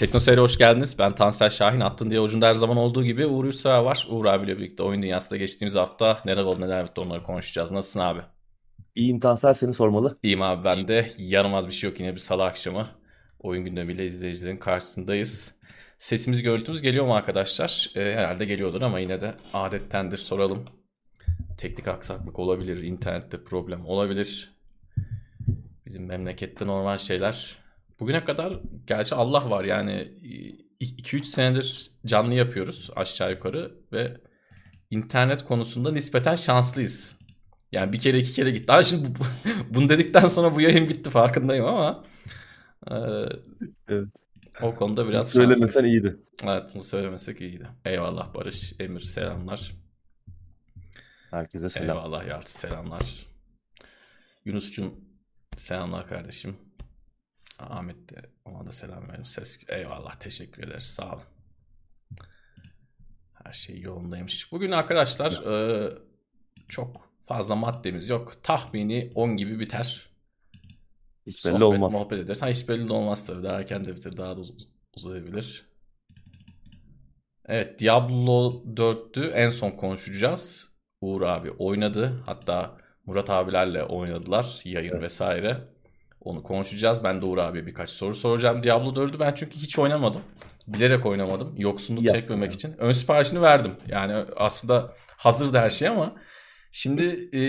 Teknoseyir'e hoş geldiniz. Ben Tansel Şahin. Attın diye ucunda her zaman olduğu gibi Uğur Yursa var. Uğur abiyle birlikte oyun dünyasında geçtiğimiz hafta neler oldu neler bitti onları konuşacağız. Nasılsın abi? İyiyim Tansel seni sormalı. İyiyim abi ben de. Yaramaz bir şey yok yine bir salı akşamı. Oyun gündemiyle izleyicilerin karşısındayız. Sesimiz görüntümüz geliyor mu arkadaşlar? Ee, herhalde geliyordur ama yine de adettendir soralım. Teknik aksaklık olabilir, internette problem olabilir. Bizim memlekette normal şeyler Bugüne kadar gerçi Allah var yani 2-3 senedir canlı yapıyoruz aşağı yukarı ve internet konusunda nispeten şanslıyız. Yani bir kere iki kere gitti. Daha şimdi bu, bunu dedikten sonra bu yayın bitti farkındayım ama e, evet. o konuda biraz Söylemesen şanslıyız. iyiydi. Evet bunu söylemesek iyiydi. Eyvallah Barış, Emir selamlar. Herkese selam. Eyvallah Yalçın selamlar. Yunus'cum selamlar kardeşim. Ahmet de ona da selam verelim. Ses eyvallah teşekkür ederiz sağ olun. Her şey yolundaymış. Bugün arkadaşlar e, çok fazla maddemiz yok. Tahmini 10 gibi biter. Hiç belli Sohbet, olmaz. Muhabbet ederiz. Ha, hiç belli olmaz tabii. Daha erken de bitir. Daha da uz- uzayabilir. Evet Diablo 4'tü en son konuşacağız. Uğur abi oynadı. Hatta Murat abilerle oynadılar yayın evet. vesaire. Onu konuşacağız. Ben de Uğur abi birkaç soru soracağım. Diablo 4'ü ben çünkü hiç oynamadım. Bilerek oynamadım. Yoksunluk Yaptım çekmemek yani. için. Ön siparişini verdim. Yani aslında hazırdı her şey ama şimdi e,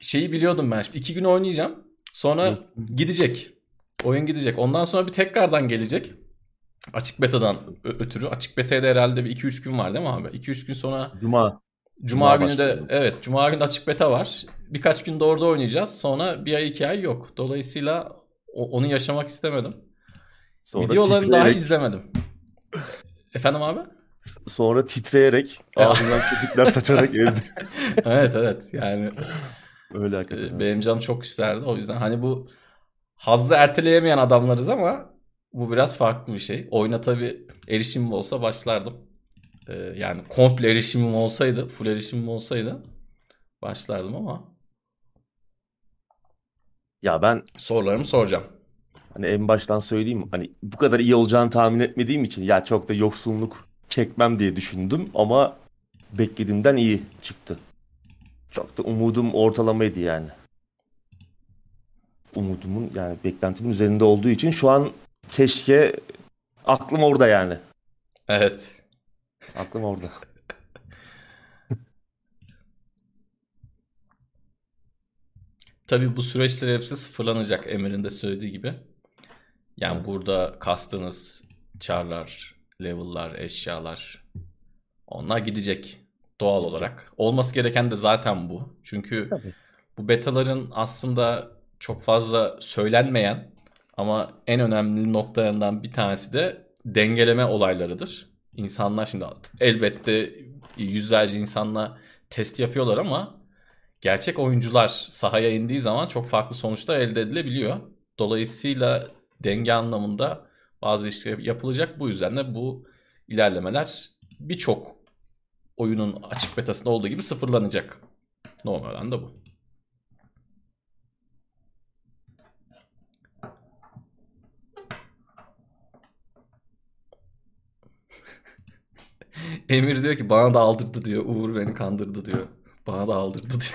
şeyi biliyordum ben. Şimdi iki gün oynayacağım. Sonra evet. gidecek. Oyun gidecek. Ondan sonra bir tekrardan gelecek. Açık betadan ötürü. Açık beta'da herhalde bir 2-3 gün var değil mi abi? 2-3 gün sonra Cuma. Cuma, Cuma günü de evet Cuma günü açık beta var birkaç gün de orada oynayacağız. Sonra bir ay iki ay yok. Dolayısıyla o, onu yaşamak istemedim. Sonra Videolarını titreyerek... daha izlemedim. Efendim abi? Sonra titreyerek ağzından köpükler saçarak evde. evet evet yani. Öyle hakikaten. Benim canım çok isterdi. O yüzden hani bu hazzı erteleyemeyen adamlarız ama bu biraz farklı bir şey. Oyuna tabii erişimim olsa başlardım. Ee, yani komple erişimim olsaydı, full erişimim olsaydı başlardım ama ya ben sorularımı soracağım. Hani en baştan söyleyeyim hani bu kadar iyi olacağını tahmin etmediğim için ya çok da yoksunluk çekmem diye düşündüm ama beklediğimden iyi çıktı. Çok da umudum ortalamaydı yani. Umudumun yani beklentimin üzerinde olduğu için şu an keşke aklım orada yani. Evet. Aklım orada. Tabii bu süreçler hepsi sıfırlanacak Emir'in de söylediği gibi. Yani evet. burada kastınız çarlar, level'lar, eşyalar onlar gidecek doğal gidecek. olarak. Olması gereken de zaten bu. Çünkü Tabii. bu betaların aslında çok fazla söylenmeyen ama en önemli noktalarından bir tanesi de dengeleme olaylarıdır. İnsanlar şimdi elbette yüzlerce insanla test yapıyorlar ama gerçek oyuncular sahaya indiği zaman çok farklı sonuçlar elde edilebiliyor. Dolayısıyla denge anlamında bazı işler yapılacak. Bu yüzden de bu ilerlemeler birçok oyunun açık betasında olduğu gibi sıfırlanacak. Normalden de bu. Emir diyor ki bana da aldırdı diyor. Uğur beni kandırdı diyor. Bana da aldırdı diyor.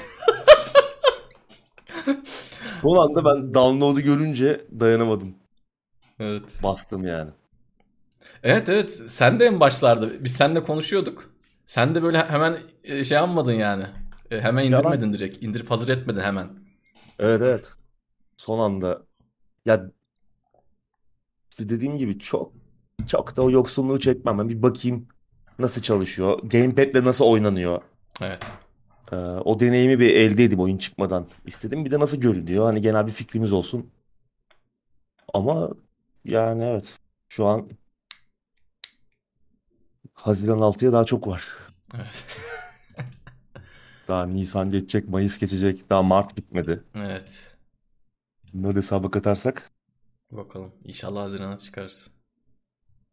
Son anda ben download'u görünce dayanamadım. Evet. Bastım yani. Evet evet. Sen de en başlarda. Biz seninle konuşuyorduk. Sen de böyle hemen e, şey yapmadın yani. E, hemen indirmedin ya direkt. İndirip hazır etmedin hemen. Evet evet. Son anda. Ya işte dediğim gibi çok çok da o yoksunluğu çekmem. Ben bir bakayım nasıl çalışıyor. Gamepad'le nasıl oynanıyor. Evet. Ee, o deneyimi bir elde edeyim oyun çıkmadan istedim. Bir de nasıl görünüyor. Hani genel bir fikriniz olsun. Ama yani evet. Şu an Haziran 6'ya daha çok var. Evet. Daha Nisan geçecek, Mayıs geçecek. Daha Mart bitmedi. Evet. Bunları hesaba katarsak. Bakalım. İnşallah Haziran'a çıkarsın.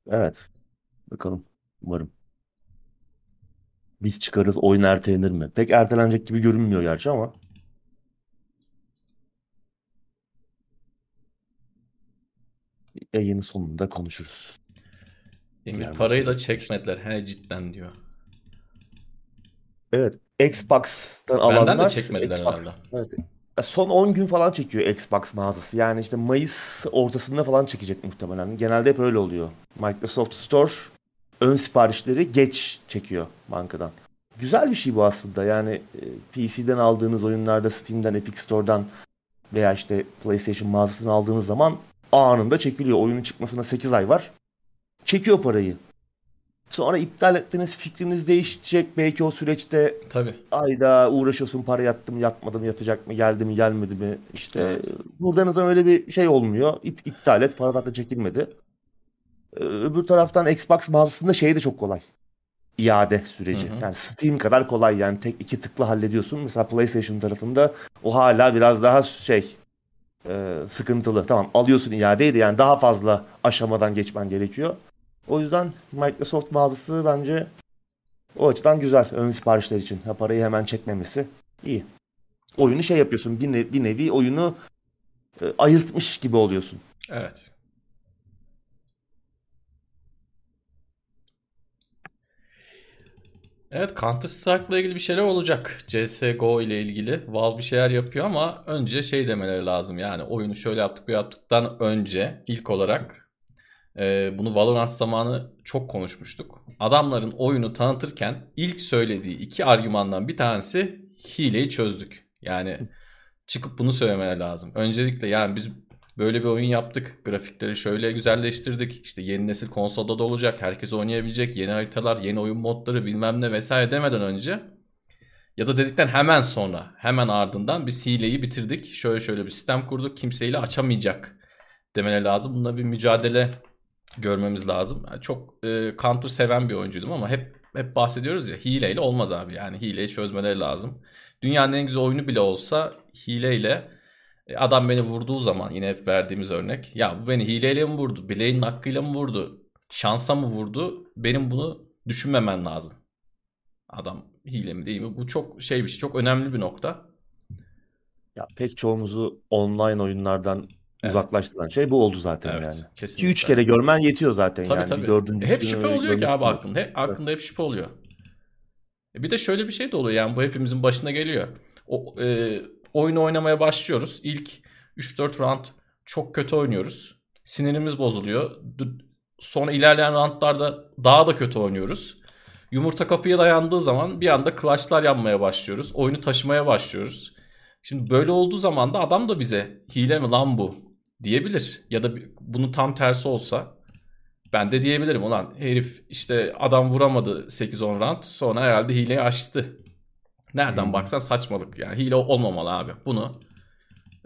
Evet. Bakalım. Umarım. Biz çıkarız oyun ertelenir mi? Pek ertelenecek gibi görünmüyor gerçi ama. Yayının sonunda konuşuruz. Emir Yani- parayı da çekmediler. He cidden diyor. Evet. Xbox'tan Benden de alanlar çekmediler Xbox. herhalde. Evet. Son 10 gün falan çekiyor Xbox mağazası. Yani işte Mayıs ortasında falan çekecek muhtemelen. Genelde hep öyle oluyor. Microsoft Store ön siparişleri geç çekiyor bankadan. Güzel bir şey bu aslında. Yani e, PC'den aldığınız oyunlarda Steam'den, Epic Store'dan veya işte PlayStation mağazasından aldığınız zaman anında çekiliyor. Oyunun çıkmasına 8 ay var. Çekiyor parayı. Sonra iptal ettiniz, fikriniz değişecek. Belki o süreçte Tabii. ayda uğraşıyorsun para yattı mı yatmadı mı yatacak mı geldi mi gelmedi mi işte Evet. burada en azından öyle bir şey olmuyor İp, iptal et para zaten çekilmedi öbür taraftan Xbox mağazasında şey de çok kolay iade süreci Hı hı. yani Steam kadar kolay yani tek iki tıkla hallediyorsun mesela PlayStation tarafında o hala biraz daha şey e, sıkıntılı tamam alıyorsun iadeyi de yani daha fazla aşamadan geçmen gerekiyor o yüzden Microsoft mağazası bence o açıdan güzel ön siparişler için. Ha, parayı hemen çekmemesi iyi. Oyunu şey yapıyorsun bir, ne- bir nevi oyunu e, ayırtmış gibi oluyorsun. Evet. Evet Counter Strike'la ilgili bir şeyler olacak. CSGO ile ilgili. Valve bir şeyler yapıyor ama önce şey demeleri lazım. Yani oyunu şöyle yaptık bu yaptıktan önce ilk olarak e, bunu Valorant zamanı çok konuşmuştuk. Adamların oyunu tanıtırken ilk söylediği iki argümandan bir tanesi hileyi çözdük. Yani çıkıp bunu söylemeleri lazım. Öncelikle yani biz böyle bir oyun yaptık. Grafikleri şöyle güzelleştirdik. İşte yeni nesil konsolda da olacak. Herkes oynayabilecek. Yeni haritalar, yeni oyun modları bilmem ne vesaire demeden önce ya da dedikten hemen sonra, hemen ardından biz hileyi bitirdik. Şöyle şöyle bir sistem kurduk. Kimse hile açamayacak demeleri lazım. Bunda bir mücadele görmemiz lazım. Yani çok e, counter seven bir oyuncuydum ama hep hep bahsediyoruz ya hileyle olmaz abi. Yani hileyi çözmeleri lazım. Dünyanın en güzel oyunu bile olsa hileyle adam beni vurduğu zaman yine hep verdiğimiz örnek. Ya bu beni hileyle mi vurdu? Bileğin hakkıyla mı vurdu? Şansa mı vurdu? Benim bunu düşünmemen lazım. Adam hile mi değil mi? Bu çok şey bir şey. Çok önemli bir nokta. Ya pek çoğumuzu online oyunlardan Evet. uzaklaştıran şey bu oldu zaten Evet. yani. Kesinlikle. 2-3 kere görmen yetiyor zaten Tabii yani. tabii. Bir dördüncüsünü hep şüphe oluyor ki abi aklında. Hep, aklında hep şüphe oluyor. E bir de şöyle bir şey de oluyor yani bu hepimizin başına geliyor. O, e, oyunu oynamaya başlıyoruz. İlk 3-4 round çok kötü oynuyoruz. Sinirimiz bozuluyor. Sonra ilerleyen roundlarda daha da kötü oynuyoruz. Yumurta kapıya dayandığı zaman bir anda clutchlar yanmaya başlıyoruz. Oyunu taşımaya başlıyoruz. Şimdi böyle olduğu zaman da adam da bize hile mi lan bu diyebilir. Ya da bunun tam tersi olsa ben de diyebilirim ulan herif işte adam vuramadı 8-10 round sonra herhalde hileyi açtı. Nereden Hmm. baksan saçmalık yani hile olmamalı abi. Bunu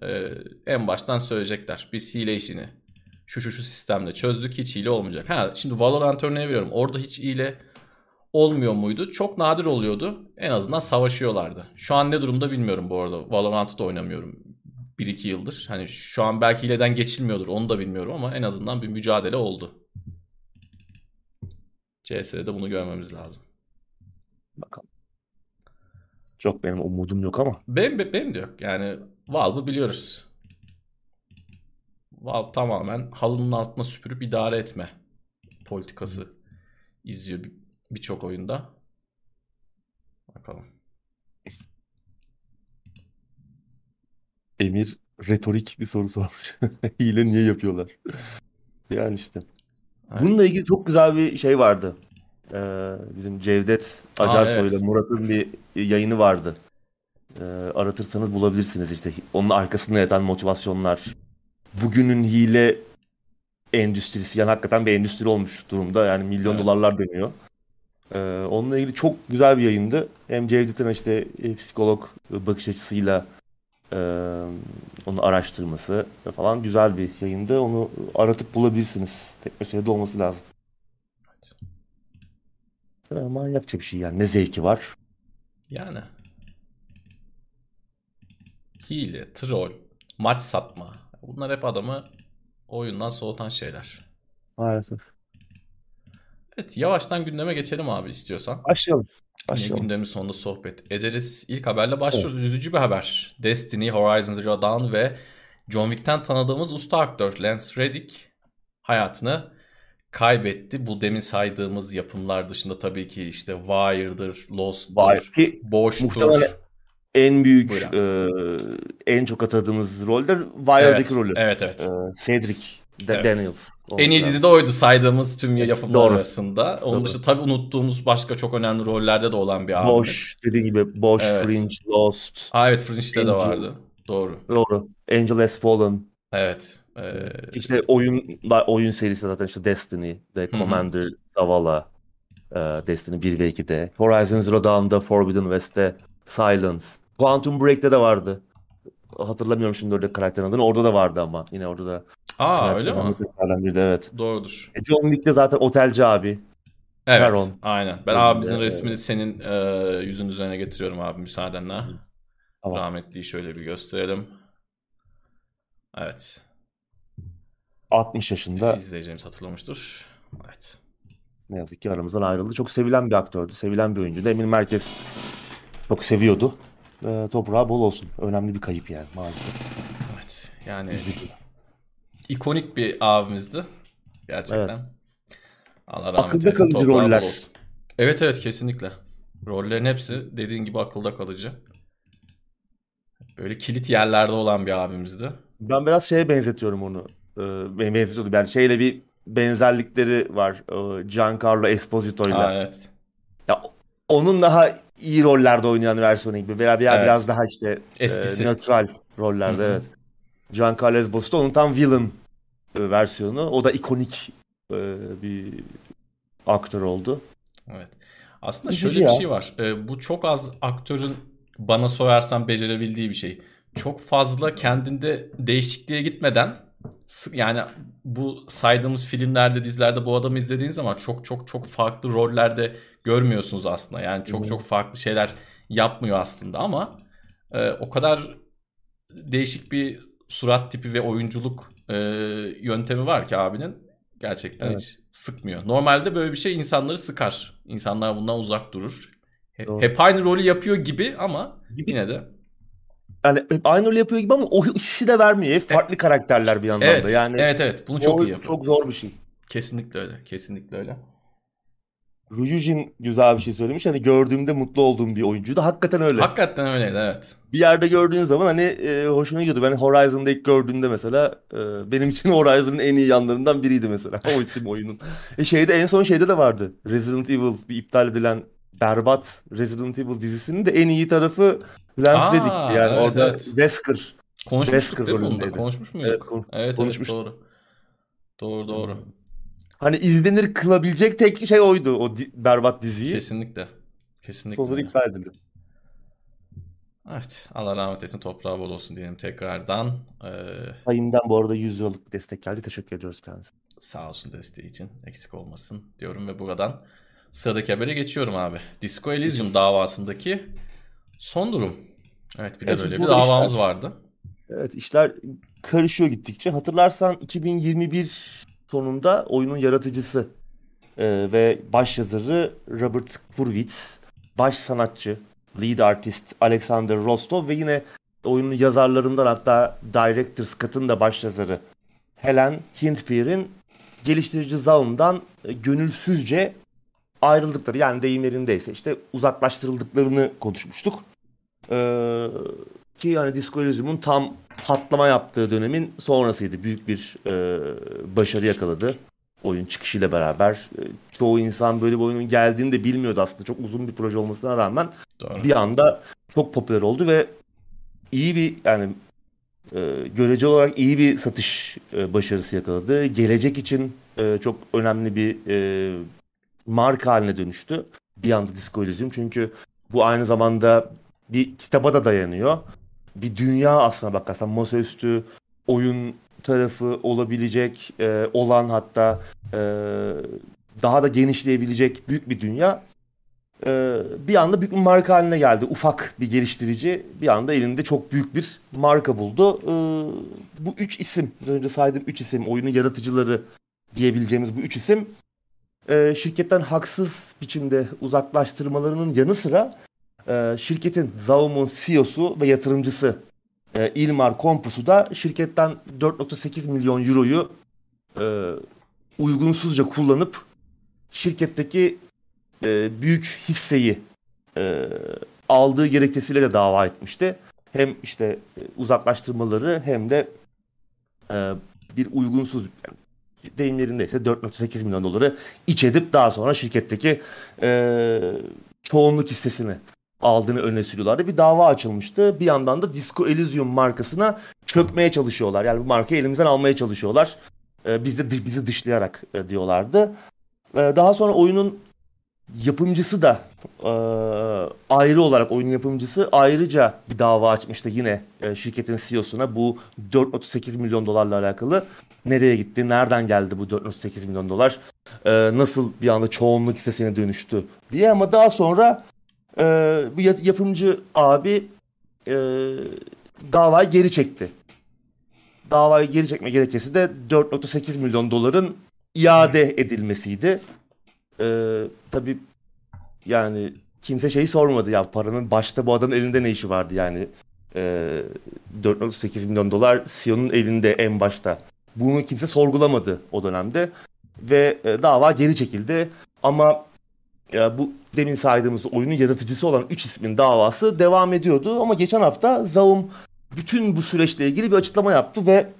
e, en baştan söyleyecekler. Biz hile işini şu şu şu sistemle çözdük hiç hile olmayacak. Ha şimdi Valorant örneği veriyorum. Orada hiç hile olmuyor muydu? Çok nadir oluyordu. En azından savaşıyorlardı. Şu an ne durumda bilmiyorum bu arada. Valorant'ı da oynamıyorum. 1-2 yıldır. Hani şu an belki hileden geçilmiyordur onu da bilmiyorum ama en azından bir mücadele oldu. CS'de bunu görmemiz lazım. Bakalım. Çok benim umudum yok ama. Benim, benim de yok. Yani Valve'ı biliyoruz. Valve tamamen halının altına süpürüp idare etme politikası izliyor bir- birçok oyunda. Bakalım. Emir retorik bir soru sormuş. Hile niye yapıyorlar? Yani işte. Evet. Bununla ilgili çok güzel bir şey vardı. Ee, bizim Cevdet Acarsoy evet. ile Murat'ın bir yayını vardı. Ee, aratırsanız bulabilirsiniz işte. Onun arkasında yatan motivasyonlar. Bugünün hile endüstrisi yani hakikaten bir endüstri olmuş durumda. Yani milyon Evet. dolarlar dönüyor. Ee, onunla ilgili çok güzel bir yayındı. Hem Cevdet'in işte e, psikolog bakış açısıyla e, onu araştırması falan güzel bir yayındı. Onu aratıp bulabilirsiniz. Teknoseyir'de olması lazım. Ee, Manyakça bir şey yani. Ne zevki var. Yani. Hile, troll, maç satma. Bunlar hep adamı oyundan soğutan şeyler. Maalesef. Evet yavaştan gündeme geçelim abi istiyorsan. Başlayalım. Yine Başlayalım. gündemin sonunda sohbet ederiz. İlk haberle başlıyoruz. Üzücü bir haber. Destiny, Horizon Zero Dawn ve John Wick'ten tanıdığımız usta aktör Lance Reddick hayatını kaybetti. Bu demin saydığımız yapımlar dışında tabii ki işte Wire'dır, Lost'tur, Wire ki Boş'tur. muhtemelen en büyük, Buyurun. e, en çok atadığımız rolde Wire'daki Evet, rolü. evet, evet. E, Cedric De- Evet. Daniels. En iyi dizi de oydu saydığımız tüm yapımlar Doğru. arasında. Onun Doğru. dışında tabii unuttuğumuz başka çok önemli rollerde de olan bir abimiz. Boş dediğin gibi Boş, Evet. Fringe, Lost. Aa, evet Fringe'de de Angel. vardı. Doğru. Doğru. Angel Has Fallen. Evet. Ee, İşte oyun oyun serisi zaten işte Destiny, The hı. Commander, Zavala, e, Destiny 1 ve 2'de. Horizon Zero Dawn'da, Forbidden West'te, Silence. Quantum Break'te de vardı. Hatırlamıyorum şimdi orada karakterin adını. Orada da vardı ama. Yine orada da. aa öyle mi? de evet. Doğrudur. E, John Wick'te zaten otelci abi. Evet. Heron. Aynen. Ben abimizin de, resmini senin e, yüzün üzerine getiriyorum abi müsaadenle. Tamam. Rahmetliyi şöyle bir gösterelim. Evet. 60 yaşında İzleyeceğimiz hatırlamıştır. Evet. ne yazık ki aramızdan ayrıldı. Çok sevilen bir aktördü. Sevilen bir oyuncuydu. Eminim herkes çok seviyordu. E, toprağı bol olsun. Önemli bir kayıp yani maalesef. Evet. Yani Üzücü. ikonik bir abimizdi. Gerçekten. Evet. Allah rahmet Akılda eylesin. kalıcı toprağı bol roller. olsun. Evet evet kesinlikle. Rollerin hepsi dediğin gibi akılda kalıcı. Böyle kilit yerlerde olan bir abimizdi. Ben biraz şeye benzetiyorum onu. Ee, ben benzetiyorum. Yani şeyle bir benzerlikleri var. Ee, Giancarlo Esposito'yla. Aa, evet. Ya, onun daha iyi rollerde oynayan versiyonu gibi. Veya Evet. biraz daha işte Eskisi. e, nötral rollerde Hı hı. evet. Giancarlo Esposito onun tam villain e, versiyonu. O da ikonik e, bir aktör oldu. Evet. Aslında Üzücü şöyle bir ya. şey var. Ee, bu çok az aktörün bana sorarsan becerebildiği bir şey. Çok fazla kendinde değişikliğe gitmeden yani bu saydığımız filmlerde, dizilerde bu adamı izlediğin zaman çok çok çok farklı rollerde görmüyorsunuz aslında. Yani çok hı. çok farklı şeyler yapmıyor aslında ama e, o kadar değişik bir surat tipi ve oyunculuk e, yöntemi var ki abinin. Gerçekten Evet. hiç sıkmıyor. Normalde böyle bir şey insanları sıkar. İnsanlar bundan uzak durur. He- Doğru. Hep aynı rolü yapıyor gibi ama Gibi. yine de. Yani hep aynı rolü yapıyor gibi ama o hissi de vermiyor. Hep farklı karakterler bir yandan Evet, da. Yani evet evet bunu çok iyi yapıyor. çok zor bir şey. Kesinlikle öyle. Kesinlikle öyle. Ryujin güzel bir şey söylemiş. Hani gördüğümde mutlu olduğum bir oyuncuydu. Hakikaten öyle. Hakikaten öyleydi evet. bir yerde gördüğün zaman hani e, hoşuna gidiyordu. Ben Horizon'da ilk gördüğümde mesela e, benim için Horizon'ın en iyi yanlarından biriydi mesela o tüm oyunun. E şeyde en son şeyde de vardı. Resident Evil bir iptal edilen berbat Resident Evil dizisinin de en iyi tarafı Lance Reddick'ti. Yani evet, orada evet. Wesker. Konuşmuştuk Wesker değil mi onda? Konuşmuş muyduk? Evet, kon- evet, evet, konuşmuştuk. doğru. Doğru doğru. Hani izlenir kılabilecek tek şey oydu o di- berbat diziyi. Kesinlikle. Kesinlikle. Sonra öyle. iptal edildi. Evet. Allah rahmet eylesin. Toprağı bol olsun diyelim tekrardan. Ee, Payımdan bu arada 100 liralık bir destek geldi. Teşekkür ediyoruz kendisine. sağ olsun desteği için. Eksik olmasın diyorum ve buradan sıradaki habere geçiyorum abi. Disco Elysium davasındaki son durum. Evet bir de Evet, böyle bir davamız işler- vardı. Evet işler karışıyor gittikçe. Hatırlarsan 2021 sonunda oyunun yaratıcısı e, ve baş yazarı Robert Hurwitz, baş sanatçı, lead artist Alexander Rostov ve yine oyunun yazarlarından hatta Director's Cut'ın da baş yazarı Helen Hintpier'in geliştirici Zaun'dan e, gönülsüzce ayrıldıkları yani deyim yerindeyse işte uzaklaştırıldıklarını konuşmuştuk. Ee, ki yani Disco Elysium'un tam patlama yaptığı dönemin sonrasıydı. Büyük bir e, başarı yakaladı. Oyun çıkışıyla beraber. E, çoğu insan böyle bir oyunun geldiğini de bilmiyordu aslında. Çok uzun bir proje olmasına rağmen Doğru. bir anda çok popüler oldu ve iyi bir yani e, göreceli olarak iyi bir satış e, başarısı yakaladı. Gelecek için e, çok önemli bir e, marka haline dönüştü. Bir anda Disco Elysium çünkü bu aynı zamanda bir kitaba da dayanıyor. Bir dünya aslına bakarsan masaüstü oyun tarafı olabilecek e, olan hatta e, daha da genişleyebilecek büyük bir dünya e, bir anda büyük bir marka haline geldi. Ufak bir geliştirici bir anda elinde çok büyük bir marka buldu. E, bu üç isim, önce saydığım üç isim, oyunun yaratıcıları diyebileceğimiz bu üç isim e, şirketten haksız biçimde uzaklaştırmalarının yanı sıra e, şirketin Zaum'un CEO'su ve yatırımcısı e, Ilmar Kompus'u da şirketten 4.8 milyon euroyu e, uygunsuzca kullanıp şirketteki e, büyük hisseyi aldığı gerekçesiyle de dava etmişti. Hem işte uzaklaştırmaları hem de bir uygunsuz deyimlerindeyse 4.8 milyon doları iç edip daha sonra şirketteki e, çoğunluk hissesini aldığını öne sürüyorlardı. Bir dava açılmıştı. Bir yandan da Disco Elysium markasına çökmeye çalışıyorlar. Yani bu markayı elimizden almaya çalışıyorlar. E, bizi, bizi dışlayarak e, diyorlardı. E, daha sonra oyunun yapımcısı da e, ayrı olarak oyun yapımcısı ayrıca bir dava açmıştı yine e, şirketin CEO'suna bu 4.8 milyon dolarla alakalı. Nereye gitti? Nereden geldi bu 4.8 milyon dolar? E, nasıl bir anda çoğunluk hissesine dönüştü diye ama daha sonra e, bu yapımcı abi e, davayı geri çekti. Davayı geri çekme gerekçesi de 4.8 milyon doların iade edilmesiydi. Ee, tabii yani kimse şeyi sormadı ya paranın başta bu adamın elinde ne işi vardı yani. Ee, 4.8 milyon dolar CEO'nun elinde en başta. Bunu kimse sorgulamadı o dönemde ve e, dava geri çekildi. Ama e, bu demin saydığımız oyunun yaratıcısı olan 3 ismin davası devam ediyordu. Ama geçen hafta Zaum bütün bu süreçle ilgili bir açıklama yaptı ve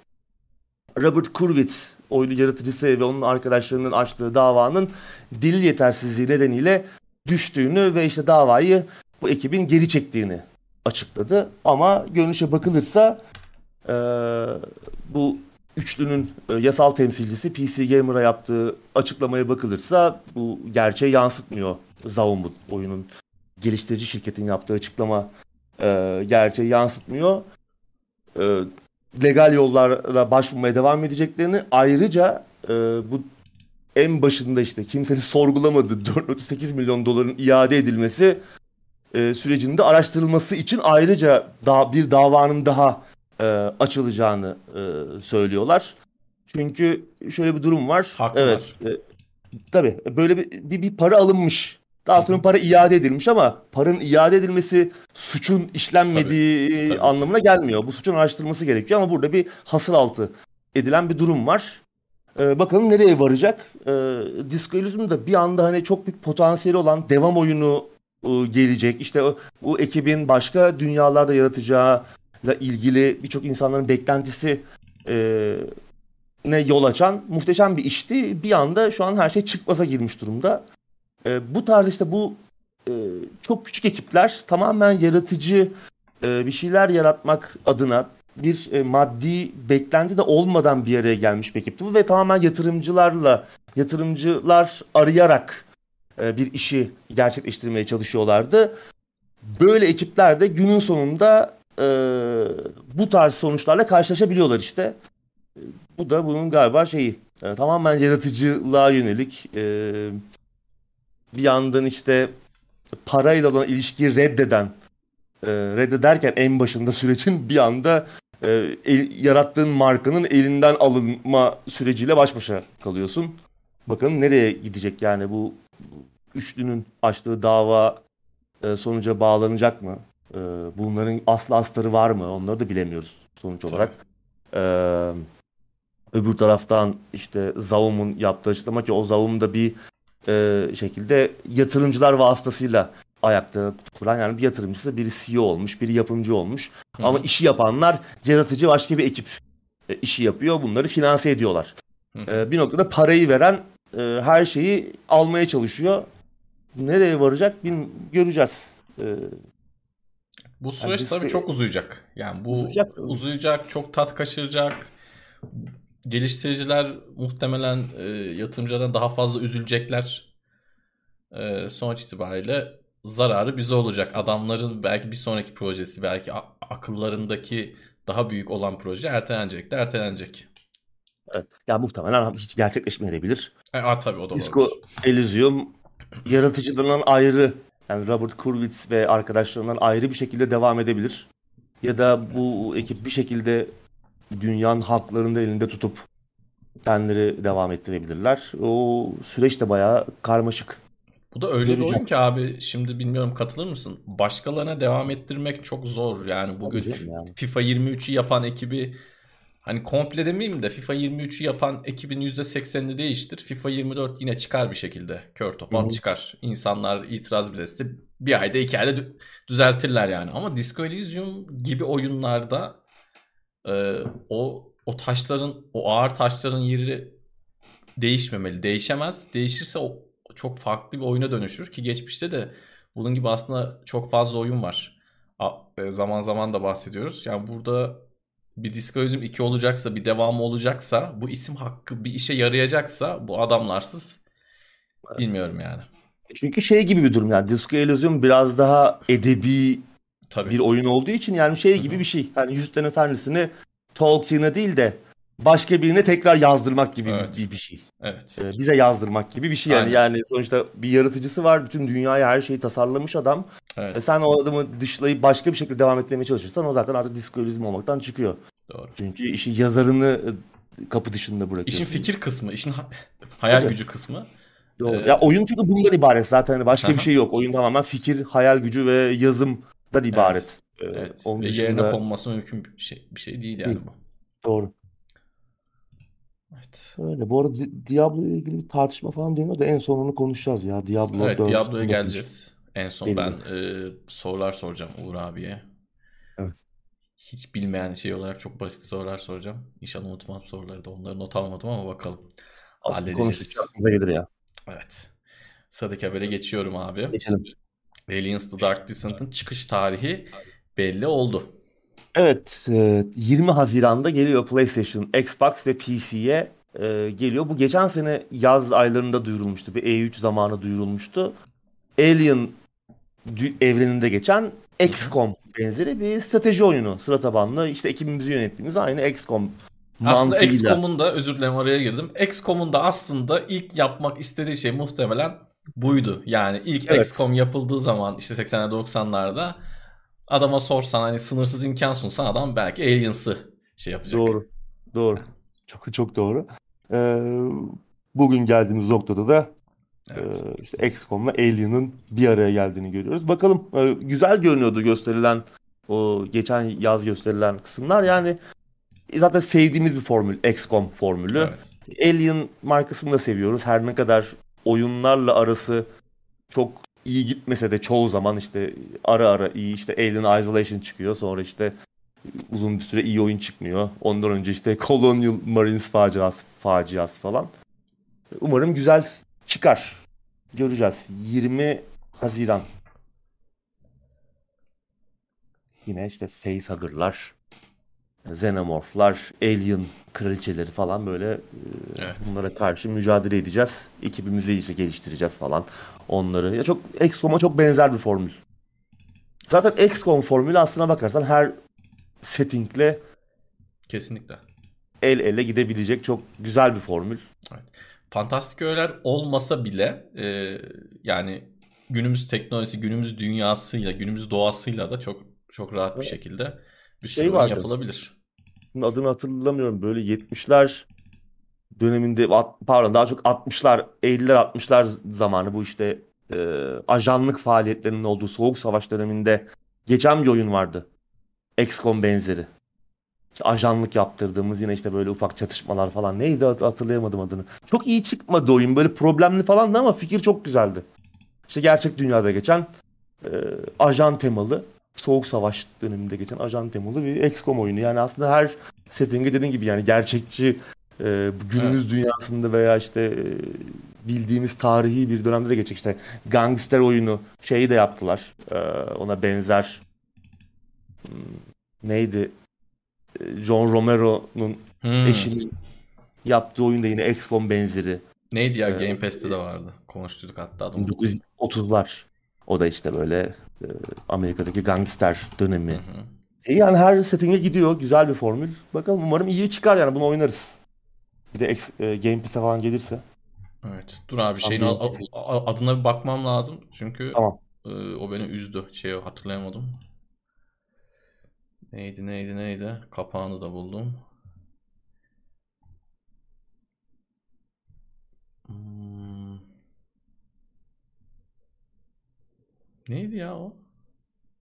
Robert Kurwitz oyunu yaratıcısı ve onun arkadaşlarının açtığı davanın dil yetersizliği nedeniyle düştüğünü ve işte davayı bu ekibin geri çektiğini açıkladı. Ama görünüşe bakılırsa e, bu üçlünün e, yasal temsilcisi PC Gamer'a yaptığı açıklamaya bakılırsa bu gerçeği yansıtmıyor Zaum'un oyunun geliştirici şirketin yaptığı açıklama e, gerçeği yansıtmıyor. E, legal yollarla başvurmaya devam edeceklerini ayrıca e, bu en başında işte kimsenin sorgulamadığı 4.8 milyon doların iade edilmesi e, sürecinde araştırılması için ayrıca da, bir davanın daha e, açılacağını e, söylüyorlar. Çünkü şöyle bir durum var. Haklılar. Evet. E, tabii böyle bir, bir, bir para alınmış daha sonra para iade edilmiş ama paranın iade edilmesi suçun işlenmediği tabii, tabii. anlamına gelmiyor. Bu suçun araştırılması gerekiyor ama burada bir hasıl altı edilen bir durum var. Ee, bakalım nereye varacak? Ee, Disco Elysium'da bir anda hani çok büyük potansiyeli olan devam oyunu e, gelecek. İşte o, o ekibin başka dünyalarda yaratacağıyla ilgili birçok insanların beklentisi e, ne yol açan muhteşem bir işti. Bir anda şu an her şey çıkmaza girmiş durumda. E, bu tarz işte bu e, çok küçük ekipler tamamen yaratıcı e, bir şeyler yaratmak adına bir e, maddi beklenti de olmadan bir araya gelmiş bir ekipti bu ve tamamen yatırımcılarla yatırımcılar arayarak e, bir işi gerçekleştirmeye çalışıyorlardı. Böyle ekipler de günün sonunda e, bu tarz sonuçlarla karşılaşabiliyorlar işte. Bu da bunun galiba şeyi e, tamamen yaratıcılığa yönelik e, bir yandan işte parayla olan ilişkiyi reddeden e, reddederken en başında sürecin bir anda e, el, yarattığın markanın elinden alınma süreciyle baş başa kalıyorsun. Bakalım nereye gidecek yani bu üçlünün açtığı dava e, sonuca bağlanacak mı? E, bunların aslı astarı var mı? Onları da bilemiyoruz sonuç olarak. E, öbür taraftan işte Zaum'un yaptığı açıklama ki o Zaum'da bir e, şekilde yatırımcılar vasıtasıyla ayakta kuran yani bir yatırımcısı biri CEO olmuş, biri yapımcı olmuş. Hı-hı. Ama işi yapanlar yaratıcı başka bir ekip e, işi yapıyor. Bunları finanse ediyorlar. E, bir noktada parayı veren e, her şeyi almaya çalışıyor. Nereye varacak bin göreceğiz. E, bu süreç yani tabii çok uzayacak. Yani bu uzayacak, uzayacak çok tat kaçıracak geliştiriciler muhtemelen e, yatırımcılardan daha fazla üzülecekler. E, sonuç itibariyle zararı bize olacak. Adamların belki bir sonraki projesi, belki akıllarındaki daha büyük olan proje ertelenecek de ertelenecek. Evet. Ya muhtemelen hiç gerçekleşmeyebilir. E, a, tabii o da Disco olabilir. Elysium yaratıcılarından ayrı yani Robert Kurwitz ve arkadaşlarından ayrı bir şekilde devam edebilir. Ya da bu ekip bir şekilde dünyanın haklarını da elinde tutup kendileri devam ettirebilirler. O süreç de bayağı karmaşık. Bu da öyle Göreceğiz. bir oyun ki abi şimdi bilmiyorum katılır mısın? Başkalarına devam ettirmek çok zor. Yani bugün yani. FIFA 23'ü yapan ekibi hani komple demeyeyim de FIFA 23'ü yapan ekibin %80'ini değiştir. FIFA 24 yine çıkar bir şekilde. Kör topal çıkar. İnsanlar itiraz bile etse bir ayda iki ayda düzeltirler yani. Ama Disco Elysium gibi oyunlarda e, o o taşların o ağır taşların yeri değişmemeli. Değişemez. Değişirse o çok farklı bir oyuna dönüşür ki geçmişte de bunun gibi aslında çok fazla oyun var. E, zaman zaman da bahsediyoruz. Yani burada bir Disco Elysium 2 olacaksa, bir devamı olacaksa, bu isim hakkı bir işe yarayacaksa bu adamlarsız evet. bilmiyorum yani. Çünkü şey gibi bir durum yani Disco Elysium biraz daha edebi Tabii. bir oyun olduğu için yani şey gibi Hı-hı. bir şey. Yani Yüzüklerin Efendisi'ni Tolkien'e değil de başka birine tekrar yazdırmak gibi evet. bir, bir şey. Evet. Ee, bize yazdırmak gibi bir şey yani. Aynen. Yani sonuçta bir yaratıcısı var. Bütün dünyayı her şeyi tasarlamış adam. Evet. E sen o adamı dışlayıp başka bir şekilde devam ettirmeye çalışırsan o zaten artık diskolojizm olmaktan çıkıyor. Doğru. Çünkü işi yazarını e, kapı dışında bırakıyorsun. İşin fikir kısmı, işin hayal evet. gücü kısmı. Doğru. Ee, ya oyun çünkü bundan ibaret zaten. Hani başka bir şey yok. Oyun tamamen fikir, hayal gücü ve yazımdan ibaret. Evet. Ee, evet. Onun ve dışında... yerine konması mümkün bir şey, bir şey değil yani bu. Doğru. Evet. Öyle. Bu arada Diablo ile ilgili bir tartışma falan dönüyor da en sonunu konuşacağız ya. Diablo evet, Diablo'ya geleceğiz. En son Geleceğiz. ben e, sorular soracağım Uğur abiye. Evet. Hiç bilmeyen şey olarak çok basit sorular soracağım. İnşallah unutmam soruları da. Onları not almadım ama bakalım. Aslında aklımıza gelir ya. Evet. Sıradaki habere geçiyorum abi. Geçelim. Aliens The Dark Descent'ın çıkış tarihi belli oldu. Evet, 20 e, Haziran'da geliyor PlayStation, Xbox ve PC'ye e, geliyor. Bu geçen sene yaz aylarında duyurulmuştu. Bir E3 zamanı duyurulmuştu. Alien evreninde geçen XCOM benzeri bir strateji oyunu. Sıra tabanlı işte ekibimizi yönettiğimiz aynı XCOM aslında. XCOM'un da özür dilerim araya girdim. XCOM'un da aslında ilk yapmak istediği şey muhtemelen buydu. Yani ilk evet. XCOM yapıldığı zaman işte 80'ler 90'larda adama sorsan hani sınırsız imkan sunsan adam belki Aliens'ı şey yapacak. Doğru. Doğru. Çok çok doğru. Ee, bugün geldiğimiz noktada da evet. e, işte XCOM'la Alien'ın bir araya geldiğini görüyoruz. Bakalım e, güzel görünüyordu gösterilen o geçen yaz gösterilen kısımlar. Yani zaten sevdiğimiz bir formül XCOM formülü. Evet. Alien markasını da seviyoruz. Her ne kadar oyunlarla arası çok iyi gitmese de çoğu zaman işte ara ara iyi işte Alien Isolation çıkıyor. Sonra işte uzun bir süre iyi oyun çıkmıyor. Ondan önce işte Colonial Marines faciası, faciası falan. Umarım güzel çıkar. Göreceğiz. 20 Haziran. Yine işte facehugger'lar, xenomorphlar, alien kraliçeleri falan böyle e, evet. bunlara karşı mücadele edeceğiz. Ekibimizi işte geliştireceğiz falan onları. Ya çok XCOM'a çok benzer bir formül. Zaten XCOM formülü aslına bakarsan her settingle kesinlikle el ele gidebilecek çok güzel bir formül. Evet. Fantastik öğeler olmasa bile e, yani günümüz teknolojisi, günümüz dünyasıyla, günümüz doğasıyla da çok çok rahat bir şekilde bir sürü şey yapılabilir. Adını hatırlamıyorum. Böyle 70'ler döneminde pardon daha çok 60'lar 50'ler 60'lar zamanı bu işte e, ajanlık faaliyetlerinin olduğu Soğuk Savaş döneminde geçen bir oyun vardı. XCOM benzeri. İşte ajanlık yaptırdığımız yine işte böyle ufak çatışmalar falan. Neydi hatırlayamadım adını. Çok iyi çıkmadı oyun. Böyle problemli falandı ama fikir çok güzeldi. İşte gerçek dünyada geçen e, ajan temalı Soğuk Savaş döneminde geçen ajan temalı bir XCOM oyunu. Yani aslında her setting'e dediğin gibi yani gerçekçi e, günümüz evet. dünyasında veya işte e, bildiğimiz tarihi bir dönemde de geçecek işte gangster oyunu şeyi de yaptılar. E, ona benzer hmm, neydi? E, John Romero'nun hmm. eşinin yaptığı oyunda yine XCOM benzeri. Neydi ya? Ee, Game Pass'te de vardı. Konuştuk hatta. 1930'lar. O da işte böyle e, Amerika'daki gangster dönemi. Hı hı. E yani her setting'e gidiyor. Güzel bir formül. Bakalım umarım iyi çıkar yani bunu oynarız. Bir de e, Game Pass'e falan gelirse. Evet. Dur abi şeyin adına bir bakmam lazım. Çünkü tamam. e, o beni üzdü. Şeyi hatırlayamadım. Neydi neydi neydi? Kapağını da buldum. Hmm. Neydi ya o?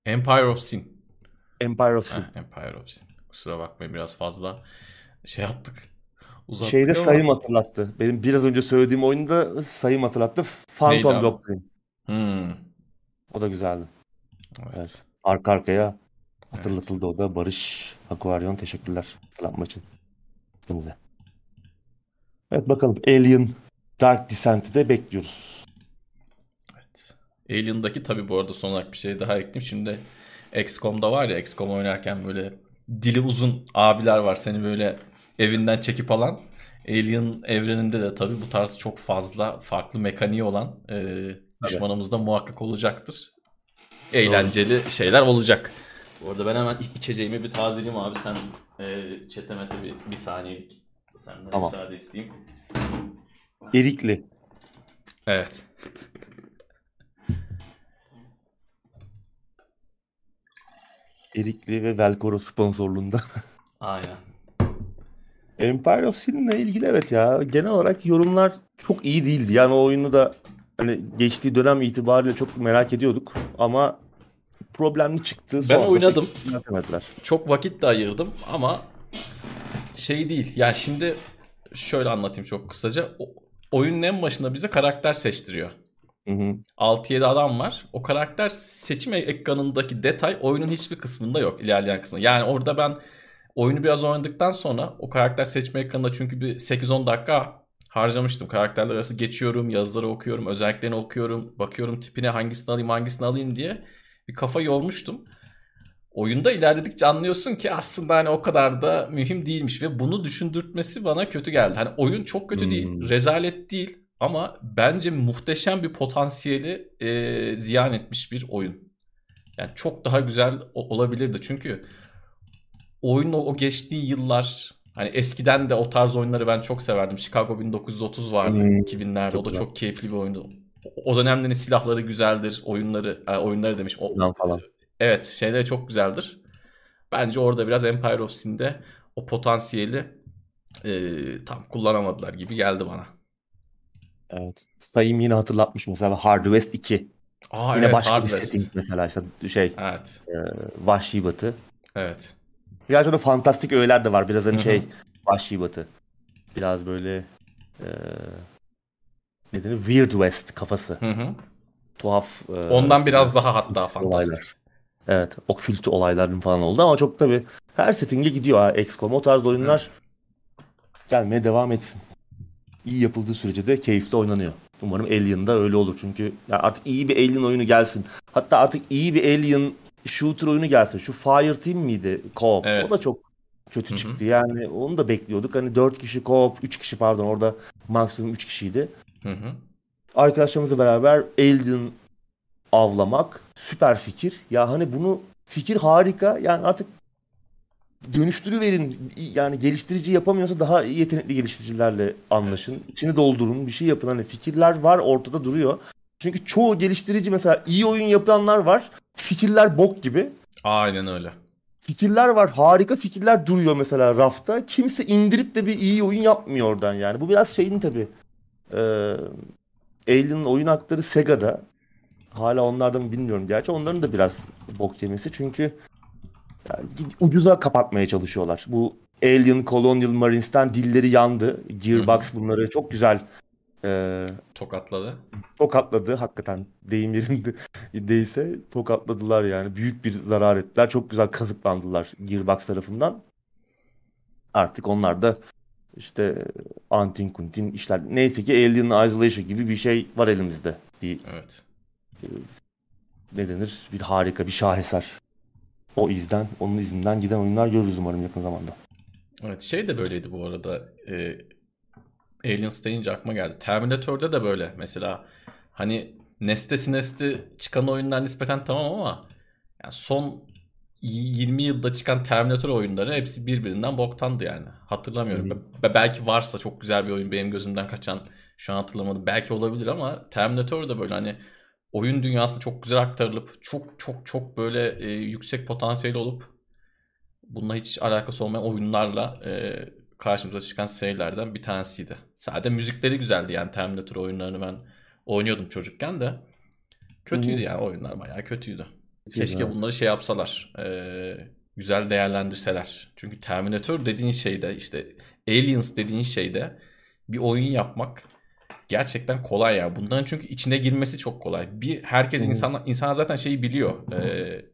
Empire of Sin. Empire of Sin. Heh, Empire of Sin. Kusura bakmayın biraz fazla şey yaptık. Uzattık Şeyde ama- sayım hatırlattı. Benim biraz önce söylediğim oyunda sayım hatırlattı. Phantom? Doctrine. Hmm. O da güzeldi. Evet. Evet. Arka arkaya hatırlatıldı o da. Barış Aquarion teşekkürler hatırlatma için. Hepinize. Evet bakalım Alien Dark Descent'i de bekliyoruz. Alien'daki tabii bu arada son olarak bir şey daha ekleyeyim. Şimdi XCOM'da var ya XCOM oynarken böyle dili uzun abiler var seni böyle evinden çekip alan. Alien evreninde de tabii bu tarz çok fazla farklı mekaniği olan e, düşmanımız da muhakkak olacaktır. Eğlenceli şeyler olacak. Bu arada ben hemen içeceğimi bir tazeleyeyim abi. Sen e, çetemete bir, bir saniyelik senden Tamam. müsaade isteyeyim. Erikli. Evet. Erikli ve Velcoro sponsorluğunda. Aynen. Empire of Sin'le ilgili evet ya. Genel olarak yorumlar çok iyi değildi. Yani o oyunu da hani geçtiği dönem itibariyle çok merak ediyorduk. Ama problemli çıktı. Ben oynadım. Yönetemediler. çok vakit de ayırdım ama şey değil. Yani şimdi şöyle anlatayım çok kısaca. O- oyunun en başında bize karakter seçtiriyor. Hı hı. 6-7 adam var. O karakter seçim ekranındaki detay oyunun hiçbir kısmında yok. ilerleyen kısmında. Yani orada ben oyunu biraz oynadıktan sonra o karakter seçme ekranında çünkü bir 8-10 dakika harcamıştım. Karakterler arası geçiyorum, yazıları okuyorum, özelliklerini okuyorum, bakıyorum tipine hangisini alayım, hangisini alayım diye bir kafa yormuştum. Oyunda ilerledikçe anlıyorsun ki aslında hani o kadar da mühim değilmiş ve bunu düşündürtmesi bana kötü geldi. Hani oyun çok kötü Hmm. değil, rezalet değil ama bence muhteşem bir potansiyeli e, ziyan etmiş bir oyun. Yani çok daha güzel olabilirdi çünkü oyunun o, o geçtiği yıllar hani eskiden de o tarz oyunları ben çok severdim. Chicago 1930 vardı Hmm, 2000'lerde. çok o da güzel. çok keyifli bir oyundu. O- dönemlerin silahları güzeldir, oyunları, e, oyunları demiş. O, Falan falan. Evet şeyleri çok güzeldir. Bence orada biraz Empire of Sin'de o potansiyeli e, tam kullanamadılar gibi geldi bana. Evet. Sayım yine hatırlatmış mesela Hard West 2. Aa Yine evet başka Hard bir West. setting mesela işte şey Evet. Vahşi Batı. Evet. Gerçi orada fantastik öğeler de var. Biraz hani Hı hı. şey Vahşi Batı. Biraz böyle e, ne denir? Weird West kafası. Hı hı. Tuhaf. e, Ondan işte biraz daha hatta fantastik. olaylar. Evet. Okült olayların falan oldu ama çok tabii her setting'e gidiyor XCOM. O tarz oyunlar gelmeye devam etsin. İyi yapıldığı sürece de keyifli oynanıyor. Umarım Alien'da öyle olur. Çünkü ya artık iyi bir Alien oyunu gelsin. Hatta artık iyi bir Alien shooter oyunu gelsin. Şu Fireteam miydi? Co-op. Evet. O da çok kötü Hı hı. çıktı. Yani onu da bekliyorduk. Hani 4 kişi co-op, 3 kişi pardon orada maksimum 3 kişiydi. Hı hı. Arkadaşlarımızla beraber Alien avlamak süper fikir. Ya hani bunu fikir harika. Yani artık dönüştürüverin. Yani geliştirici yapamıyorsa daha yetenekli geliştiricilerle anlaşın. İçini doldurun, bir şey yapın. Hani fikirler var, ortada duruyor. Çünkü çoğu geliştirici mesela iyi oyun yapanlar var. Fikirler bok gibi. Aynen öyle. Fikirler var, harika fikirler duruyor mesela rafta. Kimse indirip de bir iyi oyun yapmıyor oradan yani. Bu biraz şeyin tabii. Ee, Alien'ın oyun hakları Sega'da. Hala onlardan bilmiyorum gerçi. Onların da biraz bok yemesi. Çünkü yani ucuza kapatmaya çalışıyorlar. Bu Alien Colonial Marines'ten dilleri yandı. Gearbox bunları çok güzel e, Tokatladı. tokatladı. Hakikaten deyim yerinde değilse tokatladılar yani. Büyük bir zarar ettiler. Çok güzel kazıklandılar Gearbox tarafından. Artık onlar da işte antin kuntin işler. Neyse ki Alien Isolation gibi bir şey var elimizde. Bir Evet. ne denir? Bir harika, bir şaheser. O izden, onun izinden giden oyunlar görürüz umarım yakın zamanda. Evet şey de böyleydi bu arada. E, Aliens deyince aklıma geldi. Terminator'da da böyle. Mesela hani nesne sinesti çıkan oyunlar nispeten tamam ama yani son 20 yılda çıkan Terminator oyunları hepsi birbirinden boktandı yani. Hatırlamıyorum. Be- belki varsa çok güzel bir oyun benim gözümden kaçan şu an hatırlamadım. Belki olabilir ama Terminator da böyle hani oyun dünyası çok güzel aktarılıp çok çok çok böyle e, yüksek potansiyeli olup bununla hiç alakası olmayan oyunlarla e, karşımıza çıkan serilerden bir tanesiydi. Sadece müzikleri güzeldi yani Terminator oyunlarını ben oynuyordum çocukken de. Kötüydü Hı hı. yani oyunlar bayağı kötüydü. Kötüydü, Keşke evet. bunları şey yapsalar. e, güzel değerlendirseler. Çünkü Terminator dediğin şeyde işte Aliens dediğin şeyde bir oyun yapmak gerçekten kolay ya. Bunların çünkü içine girmesi çok kolay. Bir herkes insan insan zaten şeyi biliyor. Ee,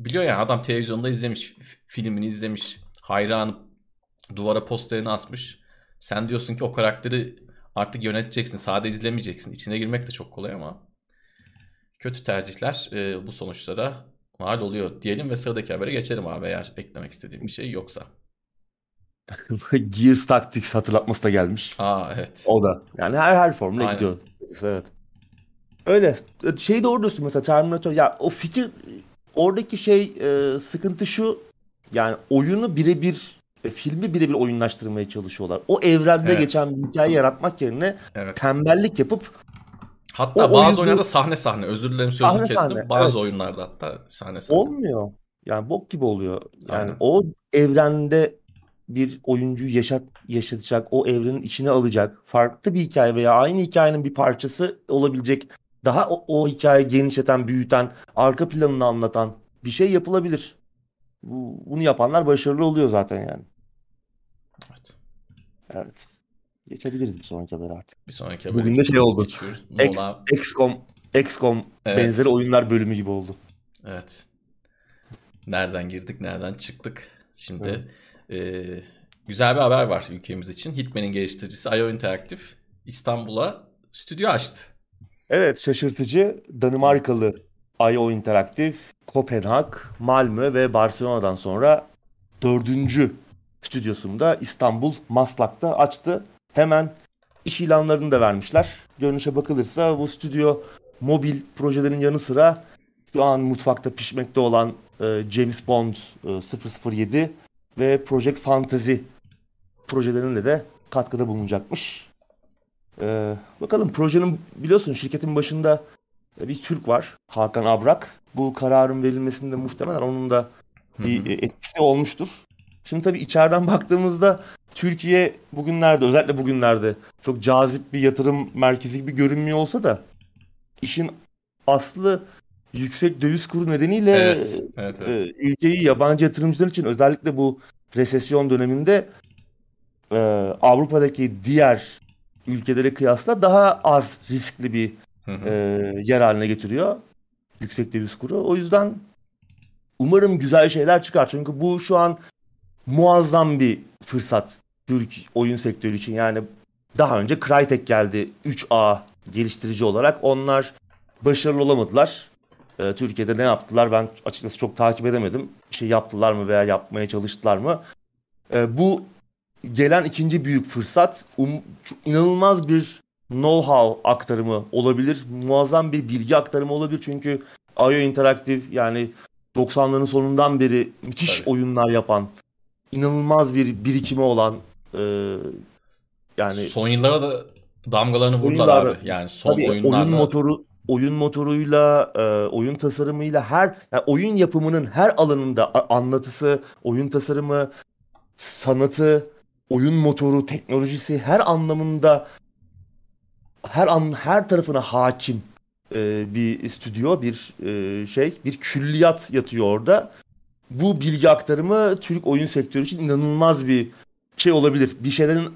biliyor ya adam televizyonda izlemiş, filmini izlemiş, hayranı duvara posterini asmış. Sen diyorsun ki o karakteri artık yöneteceksin, sadece izlemeyeceksin. İçine girmek de çok kolay ama kötü tercihler e, bu sonuçlara mal oluyor diyelim ve sıradaki habere geçelim abi eğer eklemek istediğim bir şey yoksa. Gears Tactics hatırlatması da gelmiş. Aa evet. O da. Yani her her formuna Aynen. gidiyor. Evet. Öyle. Şey doğru diyorsun mesela Terminator. Ya o fikir oradaki şey e, sıkıntı şu. Yani oyunu birebir e, filmi birebir oyunlaştırmaya çalışıyorlar. O evrende Evet. geçen bir hikaye yaratmak yerine Evet. tembellik yapıp Hatta O bazı oyuncu- oyunlarda sahne sahne. Özür dilerim sözünü Sahne kestim. sahne, Bazı evet. oyunlarda hatta sahne sahne. olmuyor. Yani bok gibi oluyor. Yani Aynen. o evrende bir oyuncuyu yaşat yaşatacak, o evrenin içine alacak, farklı bir hikaye veya aynı hikayenin bir parçası olabilecek, daha o, o hikayeyi genişleten, büyüten, arka planını anlatan bir şey yapılabilir. Bu, bunu yapanlar başarılı oluyor zaten yani. Evet. Evet. Geçebiliriz bir sonraki habere artık. Bir sonraki habere Bugün de şey oldu. Mola. XCOM, XCOM Evet. benzeri oyunlar bölümü gibi oldu. Evet. Nereden girdik, nereden çıktık? Şimdi eee, güzel bir haber var ülkemiz için. Hitman'in geliştiricisi IO Interactive İstanbul'a stüdyo açtı. Evet şaşırtıcı Danimarkalı IO Interactive, Kopenhag, Malmö ve Barcelona'dan sonra dördüncü stüdyosunu da İstanbul Maslak'ta açtı. Hemen iş ilanlarını da vermişler. Görünüşe bakılırsa bu stüdyo mobil projelerin yanı sıra şu an mutfakta pişmekte olan e, James Bond e, 007 ve Project Fantasy projelerine de katkıda bulunacakmış. Ee, bakalım projenin biliyorsun şirketin başında bir Türk var. Hakan Abrak. Bu kararın verilmesinde muhtemelen onun da bir e, etkisi olmuştur. Şimdi tabii içeriden baktığımızda Türkiye bugünlerde özellikle bugünlerde çok cazip bir yatırım merkezi gibi görünmüyor olsa da işin aslı yüksek döviz kuru nedeniyle Evet, evet, evet. e, ülkeyi yabancı yatırımcılar için özellikle bu resesyon döneminde e, Avrupa'daki diğer ülkelere kıyasla daha az riskli bir e, yer haline getiriyor. Yüksek döviz kuru. O yüzden umarım güzel şeyler çıkar. Çünkü bu şu an muazzam bir fırsat Türk oyun sektörü için. Yani daha önce Crytek geldi 3A geliştirici olarak. Onlar başarılı olamadılar. E, Türkiye'de ne yaptılar ben açıkçası çok takip edemedim. Bir şey yaptılar mı veya yapmaya çalıştılar mı? E, bu gelen ikinci büyük fırsat um, inanılmaz bir know-how aktarımı olabilir. Muazzam bir bilgi aktarımı olabilir. Çünkü IO Interactive yani 90'ların sonundan beri müthiş Tabii. oyunlar yapan, inanılmaz bir birikimi olan e, yani Son yıllara da damgalarını Son vurdular yıllarda- abi. Yani son Tabii oyunlarla. oyun motoru oyun motoruyla, e, oyun tasarımıyla her yani oyun yapımının her alanında anlatısı, oyun tasarımı, sanatı, oyun motoru, teknolojisi her anlamında her an her tarafına hakim e, bir stüdyo, bir e, şey, bir külliyat yatıyor orada. Bu bilgi aktarımı Türk oyun sektörü için inanılmaz bir şey olabilir. Bir şeylerin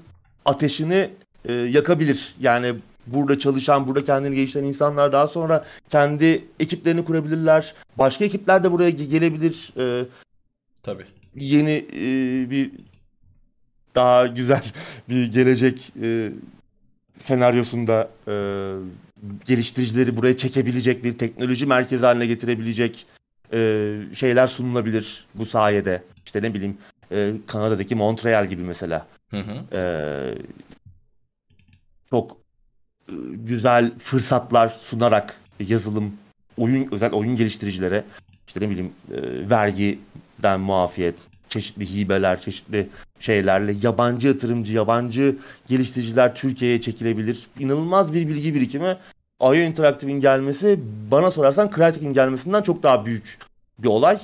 ateşini e, yakabilir. Yani burada çalışan, burada kendini geliştiren insanlar daha sonra kendi ekiplerini kurabilirler. Başka ekipler de buraya ge- gelebilir. E, Tabii. yeni e, bir daha güzel bir gelecek e, senaryosunda e, geliştiricileri buraya çekebilecek bir teknoloji merkezi haline getirebilecek e, şeyler sunulabilir bu sayede. İşte ne bileyim e, Kanada'daki Montreal gibi mesela. Hı hı. E, çok güzel fırsatlar sunarak yazılım, oyun özel oyun geliştiricilere işte ne bileyim e, vergiden muafiyet, çeşitli hibeler, çeşitli şeylerle yabancı yatırımcı, yabancı geliştiriciler Türkiye'ye çekilebilir. İnanılmaz bir bilgi birikimi. IO Interactive'in gelmesi bana sorarsan Crytek'in gelmesinden çok daha büyük bir olay.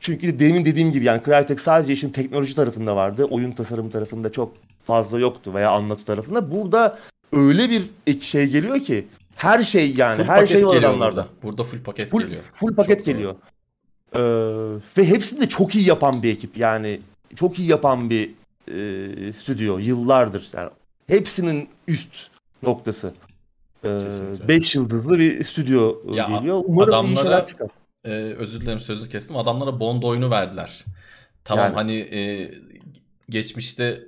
Çünkü demin dediğim gibi yani Crytek sadece işin teknoloji tarafında vardı. Oyun tasarımı tarafında çok fazla yoktu veya anlatı tarafında. Burada öyle bir şey geliyor ki her şey yani Full her şey var adamlarda. burada. Burada full paket Full, geliyor. full paket Çok geliyor. Ee, ve hepsini de çok iyi yapan bir ekip. Yani çok iyi yapan bir e, stüdyo yıllardır. Yani hepsinin üst noktası. 5 ee, yıldızlı bir stüdyo ya, geliyor. Umarım adamlara, iyi şeyler çıkar. E, özür dilerim sözü kestim. Adamlara Bond oyunu verdiler. Tamam yani. hani e, geçmişte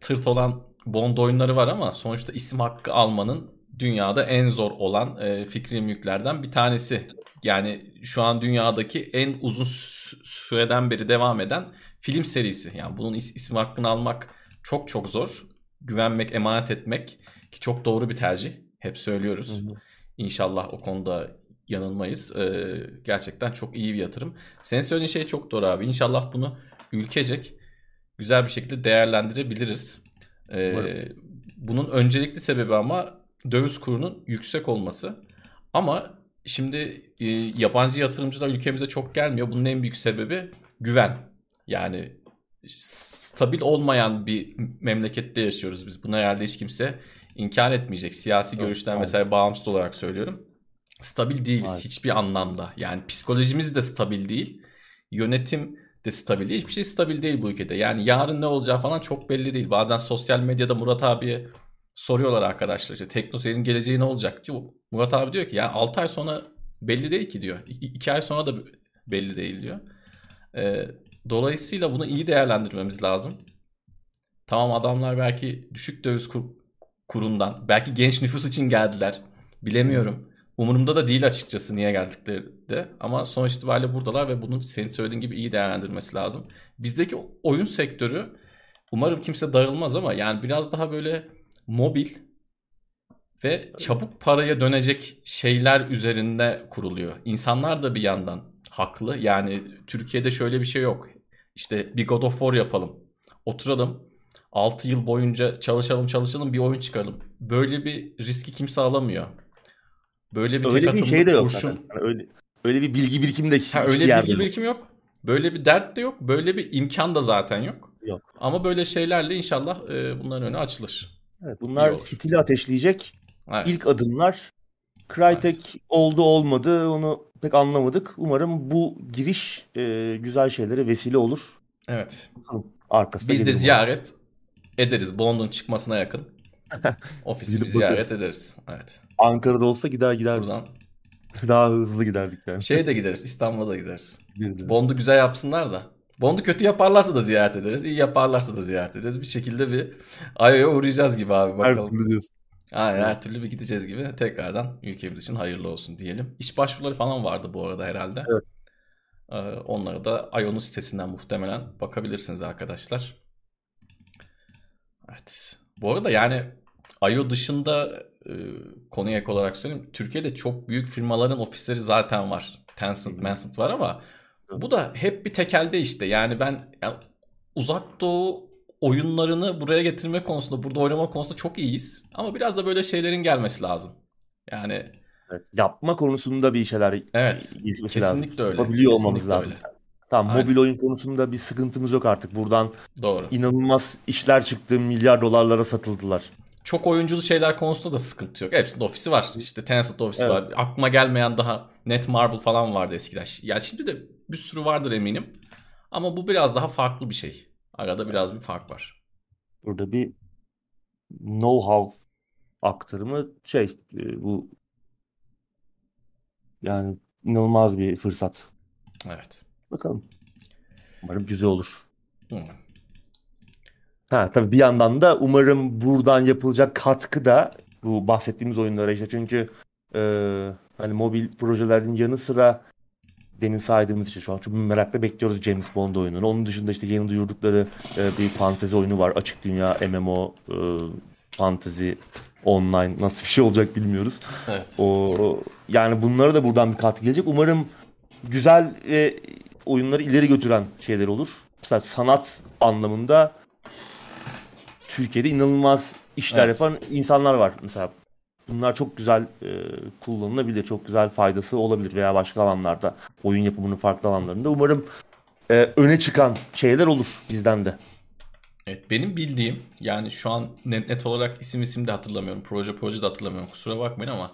tırt olan Bond oyunları var ama sonuçta isim hakkı almanın dünyada en zor olan e, fikri mülklerden bir tanesi. Yani şu an dünyadaki en uzun süreden beri devam eden film serisi. Yani bunun is- isim hakkını almak çok çok zor. Güvenmek, emanet etmek ki çok doğru bir tercih. Hep söylüyoruz. Hı hı. İnşallah o konuda yanılmayız. Ee, gerçekten çok iyi bir yatırım. Senin söylediğin şey çok doğru abi. İnşallah bunu ülkecek güzel bir şekilde değerlendirebiliriz. Ee, bunun öncelikli sebebi ama döviz kurunun yüksek olması. Ama şimdi e, yabancı yatırımcılar ülkemize çok gelmiyor. Bunun en büyük sebebi güven. Yani stabil olmayan bir memlekette yaşıyoruz biz. Buna herhalde hiç kimse inkar etmeyecek. Siyasi görüşten mesela bağımsız olarak söylüyorum. Stabil değiliz evet. hiçbir anlamda. Yani psikolojimiz de stabil değil. Yönetim de stabil değil. Hiçbir şey stabil değil bu ülkede. Yani yarın ne olacağı falan çok belli değil. Bazen sosyal medyada Murat abiye soruyorlar arkadaşlar. İşte TeknoSeyir'in geleceği ne olacak diyor. Murat abi diyor ki ya 6 ay sonra belli değil ki diyor. 2 ay sonra da belli değil diyor. Ee, dolayısıyla bunu iyi değerlendirmemiz lazım. Tamam adamlar belki düşük döviz kur, kurundan, belki genç nüfus için geldiler. Bilemiyorum. Umurumda da değil açıkçası niye geldikleri de. Ama sonuç itibariyle buradalar ve bunun senin söylediğin gibi iyi değerlendirmesi lazım. Bizdeki oyun sektörü umarım kimse darılmaz ama yani biraz daha böyle mobil ve çabuk paraya dönecek şeyler üzerinde kuruluyor. İnsanlar da bir yandan haklı. Yani Türkiye'de şöyle bir şey yok. İşte bir God of War yapalım. Oturalım. 6 yıl boyunca çalışalım çalışalım bir oyun çıkaralım. Böyle bir riski kimse alamıyor. Böyle bir öyle bir şey de yok kurşun... Yani öyle, öyle bir bilgi birikimi de ha, öyle bir bilgi yok. birikim yok. Böyle bir dert de yok. Böyle bir imkan da zaten yok. Yok. Ama böyle şeylerle inşallah e, bunların önü açılır. Evet, bunlar fitili ateşleyecek evet. ilk adımlar. Crytek evet. oldu olmadı onu pek anlamadık. Umarım bu giriş e, güzel şeylere vesile olur. Evet. Arkasında Biz de ziyaret ederiz Bond'un çıkmasına yakın. Ofisi ziyaret ederiz. Evet. Ankara'da olsa gider gider. Buradan daha hızlı giderdik yani. Şeye de gideriz. İstanbul'a da gideriz. Bond'u güzel yapsınlar da. Bond'u kötü yaparlarsa da ziyaret ederiz. İyi yaparlarsa da ziyaret ederiz. Bir şekilde bir Ayo'ya uğrayacağız gibi abi bakalım. Her türlü diyorsun. Aynen her türlü bir gideceğiz gibi. Tekrardan ülkemiz için hayırlı olsun diyelim. İş başvuruları falan vardı bu arada herhalde. Evet. Ee, onlara da Ayo'nun sitesinden muhtemelen bakabilirsiniz arkadaşlar. Evet. Bu arada yani IO dışında e, konuya ek olarak söyleyeyim. Türkiye'de çok büyük firmaların ofisleri zaten var. Tencent, Tencent var ama bu da hep bir tekelde işte. Yani ben yani uzak doğu oyunlarını buraya getirme konusunda, burada oynama konusunda çok iyiyiz. Ama biraz da böyle şeylerin gelmesi lazım. Yani evet, yapma konusunda bir şeyler evet, kesinlikle lazım. öyle. Yapabiliyor olmamız lazım. Öyle. Tamam Aynen. mobil oyun konusunda bir sıkıntımız yok artık. Buradan Doğru. inanılmaz işler çıktı. Milyar dolarlara satıldılar. Çok oyunculu şeyler konusunda da sıkıntı yok. Hepsinde ofisi var. İşte Tencent ofisi evet. var. Aklıma gelmeyen daha Netmarble falan vardı eskiden. Yani şimdi de bir sürü vardır eminim. Ama bu biraz daha farklı bir şey. Arada biraz bir fark var. Burada bir know-how aktarımı şey e, bu yani inanılmaz bir fırsat. Evet. Bakalım. Umarım güzel olur. Umarım. Ha tabii bir yandan da umarım buradan yapılacak katkı da bu bahsettiğimiz oyunlara işte çünkü e, hani mobil projelerin yanı sıra demin saydığımız için şu an çok merakla bekliyoruz James Bond oyununu. Onun dışında işte yeni duyurdukları e, bir fantezi oyunu var. Açık dünya MMO e, fantezi online nasıl bir şey olacak bilmiyoruz. Evet. O yani bunlara da buradan bir katkı gelecek. Umarım güzel ve oyunları ileri götüren şeyler olur. Mesela sanat anlamında Türkiye'de inanılmaz işler evet. yapan insanlar var. Mesela bunlar çok güzel e, kullanılabilir, çok güzel faydası olabilir veya başka alanlarda oyun yapımının farklı alanlarında. Umarım e, öne çıkan şeyler olur bizden de. Evet benim bildiğim yani şu an net, net olarak isim isim de hatırlamıyorum. Proje proje de hatırlamıyorum kusura bakmayın ama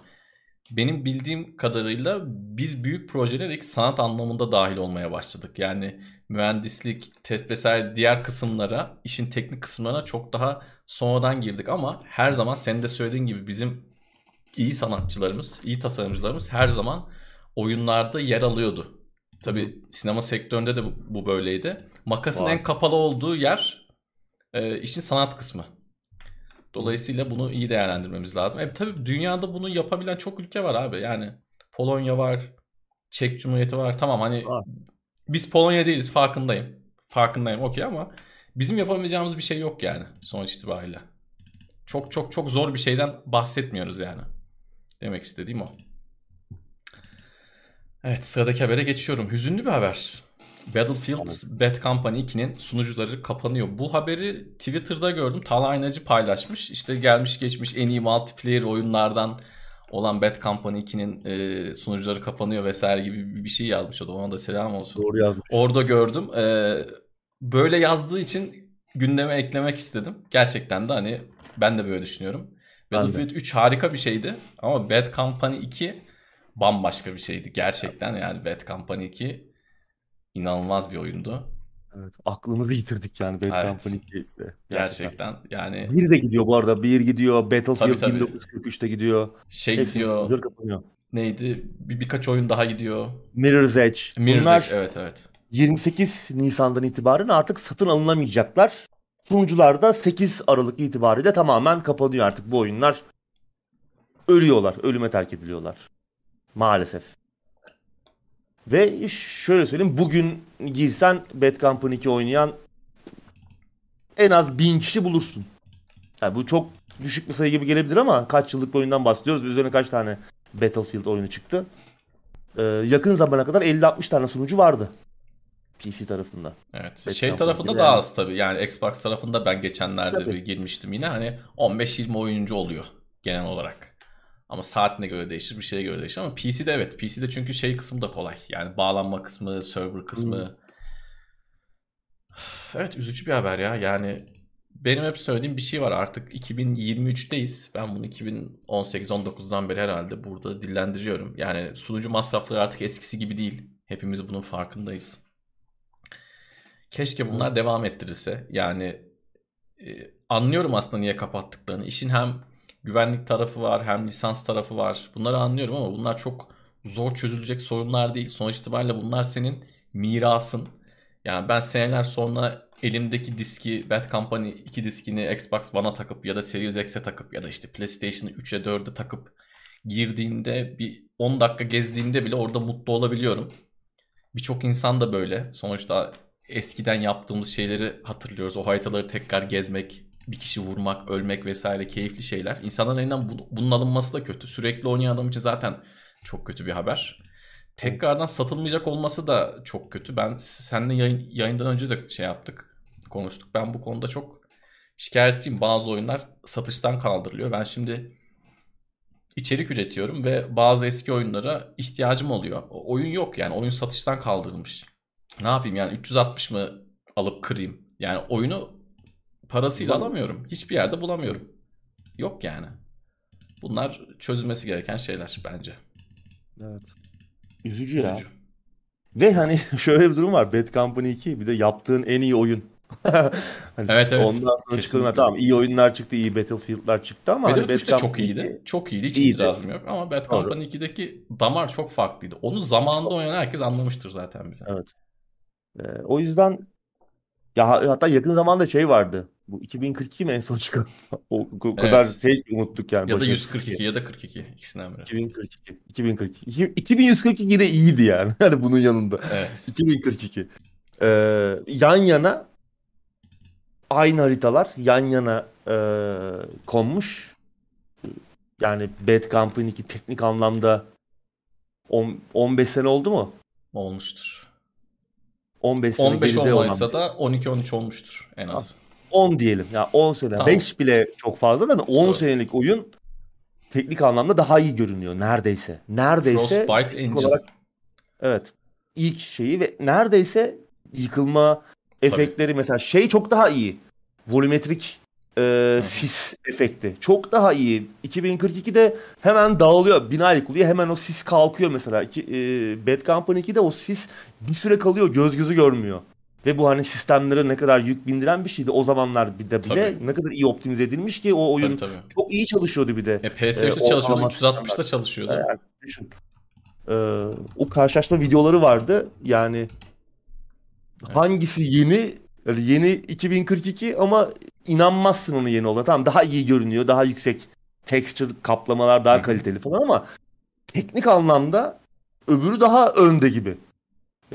benim bildiğim kadarıyla biz büyük projelere ilk sanat anlamında dahil olmaya başladık. Yani mühendislik, test vesaire diğer kısımlara, işin teknik kısımlarına çok daha sonradan girdik ama her zaman senin de söylediğin gibi bizim iyi sanatçılarımız, iyi tasarımcılarımız her zaman oyunlarda yer alıyordu. Tabii sinema sektöründe de bu böyleydi. Makasın Var. en kapalı olduğu yer e, işin sanat kısmı. Dolayısıyla bunu iyi değerlendirmemiz lazım. E tabii dünyada bunu yapabilen çok ülke var abi. Yani Polonya var, Çek Cumhuriyeti var. Tamam hani var. biz Polonya değiliz farkındayım. Farkındayım okey ama bizim yapamayacağımız bir şey yok yani sonuç itibariyle. Çok çok çok zor bir şeyden bahsetmiyoruz yani. Demek istediğim o. Evet sıradaki habere geçiyorum. Hüzünlü bir haber. Battlefield Bad Company 2'nin sunucuları kapanıyor. Bu haberi Twitter'da gördüm. Tala Aynacı paylaşmış. İşte gelmiş geçmiş en iyi multiplayer oyunlardan olan Bad Company 2'nin e, sunucuları kapanıyor vesaire gibi bir şey yazmış o da. Ona da selam olsun. Doğru yazmış. Orada gördüm. E, böyle yazdığı için gündeme eklemek istedim. Gerçekten de hani ben de böyle düşünüyorum. Battlefield 3 harika bir şeydi ama Bad Company 2 bambaşka bir şeydi gerçekten yani Bad Company 2 inanılmaz bir oyundu. Evet, aklımızı yitirdik yani Bad evet. Company 2'de. Gerçekten. gerçekten yani. Bir de gidiyor bu arada. Bir gidiyor. Battlefield tabii, tabii. 1943'te gidiyor. Şey Hepsi gidiyor. Zır kapanıyor. Neydi? Bir, birkaç oyun daha gidiyor. Mirror's Edge. Mirror's Bunlar Edge evet evet. 28 Nisan'dan itibaren artık satın alınamayacaklar. Sunucular da 8 Aralık itibariyle tamamen kapanıyor artık bu oyunlar. Ölüyorlar. Ölüme terk ediliyorlar. Maalesef. Ve şöyle söyleyeyim bugün girsen Bad Company 2 oynayan en az bin kişi bulursun. Yani bu çok düşük bir sayı gibi gelebilir ama kaç yıllık bir oyundan bahsediyoruz. Üzerine kaç tane Battlefield oyunu çıktı. Ee, yakın zamana kadar 50-60 tane sunucu vardı. PC tarafında. Evet. Bad şey tarafında daha az tabii. Yani Xbox tarafında ben geçenlerde tabii. bir girmiştim yine. Hani 15-20 oyuncu oluyor genel olarak. Ama saatine göre değişir, bir şeye göre değişir ama PC'de evet. PC'de çünkü şey kısmı da kolay. Yani bağlanma kısmı, server kısmı. Hmm. Evet üzücü bir haber ya. Yani benim hep söylediğim bir şey var. Artık 2023'teyiz. Ben bunu 2018-19'dan beri herhalde burada dillendiriyorum. Yani sunucu masrafları artık eskisi gibi değil. Hepimiz bunun farkındayız. Keşke bunlar hmm. devam ettirirse. Yani e, anlıyorum aslında niye kapattıklarını. İşin hem güvenlik tarafı var hem lisans tarafı var. Bunları anlıyorum ama bunlar çok zor çözülecek sorunlar değil. Sonuç itibariyle bunlar senin mirasın. Yani ben seneler sonra elimdeki diski Bad Company 2 diskini Xbox One'a takıp ya da Series X'e takıp ya da işte PlayStation 3'e 4'e takıp girdiğimde bir 10 dakika gezdiğimde bile orada mutlu olabiliyorum. Birçok insan da böyle. Sonuçta eskiden yaptığımız şeyleri hatırlıyoruz. O haritaları tekrar gezmek, bir kişi vurmak, ölmek vesaire keyifli şeyler. İnsanların elinden bu, bunun alınması da kötü. Sürekli oynayan adam için zaten çok kötü bir haber. Tekrardan satılmayacak olması da çok kötü. Ben seninle yayın, yayından önce de şey yaptık, konuştuk. Ben bu konuda çok şikayetçiyim. Bazı oyunlar satıştan kaldırılıyor. Ben şimdi içerik üretiyorum ve bazı eski oyunlara ihtiyacım oluyor. Oyun yok yani oyun satıştan kaldırılmış. Ne yapayım yani 360 mı alıp kırayım? Yani oyunu Parasıyla alamıyorum. Hiçbir yerde bulamıyorum. Yok yani. Bunlar çözülmesi gereken şeyler bence. Evet. Üzücü, Üzücü. ya. Ve hani şöyle bir durum var. Bad Company 2 bir de yaptığın en iyi oyun. hani evet evet. Ondan sonra çıkılan tamam iyi oyunlar çıktı, iyi Battlefield'lar çıktı ama Battlefield hani Bad de çok iyiydi. Çok iyiydi. Hiç iyiydi. itirazım yok ama Bad Company 2'deki damar çok farklıydı. Onu zamanında oynayan herkes anlamıştır zaten bize. Evet. Ee, o yüzden ya hatta yakın zamanda şey vardı. Bu 2042 mi en son çıkan? O, o kadar Evet. şey unuttuk yani. Ya da 142 ya da 42 ikisinden biri. 2042. 2042. İki- 2142 yine iyiydi yani. Hani bunun yanında. Evet. 2042. Ee, yan yana aynı haritalar yan yana e, konmuş. Yani Bad Company 2 teknik anlamda 10, 15 sene oldu mu? Olmuştur. 15 sene 15 geride olan. olmaysa da 12-13 olmuştur en az. 10 diyelim. Ya yani 10 sene. Tamam. 5 bile çok fazla da 10 Doğru. senelik oyun teknik anlamda daha iyi görünüyor neredeyse. Neredeyse Frostbite Engine. Olarak, evet. ilk şeyi ve neredeyse yıkılma efektleri Tabii. mesela şey çok daha iyi. Volumetrik e, sis efekti. Çok daha iyi. 2042'de hemen dağılıyor. Bina yıkılıyor. Hemen o sis kalkıyor mesela. İki, e, Bad Company 2'de o sis bir süre kalıyor. Göz gözü görmüyor. Ve bu hani sistemlere ne kadar yük bindiren bir şeydi. O zamanlar bir de bile Tabii. ne kadar iyi optimize edilmiş ki o oyun Tabii tabii. çok iyi çalışıyordu bir de. E, PS3'te Ee, çalışıyordu, ortalama 360'da çalışıyordu. Yani düşün. Ee, o karşılaşma videoları vardı. Yani Evet. hangisi yeni? Yani yeni 2042 ama inanmazsın onun yeni olduğuna. Tamam daha iyi görünüyor. Daha yüksek texture kaplamalar daha Hı kaliteli falan ama teknik anlamda öbürü daha önde gibi.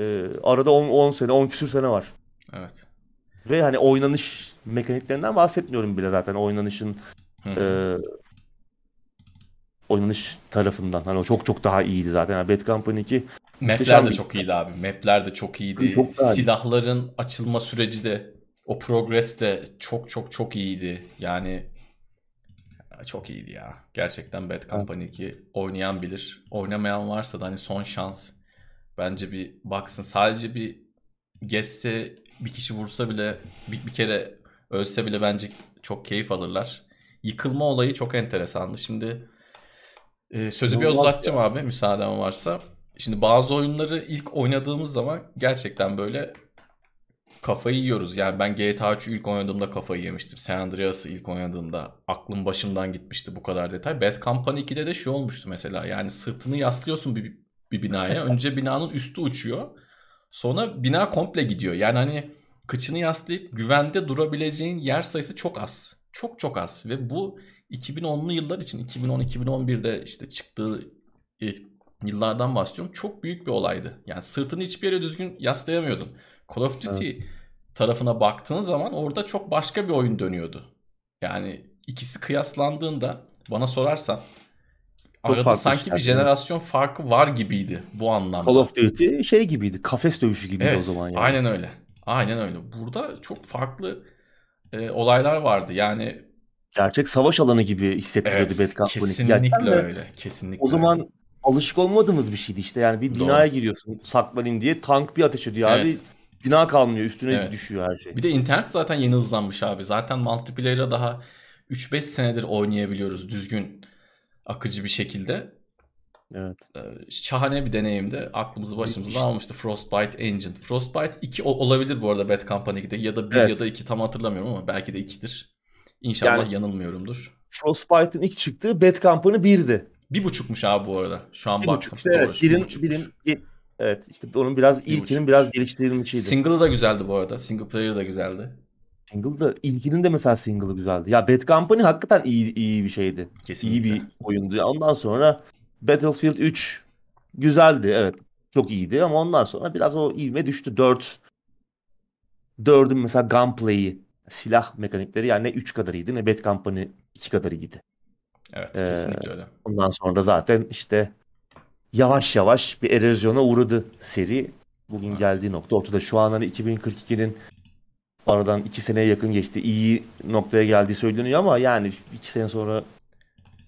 Ee, arada 10, 10 sene, 10 küsür sene var. Evet. Ve hani oynanış mekaniklerinden bahsetmiyorum bile zaten. Oynanışın Hı. e, oynanış tarafından. Hani o çok çok daha iyiydi zaten. Yani Bad Company 2 Map'ler de bir- çok iyiydi abi. Map'ler de çok iyiydi. Çok. Silahların açılma süreci de o progress de çok çok çok iyiydi. Yani çok iyiydi ya. Gerçekten Bad Company 2 oynayan bilir. Oynamayan varsa da hani son şans. Bence bir baksın. Sadece bir geçse bir kişi vursa bile bir, bir kere ölse bile bence çok keyif alırlar. Yıkılma olayı çok enteresandı. Şimdi e, sözü İnanılmaz uzatacağım abi müsaaden varsa. Şimdi bazı oyunları ilk oynadığımız zaman gerçekten böyle kafayı yiyoruz. Yani ben GTA 3'ü ilk oynadığımda kafayı yemiştim. San Andreas'ı ilk oynadığımda aklım başımdan gitmişti bu kadar detay. Bad Company 2'de de şu olmuştu mesela. Yani sırtını yaslıyorsun bir, bir binaya. Önce binanın üstü uçuyor. Sonra bina komple gidiyor. Yani hani kıçını yaslayıp güvende durabileceğin yer sayısı çok az. Çok çok az. Ve bu 2010'lu yıllar için 2010-2011'de işte çıktığı e, yıllardan bahsediyorum. Çok büyük bir olaydı. Yani sırtını hiçbir yere düzgün yaslayamıyordun. Call of Duty tarafına baktığın zaman orada çok başka bir oyun dönüyordu. Yani ikisi kıyaslandığında bana sorarsan arada farklı sanki bir jenerasyon farkı var gibiydi bu anlamda. Call of Duty şey gibiydi. Kafes dövüşü gibiydi Evet, o zaman yani. aynen öyle. Aynen öyle. Burada çok farklı e, olaylar vardı. Yani Gerçek savaş alanı gibi hissettiriyordu evet, Bad Company. kesinlikle Gerçekten öyle. Kesinlikle O zaman öyle. Alışık olmadığımız bir şeydi işte. Yani bir Doğru. binaya giriyorsun saklanayım diye tank bir ateş ediyor abi. Evet. Bina kalmıyor üstüne Evet. düşüyor her şey. Bir de internet zaten yeni hızlanmış abi. Zaten multiplayer'a daha 3-5 senedir oynayabiliyoruz düzgün akıcı bir şekilde. Evet. Ee, şahane bir deneyimdi. Aklımızı başımıza almıştı Frostbite Engine. Frostbite 2 o- olabilir bu arada Bad Company 2'de ya da 1 Evet. ya da 2 tam hatırlamıyorum ama belki de 2'dir. İnşallah Yani- yanılmıyorumdur. Frostbite'ın ilk çıktığı Bad Company 1'di. Bir buçukmuş abi bu arada. Şu an Bir baktım. buçuk işte evet. Doğru, bir birin, bir- evet işte onun biraz ilkinin buçukmuş. biraz geliştirilmişiydi. Single'ı da güzeldi bu arada. Single player da güzeldi. Single da ilkinin de mesela single'ı güzeldi. Ya Bad Company hakikaten iyi iyi bir şeydi. Kesinlikle. İyi bir oyundu. Ondan sonra Battlefield 3 güzeldi evet. Çok iyiydi ama ondan sonra biraz o ivme düştü. 4 4'ün mesela gunplay'i, silah mekanikleri yani ne 3 kadar iyiydi ne Bad Company 2 kadar iyiydi. Evet Ee, kesinlikle öyle. Ondan sonra da zaten işte yavaş yavaş bir erozyona uğradı seri. Bugün Evet. geldiği nokta ortada. Şu an hani 2042'nin aradan 2 seneye yakın geçti. İyi noktaya geldiği söyleniyor ama yani 2 sene sonra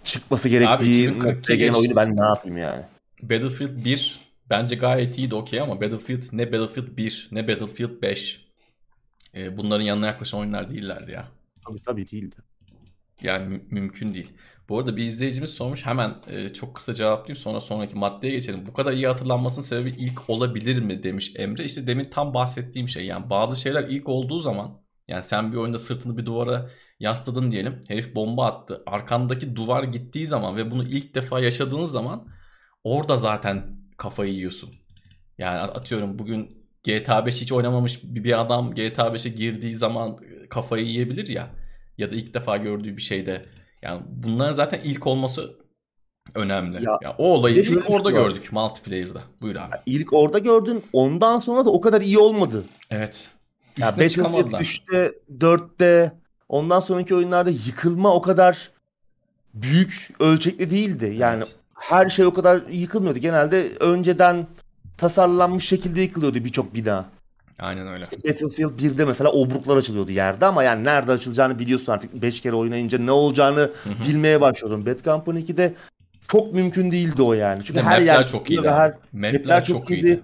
çıkması gerektiği 2042 noktaya gelen oyunu ben ne yapayım yani. Battlefield 1 bence gayet iyiydi okey ama Battlefield ne Battlefield 1 ne Battlefield 5 e, bunların yanına yaklaşan oyunlar değillerdi ya. Tabii tabii değildi. Yani mü- mümkün değil. Bu arada bir izleyicimiz sormuş. Hemen e, çok kısa cevaplayayım sonra sonraki maddeye geçelim. Bu kadar iyi hatırlanmasının sebebi ilk olabilir mi demiş Emre. İşte demin tam bahsettiğim şey. Yani bazı şeyler ilk olduğu zaman yani sen bir oyunda sırtını bir duvara yasladın diyelim. Herif bomba attı. Arkandaki duvar gittiği zaman ve bunu ilk defa yaşadığın zaman orada zaten kafayı yiyorsun. Yani atıyorum bugün GTA 5 hiç oynamamış bir adam GTA 5'e girdiği zaman kafayı yiyebilir ya. Ya da ilk defa gördüğü bir şeyde. Yani bunların zaten ilk olması önemli. Ya, Ya, o olayı ilk orada şey var. gördük multiplayer'da. Buyur abi. İlk orada gördün. Ondan sonra da o kadar iyi olmadı. Evet. Ya Üstüne Battlefield çıkamadılar. 3'te, 4'te ondan sonraki oyunlarda yıkılma o kadar büyük ölçekli değildi. Yani Evet. her şey o kadar yıkılmıyordu. Genelde önceden tasarlanmış şekilde yıkılıyordu birçok bina. Aynen öyle. Battlefield 1'de mesela obruklar açılıyordu yerde ama yani nerede açılacağını biliyorsun artık 5 kere oynayınca ne olacağını bilmeye başlıyordun. Bad Company 2'de çok mümkün değildi o yani. Çünkü de her yer çok iyiydi. her. Mapler, mapler çok, çok iyiydi. iyiydi.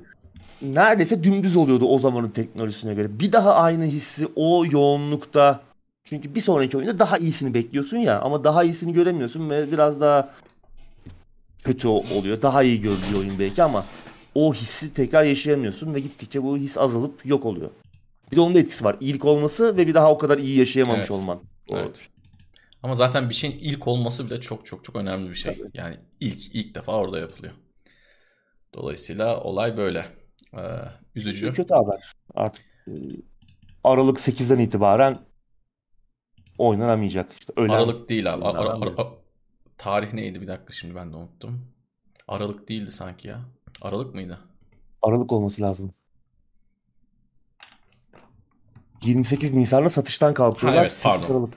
Neredeyse dümdüz oluyordu o zamanın teknolojisine göre. Bir daha aynı hissi o yoğunlukta Çünkü bir sonraki oyunda daha iyisini bekliyorsun ya ama daha iyisini göremiyorsun ve biraz daha kötü oluyor. Daha iyi görülüyor oyun belki ama o hissi tekrar yaşayamıyorsun ve gittikçe bu his azalıp yok oluyor. Bir de onun da etkisi var. İlk olması ve bir daha o kadar iyi yaşayamamış Evet. olman. O- Evet. Ama zaten bir şeyin ilk olması bile çok çok çok önemli bir şey. Tabii. Yani ilk ilk defa orada yapılıyor. Dolayısıyla olay böyle. Ee, üzücü. Kötü haber. Artık e, Aralık 8'den itibaren oynanamayacak. İşte ölen Aralık değil abi. Oyunlar ara- ara- tarih neydi bir dakika şimdi ben de unuttum. Aralık değildi sanki ya. Aralık mıydı? Aralık olması lazım. 28 Nisan'da satıştan kalkıyorlar. Ha, evet, 8 pardon. Aralık.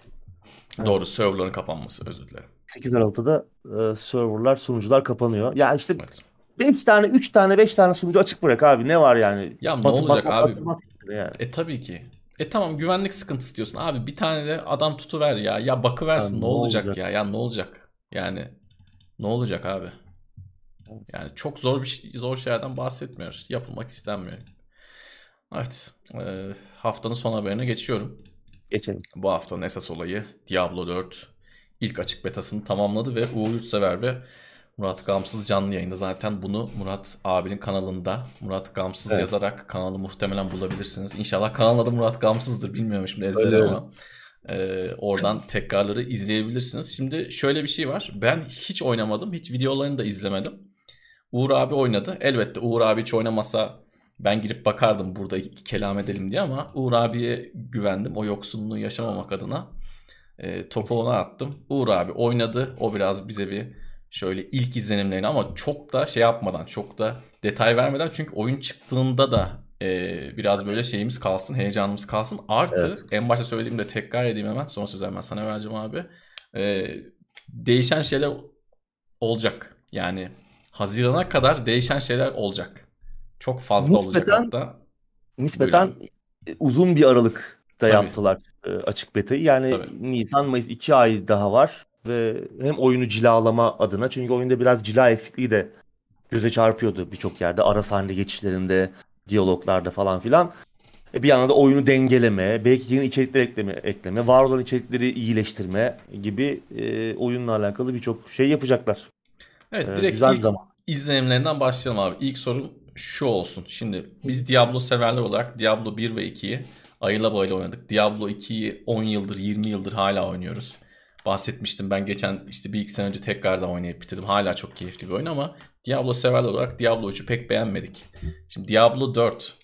Evet. Doğru serverların kapanması özür dilerim. 8 Aralık'ta da e, serverlar, sunucular kapanıyor. Ya işte Evet. 5 tane, 3 tane, 5 tane sunucu açık bırak abi. Ne var yani? Ya ne Batı- olacak batı- abi? kimse yani. E tabii ki. E tamam güvenlik sıkıntısı diyorsun. Abi bir tane de adam tutuver ya. Ya bakıversin Ya ne ne olacak, olacak? ya? Ya ne olacak? Yani ne olacak abi? Yani çok zor bir şey, zor şeylerden bahsetmiyoruz. Yapılmak istenmiyor. Evet. e, haftanın son haberine geçiyorum. Geçelim. Bu haftanın esas olayı Diablo 4 ilk açık betasını tamamladı ve Uğur Yurtsever ve Murat Gamsız canlı yayında zaten bunu Murat abinin kanalında Murat Gamsız Evet. yazarak kanalı muhtemelen bulabilirsiniz. İnşallah kanalın adı Murat Gamsız'dır bilmiyorum şimdi ezbere Öyle. ama e, oradan tekrarları izleyebilirsiniz. Şimdi şöyle bir şey var ben hiç oynamadım hiç videolarını da izlemedim. Uğur abi oynadı. Elbette Uğur abi hiç oynamasa ben girip bakardım burada iki kelam edelim diye ama Uğur abiye güvendim. O yoksunluğu yaşamamak adına e, topu ona attım. Uğur abi oynadı. O biraz bize bir şöyle ilk izlenimlerini ama çok da şey yapmadan, çok da detay vermeden çünkü oyun çıktığında da e, biraz böyle şeyimiz kalsın, heyecanımız kalsın. Artı Evet. en başta söylediğimde tekrar edeyim hemen. Son sözü hemen sana vereceğim abi. E, değişen şeyler olacak. Yani Haziran'a kadar değişen şeyler olacak. Çok fazla olacak Nispeten- hatta. Nispeten e, uzun bir aralıkta Tabii. yaptılar e, açık betayı. Yani Tabii. Nisan, Mayıs 2 ay daha var ve hem oyunu cilalama adına çünkü oyunda biraz cila eksikliği de göze çarpıyordu birçok yerde. Ara sahne geçişlerinde, diyaloglarda falan filan. E bir yandan da oyunu dengeleme, belki yeni içerikler ekleme, ekleme, var olan içerikleri iyileştirme gibi e, oyunla alakalı birçok şey yapacaklar. Evet direkt güzel ilk zaman. izlenimlerinden başlayalım abi. İlk sorum şu olsun. Şimdi biz Diablo severler olarak Diablo 1 ve 2'yi ayıla bayıla oynadık. Diablo 2'yi 10 yıldır 20 yıldır hala oynuyoruz. Bahsetmiştim ben geçen işte bir iki sene önce tekrardan oynayıp bitirdim. Hala çok keyifli bir oyun ama Diablo severler olarak Diablo 3'ü pek beğenmedik. Şimdi Diablo 4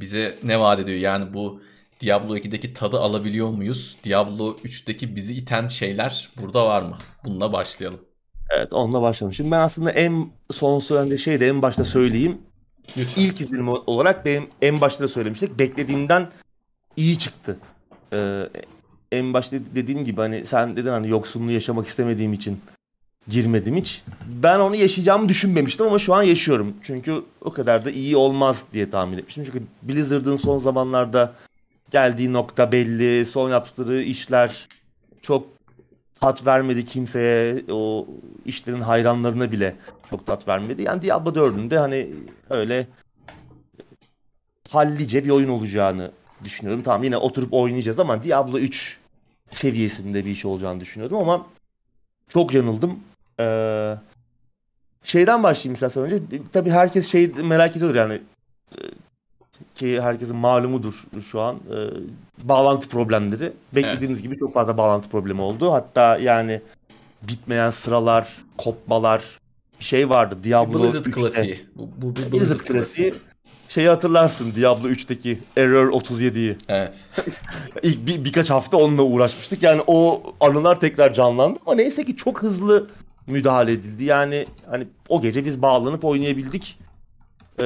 bize ne vaat ediyor? Yani bu Diablo 2'deki tadı alabiliyor muyuz? Diablo 3'teki bizi iten şeyler burada var mı? Bununla başlayalım. Evet onunla başlayalım. Şimdi ben aslında en son söylediğim şey de en başta söyleyeyim. Lütfen. İlk izlenim olarak benim en başta da söylemiştik. Beklediğimden iyi çıktı. Ee, en başta dediğim gibi hani sen dedin hani yoksunluğu yaşamak istemediğim için girmedim hiç. Ben onu yaşayacağımı düşünmemiştim ama şu an yaşıyorum. Çünkü o kadar da iyi olmaz diye tahmin etmiştim. Çünkü Blizzard'ın son zamanlarda geldiği nokta belli. Son yaptıkları işler çok tat vermedi kimseye. O işlerin hayranlarına bile çok tat vermedi. Yani Diablo 4'ün de hani öyle hallice bir oyun olacağını düşünüyorum. Tamam yine oturup oynayacağız ama Diablo 3 seviyesinde bir iş olacağını düşünüyordum ama çok yanıldım. Ee, şeyden başlayayım istersen önce. Tabii herkes şey merak ediyor yani ki herkesin malumudur şu an. e, bağlantı problemleri. Beklediğimiz gibi çok fazla bağlantı problemi oldu. Hatta yani bitmeyen sıralar, kopmalar bir şey vardı. Diablo Blizzard 3'te. klasiği. Bu, bu bir Blizzard, Blizzard, klasiği. Şeyi hatırlarsın Diablo 3'teki Error 37'yi. Evet. İlk bir, birkaç hafta onunla uğraşmıştık. Yani o anılar tekrar canlandı ama neyse ki çok hızlı müdahale edildi. Yani hani o gece biz bağlanıp oynayabildik. Ee,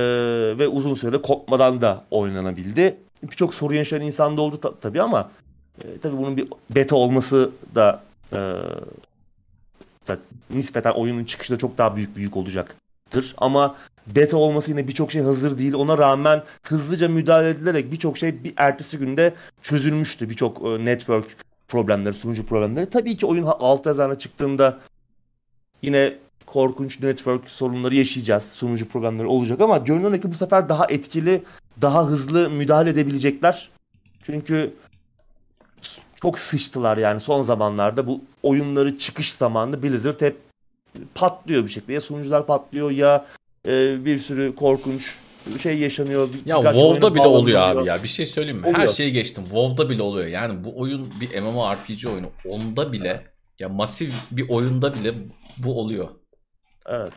ve uzun sürede kopmadan da oynanabildi. Birçok sorun yaşayan insan da oldu ta- tabii ama e, tabii bunun bir beta olması da, e, da nispeten oyunun çıkışında çok daha büyük bir yük olacaktır. Ama beta olması yine birçok şey hazır değil. Ona rağmen hızlıca müdahale edilerek birçok şey bir ertesi günde çözülmüştü. Birçok e, network problemleri, sunucu problemleri. Tabii ki oyun ha- alt yazana çıktığında yine korkunç network sorunları yaşayacağız. Sunucu problemleri olacak ama görünen ki bu sefer daha etkili, daha hızlı müdahale edebilecekler. Çünkü çok sıçtılar yani son zamanlarda bu oyunları çıkış zamanında Blizzard hep patlıyor bir şekilde. Ya sunucular patlıyor ya e, bir sürü korkunç şey yaşanıyor. Ya Birkaç WoW'da bile oluyor abi ya. Bir şey söyleyeyim mi? Her Oluyor. şeyi geçtim. WoW'da bile oluyor. Yani bu oyun bir MMORPG oyunu. Onda bile ya masif bir oyunda bile bu oluyor. Evet.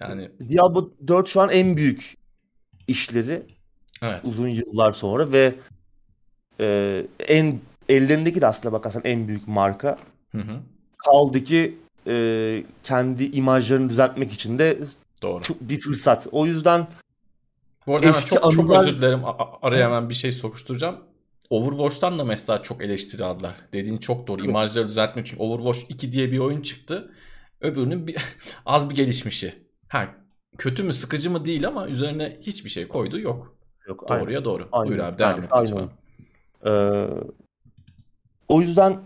Yani Diablo 4 şu an en büyük işleri evet. uzun yıllar sonra ve e, en ellerindeki de aslına bakarsan en büyük marka. Hı hı. Kaldı ki e, kendi imajlarını düzeltmek için de Doğru. bir fırsat. O yüzden Bu arada Eski çok, çok anılar- özür dilerim. Araya hemen bir şey sokuşturacağım. Overwatch'tan da mesela çok eleştiri aldılar. Dediğin çok doğru. İmajları düzeltmek için Overwatch 2 diye bir oyun çıktı. Öbürünün bir, az bir gelişmişi. Ha kötü mü sıkıcı mı değil ama üzerine hiçbir şey koyduğu yok. yok. aynen. Doğruya doğru. Aynen. Buyur abi devam Aynen, et aynen lütfen. Ee, o yüzden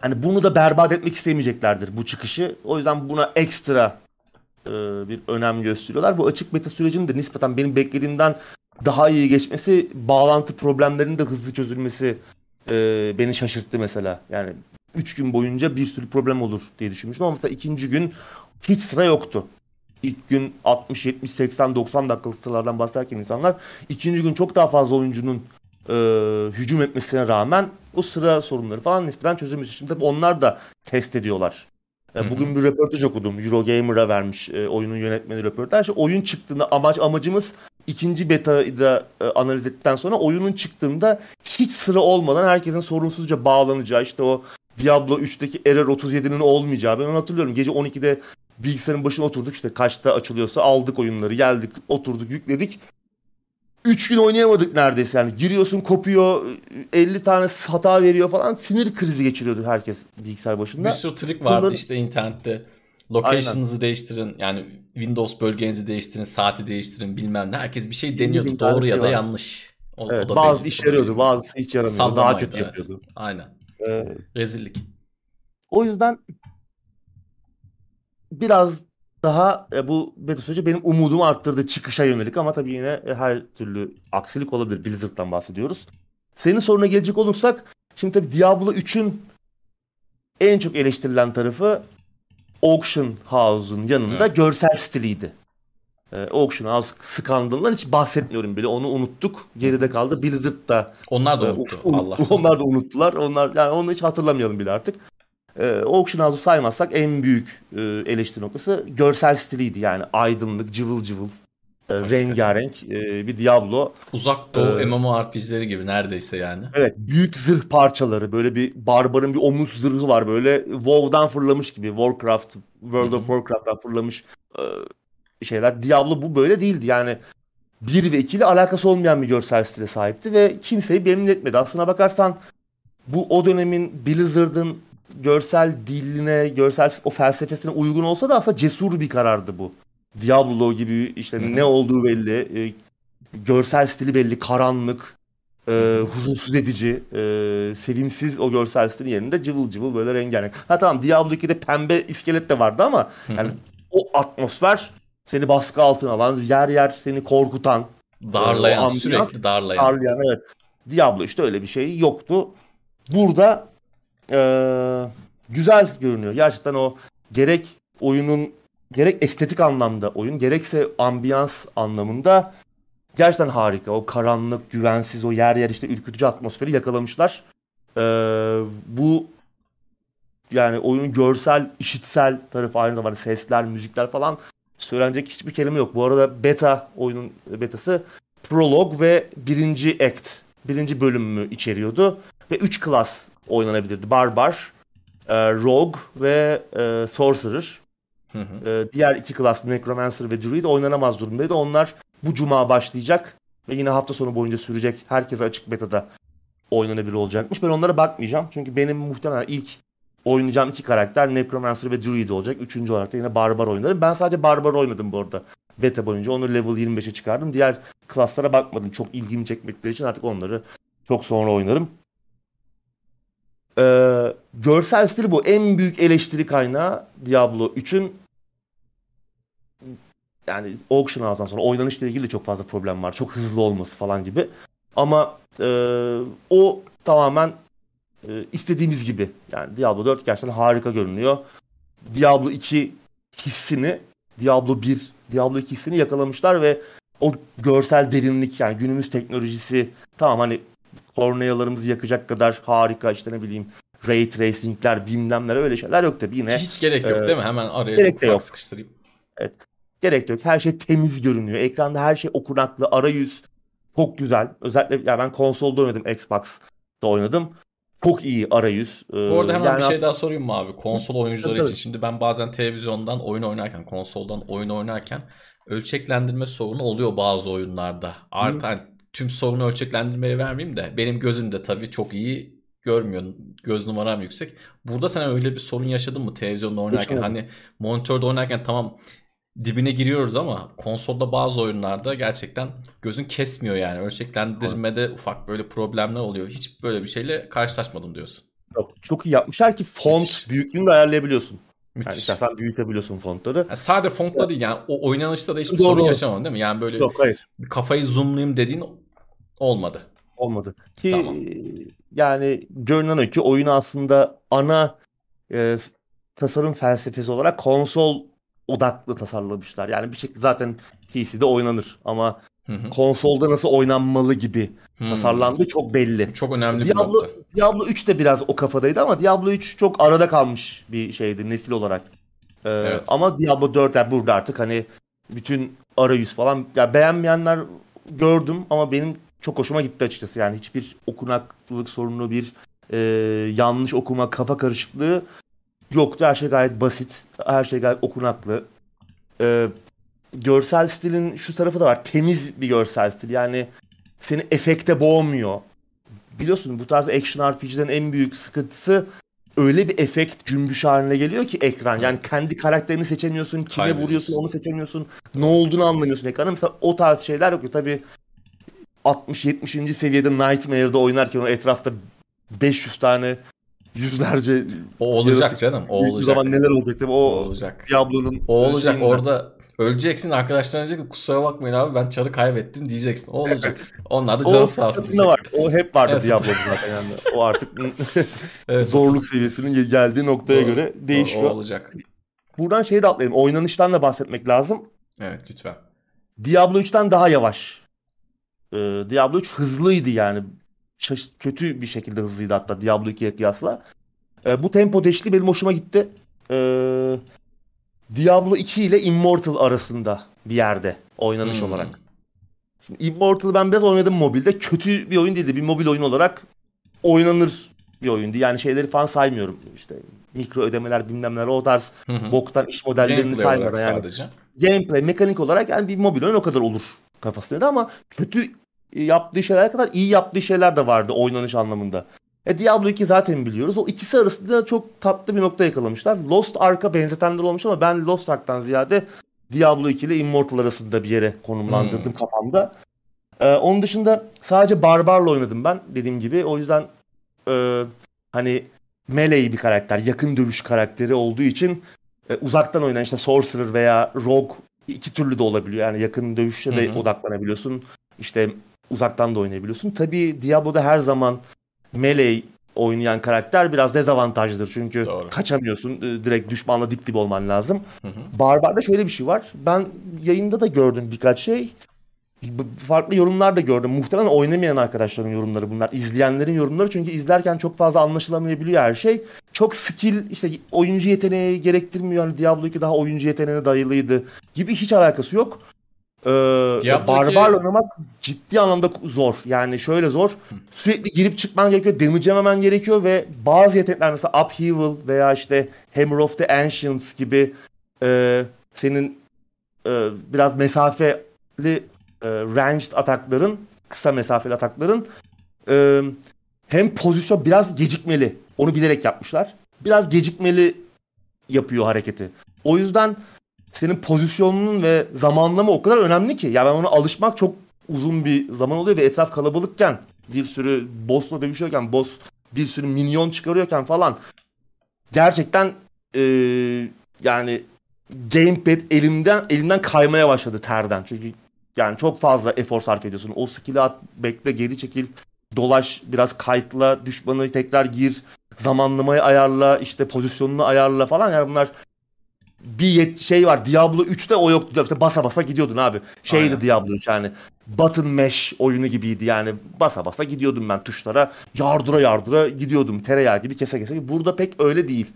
hani bunu da berbat etmek istemeyeceklerdir bu çıkışı. O yüzden buna ekstra e, bir önem gösteriyorlar. Bu açık beta sürecinin de nispeten benim beklediğimden daha iyi geçmesi, bağlantı problemlerinin de hızlı çözülmesi e, beni şaşırttı mesela. Yani 3 gün boyunca bir sürü problem olur diye düşünmüştüm ama mesela ikinci gün hiç sıra yoktu. İlk gün 60, 70, 80, 90 dakikalık sıralardan bahsederken insanlar ikinci gün çok daha fazla oyuncunun e, hücum etmesine rağmen o sıra sorunları falan nispeten çözülmüş. Şimdi tabii onlar da test ediyorlar. E. Bugün bir röportaj okudum. Eurogamer'a vermiş e, oyunun yönetmeni röportaj. Oyun çıktığında amaç amacımız ikinci beta'yı da e, analiz ettikten sonra oyunun çıktığında hiç sıra olmadan herkesin sorunsuzca bağlanacağı işte o Diablo 3'teki Error 37'nin olmayacağı ben onu hatırlıyorum. Gece 12'de bilgisayarın başına oturduk işte kaçta açılıyorsa aldık oyunları geldik oturduk yükledik. 3 gün oynayamadık neredeyse yani giriyorsun kopuyor 50 tane hata veriyor falan sinir krizi geçiriyordu herkes bilgisayar başında. Bir sürü trik vardı Bunları- işte internette. Location'ınızı değiştirin. Yani Windows bölgenizi değiştirin, saati değiştirin bilmem ne. Herkes bir şey deniyordu. Doğru ya şey da var. yanlış. O, Evet, o da bazı belli. iş O da yarıyordu bazısı hiç yaramıyordu daha kötü evet. yapıyordu. Aynen. Ee, Rezillik. O yüzden biraz daha e, bu beta süreci benim umudumu arttırdı çıkışa yönelik ama tabii yine e, her türlü aksilik olabilir. Blizzard'dan bahsediyoruz. Senin soruna gelecek olursak şimdi tabii Diablo 3'ün en çok eleştirilen tarafı Auction House'un yanında Evet. görsel stiliydi. E, Auction House skandalından hiç bahsetmiyorum bile. Onu unuttuk. Geride kaldı. Blizzard da Onlar da ee, unuttu. unut- Allah. Onlar da unuttular. Onlar yani onu hiç hatırlamayalım bile artık. Ee, Auction House'u saymazsak en büyük e, eleştiri noktası görsel stiliydi. Yani aydınlık, cıvıl cıvıl, e, rengarenk e, bir Diablo. Uzak Doğu Ee, MMORPG'leri gibi neredeyse yani. Evet, büyük zırh parçaları, böyle bir barbarın bir omuz zırhı var böyle WoW'dan fırlamış gibi. Warcraft, World Hı hı. of Warcraft'tan fırlamış e, şeyler. Diablo bu böyle değildi. Yani 1 ve 2 ile alakası olmayan bir görsel stile sahipti ve kimseyi memnun etmedi. Aslına bakarsan bu o dönemin Blizzard'ın görsel diline, görsel o felsefesine uygun olsa da aslında cesur bir karardı bu. Diablo gibi işte Hı hı. ne olduğu belli, e, görsel stili belli, karanlık, e, huzursuz edici, e, sevimsiz o görsel stilin yerinde cıvıl cıvıl böyle rengarenk. Ha tamam Diablo 2'de pembe iskelet de vardı ama Hı hı. yani o atmosfer seni baskı altına alan, yer yer seni korkutan, darlayan, o ambiyans, sürekli darlayan. Darlayan evet. Diablo işte öyle bir şey yoktu. Burada eee, güzel görünüyor. Gerçekten o gerek oyunun gerek estetik anlamda oyun gerekse ambiyans anlamında gerçekten harika. O karanlık, güvensiz, o yer yer işte ürkütücü atmosferi yakalamışlar. Eee, bu yani oyunun görsel, işitsel tarafı aynı zamanda sesler, müzikler falan söylenecek hiçbir kelime yok. Bu arada beta oyunun betası prolog ve birinci act, birinci bölümü içeriyordu. Ve 3 klas oynanabilirdi. Barbar, e, Rogue ve e, Sorcerer. Hı hı. E, diğer iki klas Necromancer ve Druid oynanamaz durumdaydı. Onlar bu cuma başlayacak ve yine hafta sonu boyunca sürecek. Herkese açık betada oynanabilir olacakmış. Ben onlara bakmayacağım. Çünkü benim muhtemelen ilk oynayacağım iki karakter Necromancer ve Druid olacak. Üçüncü olarak da yine Barbar oynarım. Ben sadece Barbar oynadım bu arada. Beta boyunca onu level 25'e çıkardım. Diğer klaslara bakmadım. Çok ilgimi çekmekleri için artık onları çok sonra oynarım. Ee, görsel stil bu. En büyük eleştiri kaynağı Diablo 3'ün yani Auction House'dan sonra oynanışla ilgili de çok fazla problem var. Çok hızlı olması falan gibi. Ama e, o tamamen e, istediğimiz gibi. Yani Diablo 4 gerçekten harika görünüyor. Diablo 2 hissini Diablo 1, Diablo 2 hissini yakalamışlar ve o görsel derinlik yani günümüz teknolojisi tamam hani korneyalarımızı yakacak kadar harika işte ne bileyim ray tracing'ler bilmemler öyle şeyler yok tabii yine. Hiç gerek yok e, değil mi? Hemen araya gerek de yok. sıkıştırayım. Gerek yok. Her şey temiz görünüyor. Ekranda her şey okunaklı. Arayüz çok güzel. Özellikle ya ben konsolda oynadım. Xbox'ta oynadım. Çok iyi arayüz. Ee, Bu arada hemen yani bir şey daha sorayım mı abi? Konsol oyuncuları için. Şimdi ben bazen televizyondan oyun oynarken, konsoldan oyun oynarken ölçeklendirme sorunu oluyor bazı oyunlarda. Artı hani tüm sorunu ölçeklendirmeye vermeyeyim de benim gözümde tabii çok iyi görmüyor. Göz numaram yüksek. Burada sen öyle bir sorun yaşadın mı televizyonda oynarken? Hani monitörde oynarken tamam dibine giriyoruz ama konsolda bazı oyunlarda gerçekten gözün kesmiyor yani. Ölçeklendirmede ufak böyle problemler oluyor. Hiç böyle bir şeyle karşılaşmadım diyorsun. Yok, çok iyi yapmışlar ki font Müthiş. büyüklüğünü de ayarlayabiliyorsun. Yani Müthiş. istersen büyütebiliyorsun fontları. Yani sade fontta değil yani o oynanışta da hiçbir Doğru, sorun doğru. yaşamadım değil mi? Yani böyle Yok hayır. kafayı zoomlayayım dediğin olmadı. Olmadı. Ki Tamam. yani görünen o ki oyunu aslında ana e, tasarım felsefesi olarak konsol odaklı tasarlamışlar. Yani bir şekilde zaten PC'de oynanır ama Hı hı. konsolda nasıl oynanmalı gibi Hmm. tasarlandığı çok belli. Çok önemli bir Diablo, nokta. Diablo 3 de biraz o kafadaydı ama Diablo 3 çok arada kalmış bir şeydi nesil olarak. Ee, Evet. Ama Diablo 4 yani burada artık hani bütün arayüz falan ya beğenmeyenler gördüm ama benim çok hoşuma gitti açıkçası. Yani hiçbir okunaklılık sorunu, bir e, yanlış okuma, kafa karışıklığı yoktu. Her şey gayet basit, her şey gayet okunaklı. Ee, görsel stilin şu tarafı da var. Temiz bir görsel stil. Yani seni efekte boğmuyor. Biliyorsun bu tarz action RPG'lerin en büyük sıkıntısı öyle bir efekt cümbüş haline geliyor ki ekran. Yani kendi karakterini seçemiyorsun, kime vuruyorsun onu seçemiyorsun. Ne olduğunu anlamıyorsun ekranda. Mesela o tarz şeyler yok. Tabii 60-70. seviyede Nightmare'da oynarken o etrafta 500 tane yüzlerce O olacak yaratık canım. O olacak. zaman neler olacak tabii O o olacak. Diablo'nun O olacak. şeyinden. Orada öleceksin arkadaşlar diyecek ki kusura bakmayın abi ben çarı kaybettim diyeceksin. O olacak. Onlar da O canı sağ olsun var. O hep vardı Evet. Diablo'da zaten yani. O artık Evet. zorluk seviyesinin geldiği noktaya O- göre O, değişiyor. o olacak. Buradan şeyi de atlayalım. Oynanıştan da bahsetmek lazım. Evet lütfen. Diablo 3'ten daha yavaş. Ee, Diablo 3 hızlıydı yani. Kötü bir şekilde hızlıydı hatta Diablo 2'ye kıyasla. Ee, bu tempo değişikliği benim hoşuma gitti. Ee, Diablo 2 ile Immortal arasında bir yerde oynanış Hmm. olarak. Şimdi Immortal'ı ben biraz oynadım mobilde. Kötü bir oyun değildi. Bir mobil oyun olarak oynanır bir oyundu. Yani şeyleri falan saymıyorum. İşte mikro ödemeler bilmem neler o tarz Hı hı. boktan iş modellerini Gameplay olarak yani sadece. gameplay mekanik olarak yani bir mobil oyun o kadar olur kafasındaydı ama kötü yaptığı şeyler kadar iyi yaptığı şeyler de vardı oynanış anlamında. E Diablo 2 zaten biliyoruz. O ikisi arasında çok tatlı bir nokta yakalamışlar. Lost Ark'a benzetenler olmuş ama ben Lost Ark'tan ziyade Diablo 2 ile Immortal arasında bir yere konumlandırdım Hmm. kafamda. Ee, onun dışında sadece Barbar'la oynadım ben dediğim gibi. O yüzden e, hani melee bir karakter, yakın dövüş karakteri olduğu için e, uzaktan oynayan işte Sorcerer veya Rogue iki türlü de olabiliyor. Yani yakın dövüşe de Hı hı. odaklanabiliyorsun. İşte uzaktan da oynayabiliyorsun. Tabii Diablo'da her zaman melee oynayan karakter biraz dezavantajlıdır. Çünkü Doğru. kaçamıyorsun. E, Direkt düşmanla dip dip olman lazım. Hı hı. Barbar'da şöyle bir şey var. Ben yayında da gördüm birkaç şey. Farklı yorumlar da gördüm. Muhtemelen oynamayan arkadaşların yorumları bunlar. İzleyenlerin yorumları çünkü izlerken çok fazla anlaşılamayabiliyor her şey. Çok skill işte oyuncu yeteneği gerektirmiyor. Hani Diablo 2 daha oyuncu yeteneğine dayılıydı gibi hiç alakası yok. Ee, Barbar'la 2 oynamak ciddi anlamda zor. Yani şöyle zor. Sürekli girip çıkman gerekiyor. Damage yememen gerekiyor ve bazı yetenekler mesela Upheaval veya işte Hammer of the Ancients gibi e, senin e, biraz mesafeli e, ranged atakların, kısa mesafeli atakların e, hem pozisyon biraz gecikmeli. Onu bilerek yapmışlar. Biraz gecikmeli yapıyor hareketi. O yüzden senin pozisyonunun ve zamanlama o kadar önemli ki. Ya ben ona alışmak çok uzun bir zaman oluyor ve etraf kalabalıkken bir sürü boss'la dövüşüyorken, boss bir sürü minyon çıkarıyorken falan gerçekten e, yani gamepad elimden elimden kaymaya başladı terden. Çünkü yani çok fazla efor sarf ediyorsun. O skill'i at, bekle, geri çekil. dolaş biraz kayıtla düşmanı tekrar gir zamanlamayı ayarla işte pozisyonunu ayarla falan yani bunlar bir yet şey var Diablo 3'te o yoktu işte basa basa gidiyordun abi şeydi Aynen. Diablo 3 yani button mesh oyunu gibiydi yani basa basa gidiyordum ben tuşlara yardıra yardıra gidiyordum tereyağı gibi kese kese burada pek öyle değil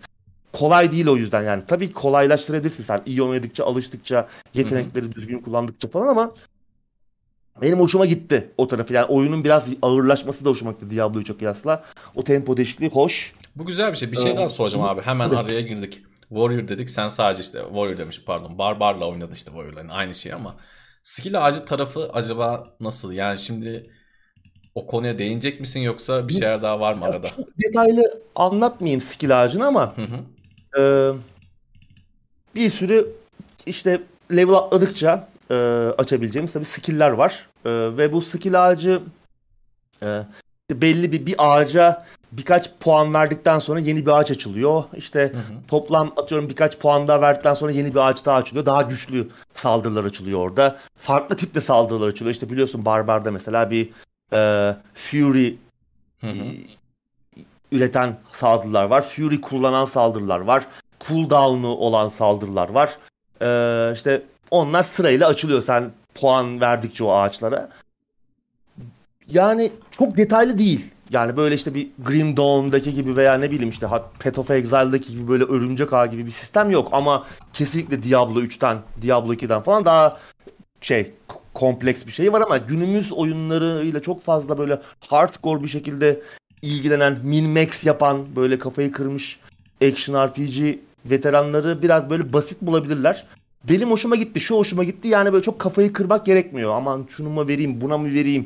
kolay değil o yüzden yani. Tabii kolaylaştırabilirsin sen iyi oynadıkça, alıştıkça, yetenekleri Hı-hı. düzgün kullandıkça falan ama benim hoşuma gitti o tarafı. Yani oyunun biraz ağırlaşması da hoşuma gitti Diablo'yu çok kıyasla. O tempo değişikliği hoş. Bu güzel bir şey. Bir şey ee, daha soracağım abi. Hemen araya girdik. Warrior dedik. Sen sadece işte Warrior demiş pardon. Barbarla oynadı işte Warrior'ların aynı şey ama skill ağacı tarafı acaba nasıl? Yani şimdi o konuya değinecek misin yoksa bir şeyler daha var mı arada? Çok detaylı anlatmayayım skill ağacını ama hı hı. E, bir sürü işte level atladıkça e, açabileceğimiz tabii skill'ler var. E, ve bu skill ağacı e, belli bir bir ağaca birkaç puan verdikten sonra yeni bir ağaç açılıyor. İşte hı hı. toplam atıyorum birkaç puan daha verdikten sonra yeni bir ağaç daha açılıyor. Daha güçlü saldırılar açılıyor orada. Farklı tipte saldırılar açılıyor. İşte biliyorsun Barbar'da mesela bir e, Fury hı hı. üreten saldırılar var. Fury kullanan saldırılar var. Cooldown'u olan saldırılar var. E, işte onlar sırayla açılıyor sen puan verdikçe o ağaçlara. Yani çok detaylı değil. Yani böyle işte bir Grim Dawn'daki gibi veya ne bileyim işte Path of Exile'daki gibi böyle örümcek ağ gibi bir sistem yok. Ama kesinlikle Diablo 3'ten, Diablo 2'den falan daha şey kompleks bir şey var ama günümüz oyunlarıyla çok fazla böyle hardcore bir şekilde ilgilenen, min-max yapan, böyle kafayı kırmış action RPG veteranları biraz böyle basit bulabilirler. Benim hoşuma gitti, şu hoşuma gitti. Yani böyle çok kafayı kırmak gerekmiyor. Aman şunu mu vereyim, buna mı vereyim?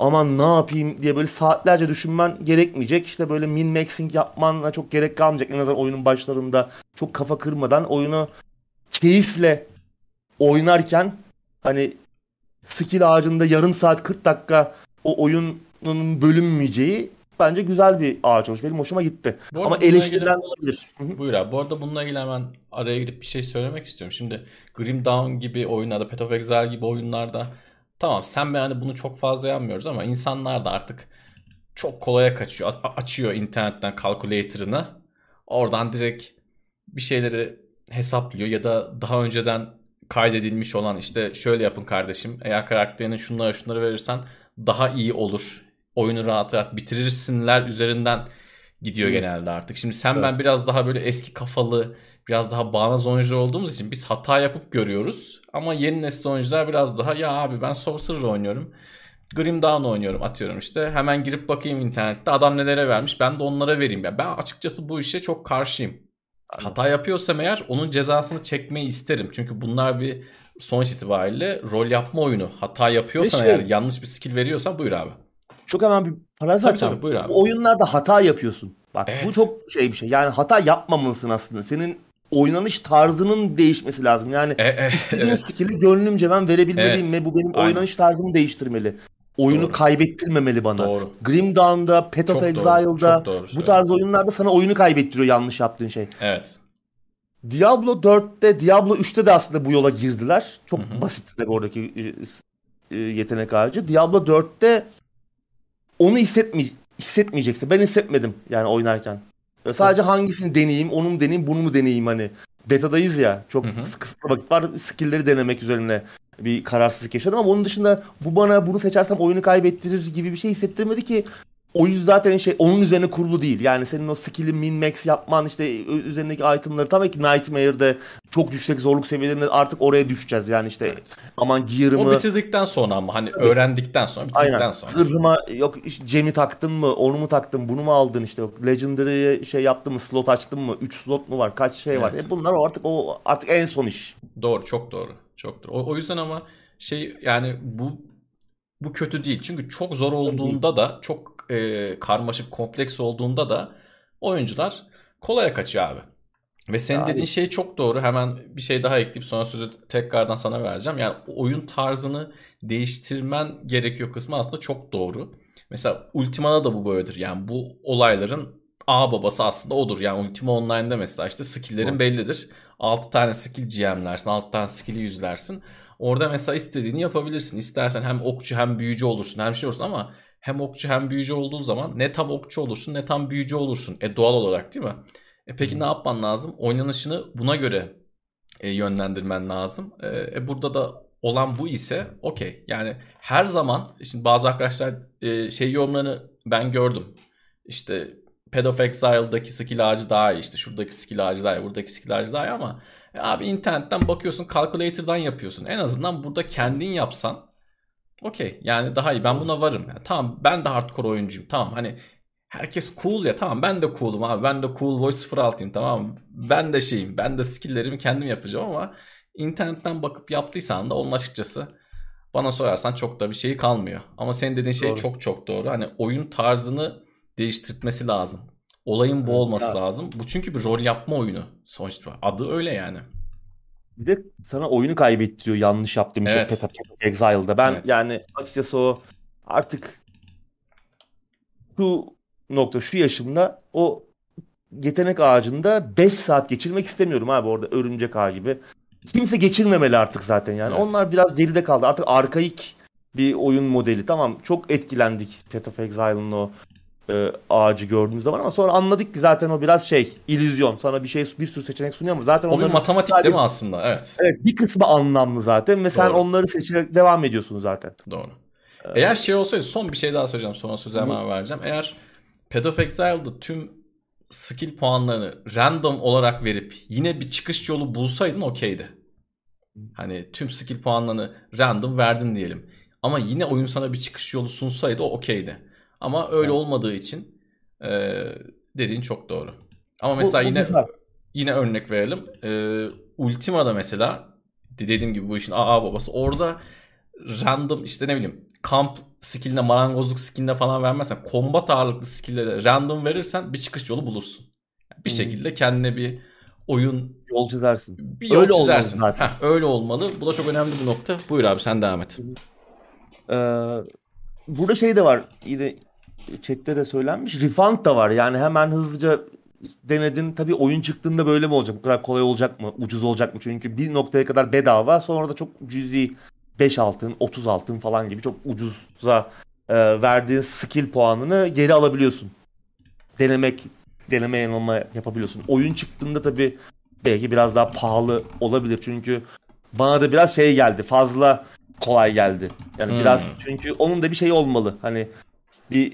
Aman ne yapayım diye böyle saatlerce düşünmen gerekmeyecek. İşte böyle min-maxing yapmana çok gerek kalmayacak. En azından oyunun başlarında çok kafa kırmadan oyunu keyifle oynarken hani skill ağacında yarım saat 40 dakika o oyunun bölünmeyeceği bence güzel bir ağaç olmuş. Benim hoşuma gitti. Ama eleştirilen ilgili... olabilir. Buyur abi. Bu arada bununla ilgili hemen araya girip bir şey söylemek istiyorum. Şimdi Grim Dawn gibi oyunlarda, Path of Exile gibi oyunlarda tamam sen ben hani bunu çok fazla yapmıyoruz ama insanlar da artık çok kolaya kaçıyor. A- açıyor internetten calculator'ını. Oradan direkt bir şeyleri hesaplıyor ya da daha önceden kaydedilmiş olan işte şöyle yapın kardeşim. Eğer karakterinin şunları şunları verirsen daha iyi olur. Oyunu rahat rahat bitirirsinler üzerinden gidiyor evet. genelde artık. Şimdi sen evet. ben biraz daha böyle eski kafalı, biraz daha bağnaz oyuncular olduğumuz için biz hata yapıp görüyoruz. Ama yeni nesil oyuncular biraz daha ya abi ben Sorcerer oynuyorum. Grim Dawn oynuyorum atıyorum işte. Hemen girip bakayım internette adam nelere vermiş ben de onlara vereyim. Ya ben açıkçası bu işe çok karşıyım. Hata yapıyorsam eğer onun cezasını çekmeyi isterim. Çünkü bunlar bir sonuç itibariyle rol yapma oyunu. Hata yapıyorsan şey, eğer yanlış bir skill veriyorsan buyur abi. Çok hemen bir parantez tabii, tabii, abi. Bu oyunlarda hata yapıyorsun. Bak evet. bu çok şey bir şey. Yani hata yapmamalısın aslında. Senin oynanış tarzının değişmesi lazım. Yani e, e, istediğin evet. skill'i gönlümce ben verebilmeliyim evet. ve bu benim Aynen. oynanış tarzımı değiştirmeli. Oyunu doğru. kaybettirmemeli bana. Doğru. Grim Dawn'da, Path of Exile'da bu tarz oyunlarda sana oyunu kaybettiriyor yanlış yaptığın şey. Evet. Diablo 4'te, Diablo 3'te de aslında bu yola girdiler. Çok Hı-hı. basit de oradaki e, e, yetenek ağacı. Diablo 4'te onu hissetmey hissetmeyeceksin. Ben hissetmedim yani oynarken. Sadece hangisini deneyeyim, onu mu deneyeyim, bunu mu deneyeyim hani. Beta'dayız ya. Çok hı kısıtlı vakit var. Skill'leri denemek üzerine bir kararsızlık yaşadım ama onun dışında bu bana bunu seçersem oyunu kaybettirir gibi bir şey hissettirmedi ki oyun zaten şey onun üzerine kurulu değil. Yani senin o skill'in min max yapman işte üzerindeki itemları tabii ki Nightmare'de çok yüksek zorluk seviyelerinde artık oraya düşeceğiz. Yani işte evet. aman gear'ımı... O bitirdikten sonra ama hani öğrendikten sonra bitirdikten Aynen. sonra. Zırhıma yok Cem'i taktın mı onu mu taktın bunu mu aldın işte yok Legendary şey yaptın mı slot açtın mı 3 slot mu var kaç şey evet. var. E bunlar artık o artık en son iş. Doğru çok doğru. Çok doğru. O, o yüzden ama şey yani bu bu kötü değil. Çünkü çok zor olduğunda da çok e, karmaşık kompleks olduğunda da oyuncular kolaya kaçıyor abi. Ve senin yani... dediğin şey çok doğru. Hemen bir şey daha ekleyip sonra sözü tekrardan sana vereceğim. Yani oyun tarzını değiştirmen gerekiyor kısmı aslında çok doğru. Mesela Ultima'da da bu böyledir. Yani bu olayların A babası aslında odur. Yani Ultima Online'da mesela işte skill'lerin bellidir. 6 tane skill GM'lersin, 6 tane skill'i yüzlersin. Orada mesela istediğini yapabilirsin. İstersen hem okçu hem büyücü olursun hem şey olursun ama hem okçu hem büyücü olduğu zaman ne tam okçu olursun ne tam büyücü olursun. E doğal olarak değil mi? E peki ne yapman lazım? Oynanışını buna göre e, yönlendirmen lazım. E, e, burada da olan bu ise okey. Yani her zaman şimdi bazı arkadaşlar e, şey yorumlarını ben gördüm. İşte Path of Exile'daki skill ağacı daha iyi işte şuradaki skill ağacı daha iyi buradaki skill ağacı daha iyi ama e, abi internetten bakıyorsun calculator'dan yapıyorsun. En azından burada kendin yapsan okey yani daha iyi ben buna varım. Yani tamam ben de hardcore oyuncuyum tamam hani herkes cool ya tamam ben de cool'um abi ben de cool voice 06'yım tamam ben de şeyim ben de skill'lerimi kendim yapacağım ama internetten bakıp yaptıysan da onun açıkçası bana sorarsan çok da bir şey kalmıyor. Ama senin dediğin şey doğru. çok çok doğru. Hani oyun tarzını değiştirmesi lazım. Olayın bu olması ya. lazım. Bu çünkü bir rol yapma oyunu sonuçta. Adı öyle yani. Bir de sana oyunu kaybettiriyor yanlış yaptığım evet. şey Path of Exile'da. Ben evet. yani açıkçası o artık şu nokta şu yaşımda o yetenek ağacında 5 saat geçirmek istemiyorum abi orada örümcek ağ gibi. Kimse geçirmemeli artık zaten yani. Evet. Onlar biraz geride kaldı. Artık arkaik bir oyun modeli. Tamam çok etkilendik Path of Exile'ın o e, ağacı gördüğümüz zaman ama sonra anladık ki zaten o biraz şey illüzyon. Sana bir şey bir sürü seçenek sunuyor ama zaten o bir matematik sadece, değil mi aslında? Evet. Evet bir kısmı anlamlı zaten ve sen onları seçerek devam ediyorsun zaten. Doğru. Ee, Eğer şey olsaydı son bir şey daha söyleyeceğim sonra sözü hemen vereceğim. Eğer Path of Exile'da tüm skill puanlarını random olarak verip yine bir çıkış yolu bulsaydın okeydi. Hani tüm skill puanlarını random verdin diyelim. Ama yine oyun sana bir çıkış yolu sunsaydı o okeydi. Ama öyle olmadığı için e, dediğin çok doğru. Ama mesela bu, bu yine güzel. yine örnek verelim. E, Ultima'da mesela dediğim gibi bu işin AA babası orada random işte ne bileyim kamp skilline marangozluk skilline falan vermezsen combat ağırlıklı skill'e random verirsen bir çıkış yolu bulursun. bir hmm. şekilde kendine bir oyun yol çizersin. Bir yol öyle çizersin. Heh, öyle olmalı. Bu da çok önemli bir nokta. Buyur abi sen devam et. Ee, burada şey de var. Yine chatte de söylenmiş. Refund da var. Yani hemen hızlıca denedin. Tabii oyun çıktığında böyle mi olacak? Bu kadar kolay olacak mı? Ucuz olacak mı? Çünkü bir noktaya kadar bedava. Sonra da çok cüzi 5 altın, 30 altın falan gibi çok ucuza e, verdiğin skill puanını geri alabiliyorsun. Denemek, deneme yanılma yapabiliyorsun. Oyun çıktığında tabii belki biraz daha pahalı olabilir. Çünkü bana da biraz şey geldi. Fazla kolay geldi. Yani hmm. biraz çünkü onun da bir şey olmalı. Hani bir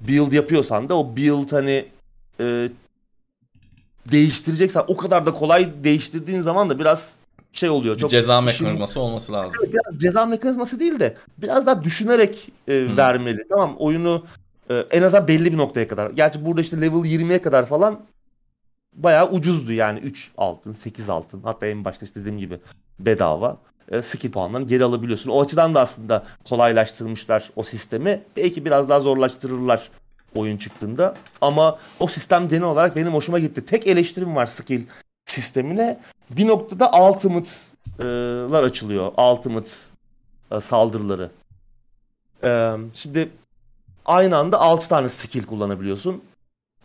build yapıyorsan da o build hani e, değiştireceksen o kadar da kolay değiştirdiğin zaman da biraz şey oluyor. Çok bir ceza mekanizması şimdi, olması lazım. Biraz ceza mekanizması değil de biraz daha düşünerek e, hmm. vermeli. Tamam oyunu e, en azından belli bir noktaya kadar. Gerçi burada işte level 20'ye kadar falan bayağı ucuzdu yani 3 altın, 8 altın. Hatta en başta işte dediğim gibi bedava e, skill puanlarını geri alabiliyorsun. O açıdan da aslında kolaylaştırmışlar o sistemi. Belki biraz daha zorlaştırırlar oyun çıktığında. Ama o sistem genel olarak benim hoşuma gitti. Tek eleştirim var skill sistemine. Bir noktada ultimate'lar açılıyor. Ultimate e, saldırıları. E, şimdi aynı anda 6 tane skill kullanabiliyorsun.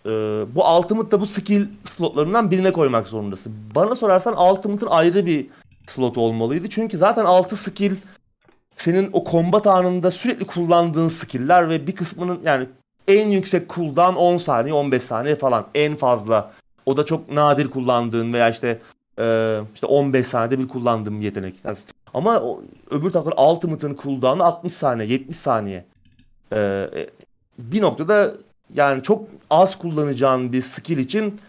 E, bu ultimate da bu skill slotlarından birine koymak zorundasın. Bana sorarsan ultimate'ın ayrı bir slot olmalıydı. Çünkü zaten 6 skill senin o combat anında sürekli kullandığın skill'ler ve bir kısmının yani en yüksek cooldown 10 saniye 15 saniye falan en fazla. O da çok nadir kullandığın veya işte e, işte 15 saniyede bir kullandığım yetenek. Yani, ama o, öbür taraftan Ultimate'ın cooldown'u 60 saniye 70 saniye. E, e, bir noktada yani çok az kullanacağın bir skill için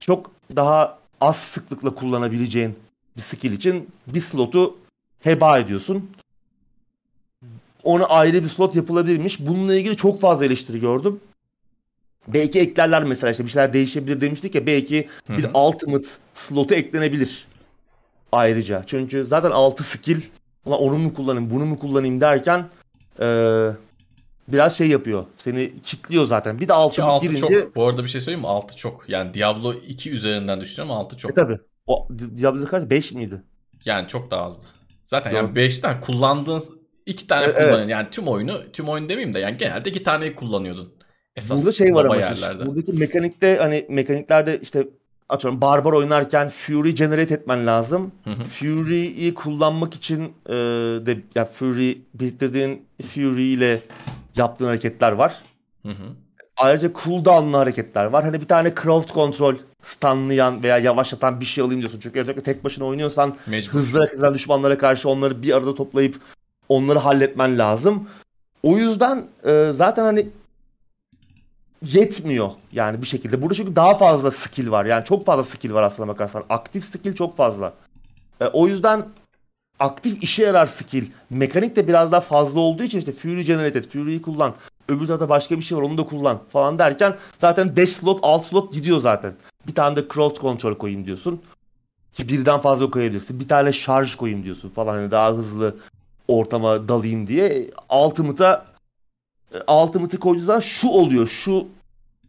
çok daha az sıklıkla kullanabileceğin bir skill için bir slotu heba ediyorsun. Ona ayrı bir slot yapılabilirmiş. Bununla ilgili çok fazla eleştiri gördüm. Belki eklerler mesela işte bir şeyler değişebilir demiştik ya belki Hı-hı. bir ultimate slotu eklenebilir ayrıca. Çünkü zaten 6 skill ulan onu mu kullanayım bunu mu kullanayım derken ee, biraz şey yapıyor. Seni kitliyor zaten. Bir de 6 girince... çok. Bu arada bir şey söyleyeyim mi? 6 çok. Yani Diablo 2 üzerinden düşünüyorum 6 çok. E tabi. O Diablo kaç? 5 miydi? Yani çok daha azdı. Zaten Doğru. yani 5'ten kullandığın iki tane evet, kullanın. Evet. Yani tüm oyunu, tüm oyun demeyeyim de yani genelde iki taneyi kullanıyordun. Esas Burada şey var ama yerlerde. buradaki mekanikte hani mekaniklerde işte atıyorum barbar oynarken Fury generate etmen lazım. Fury'yi kullanmak için e, de ya Fury biriktirdiğin Fury ile yaptığın hareketler var. Hı hı. Ayrıca cooldown'lı hareketler var. Hani bir tane crowd control stunlayan veya yavaşlatan bir şey alayım diyorsun. Çünkü özellikle tek başına oynuyorsan Mecbur. hızlı hareket eden düşmanlara karşı onları bir arada toplayıp onları halletmen lazım. O yüzden e, zaten hani yetmiyor yani bir şekilde. Burada çünkü daha fazla skill var. Yani çok fazla skill var aslına bakarsan. Aktif skill çok fazla. E, o yüzden aktif işe yarar skill. Mekanik de biraz daha fazla olduğu için işte Fury Generate et, Fury'yi kullan. Öbür tarafta başka bir şey var onu da kullan falan derken zaten 5 slot 6 slot gidiyor zaten. Bir tane de crouch control koyayım diyorsun. Ki birden fazla koyabilirsin. Bir tane şarj koyayım diyorsun falan hani daha hızlı ortama dalayım diye. Ultimate'a Ultimate'ı koyduğun zaman şu oluyor. Şu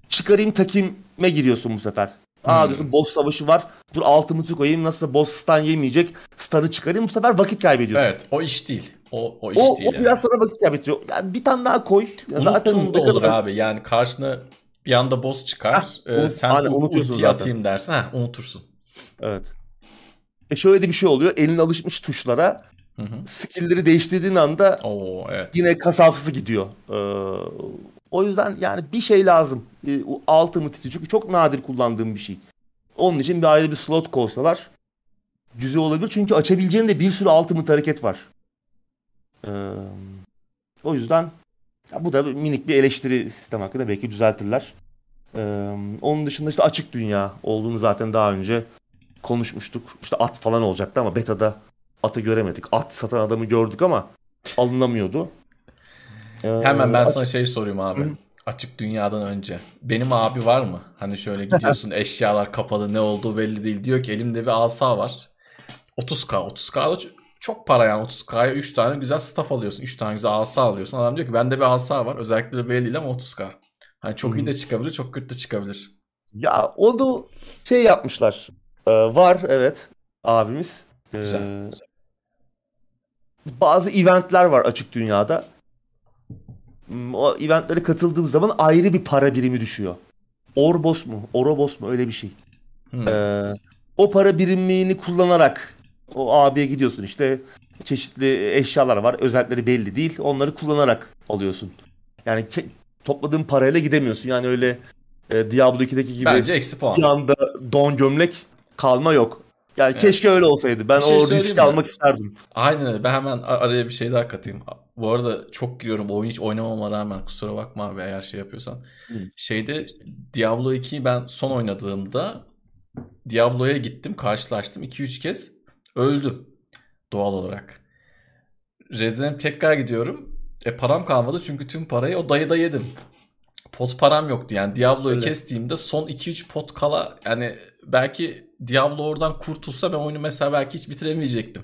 çıkarayım takime giriyorsun bu sefer. Aa Hmm. diyorsun boss savaşı var. Dur Ultimate'ı koyayım nasıl boss stun yemeyecek. Stun'ı çıkarayım bu sefer vakit kaybediyorsun. Evet o iş değil. O, o iş O, değil. o yani. biraz sana vakit kaybediyor. Yani bir tane daha koy. Ya Unuttun da olur kadar- abi. Yani karşına bir anda boss çıkar. Hah, Ee, unut- sen aynen, ulti zaten. atayım dersin. Heh, unutursun. Evet. E şöyle de bir şey oluyor. Elin alışmış tuşlara Hı hı. skill'leri değiştirdiğin anda Oo evet. yine kasafsız gidiyor. Ee, o yüzden yani bir şey lazım. Ee, Ultimate için. Çünkü çok nadir kullandığım bir şey. Onun için bir ayrı bir slot koysalar güzel olabilir. Çünkü açabileceğin de bir sürü Ultimate hareket var. Ee, o yüzden ya bu da minik bir eleştiri sistem hakkında belki düzeltirler. Ee, onun dışında işte açık dünya olduğunu zaten daha önce konuşmuştuk. İşte at falan olacaktı ama beta'da atı göremedik. At satan adamı gördük ama alınamıyordu. Ee, Hemen ben açık- sana şey sorayım abi. Hı. Açık dünyadan önce. Benim abi var mı? Hani şöyle gidiyorsun eşyalar kapalı ne olduğu belli değil. Diyor ki elimde bir asa var. 30k 30k da ç- çok para yani 30k'ya 3 tane güzel staff alıyorsun. 3 tane güzel asa alıyorsun. Adam diyor ki bende bir asa var. Özellikleri belli değil ama 30k. Hani çok iyi Hı. de çıkabilir çok kötü de çıkabilir. Ya onu şey yapmışlar. Ee, var evet abimiz. Ee, Güzel. bazı eventler var açık dünyada. Hmm, O eventlere katıldığım zaman ayrı bir para birimi düşüyor. Orbos mu? Orobos mu? Öyle bir şey. Hmm. Ee, o para birimini kullanarak o abiye gidiyorsun işte çeşitli eşyalar var özellikleri belli değil onları kullanarak alıyorsun. Yani ke- topladığın parayla gidemiyorsun yani öyle e, Diablo 2'deki gibi Bence eksi puan. bir anda don gömlek kalma yok. Yani Evet. keşke öyle olsaydı. Ben Bir şey o riski almak isterdim. Aynen öyle. Ben hemen araya bir şey daha katayım. Bu arada çok giriyorum. Oyun hiç oynamama rağmen kusura bakma abi eğer şey yapıyorsan. Hı. Şeyde Diablo 2'yi ben son oynadığımda Diablo'ya gittim, karşılaştım 2-3 kez. Öldüm doğal olarak. Resident tekrar gidiyorum. E param kalmadı çünkü tüm parayı o dayıda yedim. Pot param yoktu yani Diablo'yu kestiğimde son 2-3 pot kala yani belki Diablo oradan kurtulsa ben oyunu mesela belki hiç bitiremeyecektim.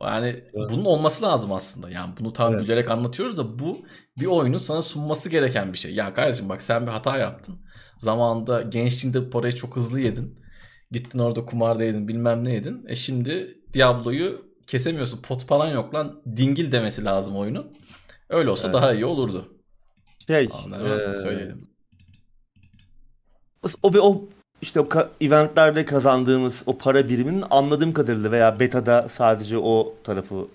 Yani Evet. bunun olması lazım aslında. Yani bunu tam Evet. gülerek anlatıyoruz da bu bir oyunun sana sunması gereken bir şey. Ya kardeşim bak sen bir hata yaptın. Zamanında gençliğinde bu parayı çok hızlı yedin. Gittin orada kumarda yedin bilmem ne yedin. E şimdi Diablo'yu kesemiyorsun. Pot paran yok lan. Dingil demesi lazım oyunun. Öyle olsa Evet. daha iyi olurdu. Şey, Anladın e, mı? Söyleyelim. o o işte o eventlerde kazandığımız o para biriminin anladığım kadarıyla veya beta'da sadece o tarafı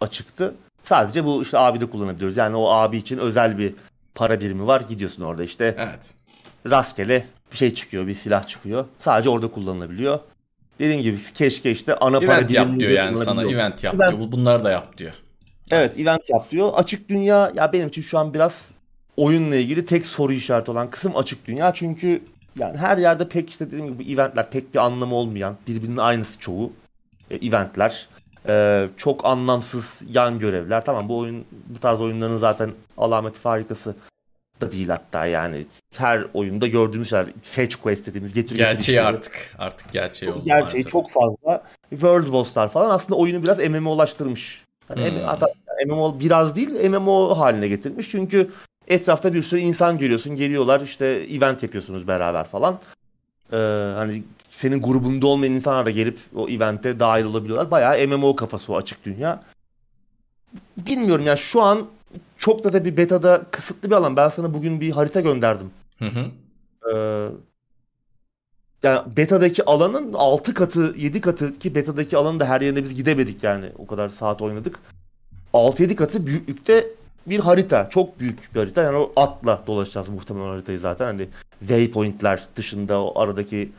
açıktı. Sadece bu işte abi de kullanabiliyoruz. Yani o abi için özel bir para birimi var. Gidiyorsun orada işte Evet. rastgele bir şey çıkıyor, bir silah çıkıyor. Sadece orada kullanılabiliyor. Dediğim gibi keşke işte ana para Event yap birimini diyor yani sana. Event yap Event- diyor. Bu- Bunları da yap diyor. Evet, event yap diyor. Açık dünya ya benim için şu an biraz oyunla ilgili tek soru işareti olan kısım açık dünya. Çünkü yani her yerde pek işte dediğim gibi bu eventler pek bir anlamı olmayan, birbirinin aynısı çoğu e, eventler. E, çok anlamsız yan görevler. Tamam bu oyun bu tarz oyunların zaten alameti farikası da değil hatta yani. Her oyunda gördüğümüz şeyler fetch quest dediğimiz getir getir Gerçeği işleri. artık. Artık gerçeği oldu Gerçeği maalesef. çok fazla. World boss'lar falan aslında oyunu biraz MMO'laştırmış. Yani Hmm. hatta MMO biraz değil MMO haline getirmiş. Çünkü etrafta bir sürü insan görüyorsun. Geliyorlar işte event yapıyorsunuz beraber falan. Ee, hani senin grubunda olmayan insanlar da gelip o evente dahil olabiliyorlar. Bayağı MMO kafası o açık dünya. Bilmiyorum yani şu an çok da da bir betada kısıtlı bir alan. Ben sana bugün bir harita gönderdim. Hı hı. Ee, yani beta'daki alanın 6 katı 7 katı ki beta'daki alanın da her yerine biz gidemedik yani o kadar saat oynadık. 6-7 katı büyüklükte bir harita. Çok büyük bir harita. Yani o atla dolaşacağız muhtemelen haritayı zaten. Hani waypointler dışında o aradaki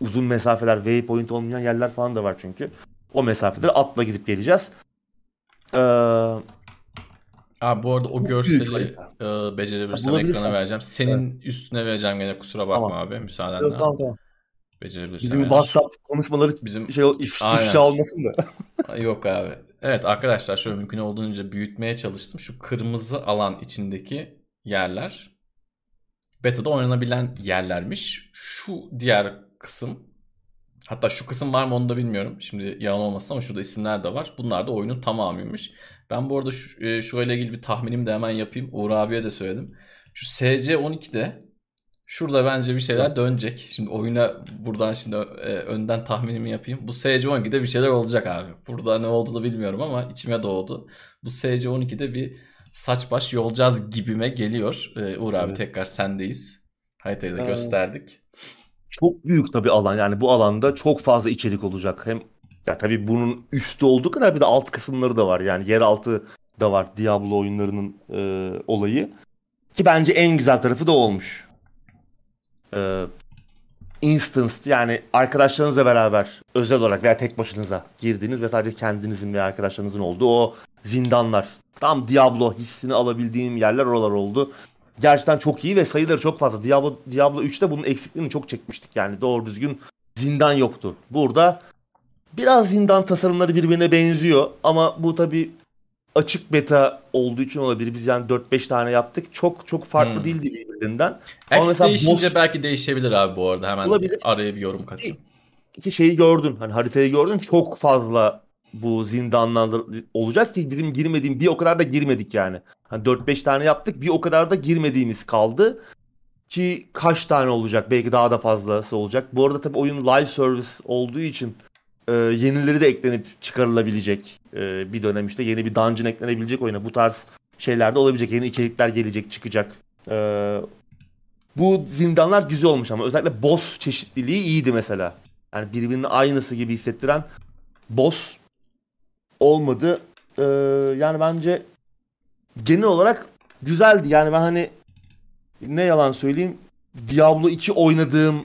uzun mesafeler waypoint olmayan yerler falan da var çünkü. O mesafeleri atla gidip geleceğiz. Ee, Abi bu arada o Çok görseli e, becerebilirsem ekrana vereceğim. Senin üstüne vereceğim gene kusura bakma Tamam. abi müsaadenle. tamam tamam. Becerebilirsem Bizim eğer. WhatsApp konuşmaları Bizim şey if, ifşa olmasın da. Yok abi. Evet arkadaşlar şöyle mümkün olduğunca büyütmeye çalıştım. Şu kırmızı alan içindeki yerler beta'da oynanabilen yerlermiş. Şu diğer kısım hatta şu kısım var mı onu da bilmiyorum. Şimdi yalan olmasın ama şurada isimler de var. Bunlar da oyunun tamamıymış. Ben bu arada şu, e, ilgili bir tahminimi de hemen yapayım. Uğur abiye de söyledim. Şu SC12'de şurada bence bir şeyler dönecek. Şimdi oyuna buradan şimdi e, önden tahminimi yapayım. Bu SC12'de bir şeyler olacak abi. Burada ne olduğunu bilmiyorum ama içime doğdu. Bu SC12'de bir saç baş yolacağız gibime geliyor. E, Uğur abi Evet. tekrar sendeyiz. Haritayı da Ee, gösterdik. Çok büyük tabii alan. Yani bu alanda çok fazla içerik olacak. Hem ya tabii bunun üstü olduğu kadar bir de alt kısımları da var. Yani yeraltı da var Diablo oyunlarının e, olayı. Ki bence en güzel tarafı da olmuş. E, instance yani arkadaşlarınızla beraber özel olarak veya tek başınıza girdiğiniz ve sadece kendinizin ve arkadaşlarınızın olduğu o zindanlar. Tam Diablo hissini alabildiğim yerler oralar oldu. Gerçekten çok iyi ve sayıları çok fazla. Diablo, Diablo 3'te bunun eksikliğini çok çekmiştik. Yani doğru düzgün zindan yoktu. Burada biraz zindan tasarımları birbirine benziyor ama bu tabi açık beta olduğu için olabilir. Biz yani 4-5 tane yaptık. Çok çok farklı Hmm. değildi birbirinden. X değişince boss- belki değişebilir abi bu arada. Hemen Olabilir. araya bir yorum katayım. İki şeyi gördün. Hani haritayı gördün. Çok fazla bu zindanlar olacak ki bizim girmediğim bir o kadar da girmedik yani. Hani 4-5 tane yaptık. Bir o kadar da girmediğimiz kaldı. Ki kaç tane olacak? Belki daha da fazlası olacak. Bu arada tabii oyun live service olduğu için e, yenileri de eklenip çıkarılabilecek. E, bir dönem işte yeni bir dungeon eklenebilecek oyuna. Bu tarz şeyler de olabilecek. Yeni içerikler gelecek, çıkacak. E, bu zindanlar güzel olmuş ama özellikle boss çeşitliliği iyiydi mesela. Yani birbirinin aynısı gibi hissettiren boss olmadı. Ee, yani bence genel olarak güzeldi. Yani ben hani ne yalan söyleyeyim Diablo 2 oynadığım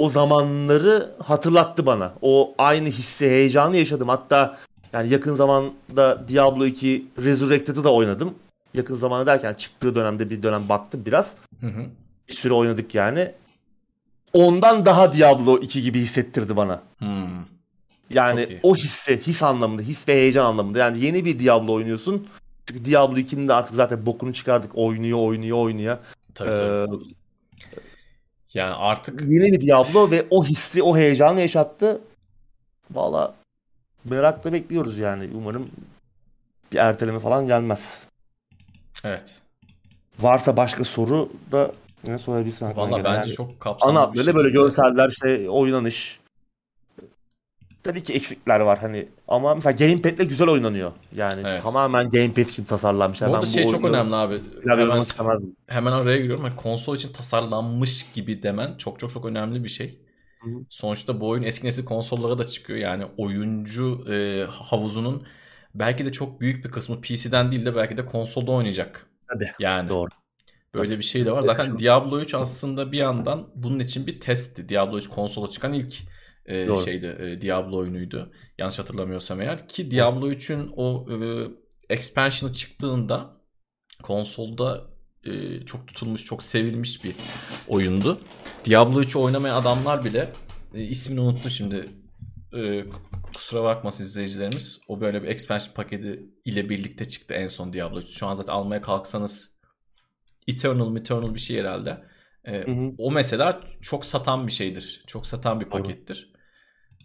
o zamanları hatırlattı bana. O aynı hissi, heyecanı yaşadım. Hatta yani yakın zamanda Diablo 2 Resurrected'ı da oynadım. Yakın zamanda derken çıktığı dönemde bir dönem baktım biraz. Hı hı. Bir süre oynadık yani. Ondan daha Diablo 2 gibi hissettirdi bana. Hmm. Yani o hissi, his anlamında, his ve heyecan anlamında. Yani yeni bir Diablo oynuyorsun. Çünkü Diablo 2'nin de artık zaten bokunu çıkardık. Oynuyor, oynuyor, oynuyor. Tabii tabii. Yani artık yeni bir Diablo ve o hissi, o heyecanı yaşattı. Valla merakla bekliyoruz yani. Umarım bir erteleme falan gelmez. evet. Varsa başka soru da yine sorabilirsin. Valla bence Yani çok kapsamlı ana bir hatlarıyla böyle görseller işte oynanış. Tabii ki eksikler var hani ama mesela gamepad'le güzel oynanıyor. Yani Evet. tamamen gamepad için tasarlanmış. Bu Yani arada şey çok oyunu önemli abi. Hemen, hemen araya giriyorum. Hani konsol için tasarlanmış gibi demen çok çok çok önemli bir şey. Hı hı. Sonuçta bu oyun eski nesil konsollara da çıkıyor. Yani oyuncu e, havuzunun belki de çok büyük bir kısmı PC'den değil de belki de konsolda oynayacak. Tabii. Yani Doğru. böyle bir şey de var. Zaten Diablo 3 aslında bir yandan bunun için bir testti. Diablo 3 konsola çıkan ilk e, Doğru. şeydi e, Diablo oyunuydu. Yanlış hatırlamıyorsam eğer ki Diablo 3'ün o e, expansion'ı çıktığında konsolda e, çok tutulmuş, çok sevilmiş bir oyundu. Diablo 3'ü oynamayan adamlar bile e, ismini unuttu şimdi. E, kusura bakmasın izleyicilerimiz. O böyle bir expansion paketi ile birlikte çıktı en son Diablo 3. Şu an zaten almaya kalksanız Eternal, Eternal bir şey herhalde. E, Hı hı. o mesela çok satan bir şeydir. Çok satan bir pakettir.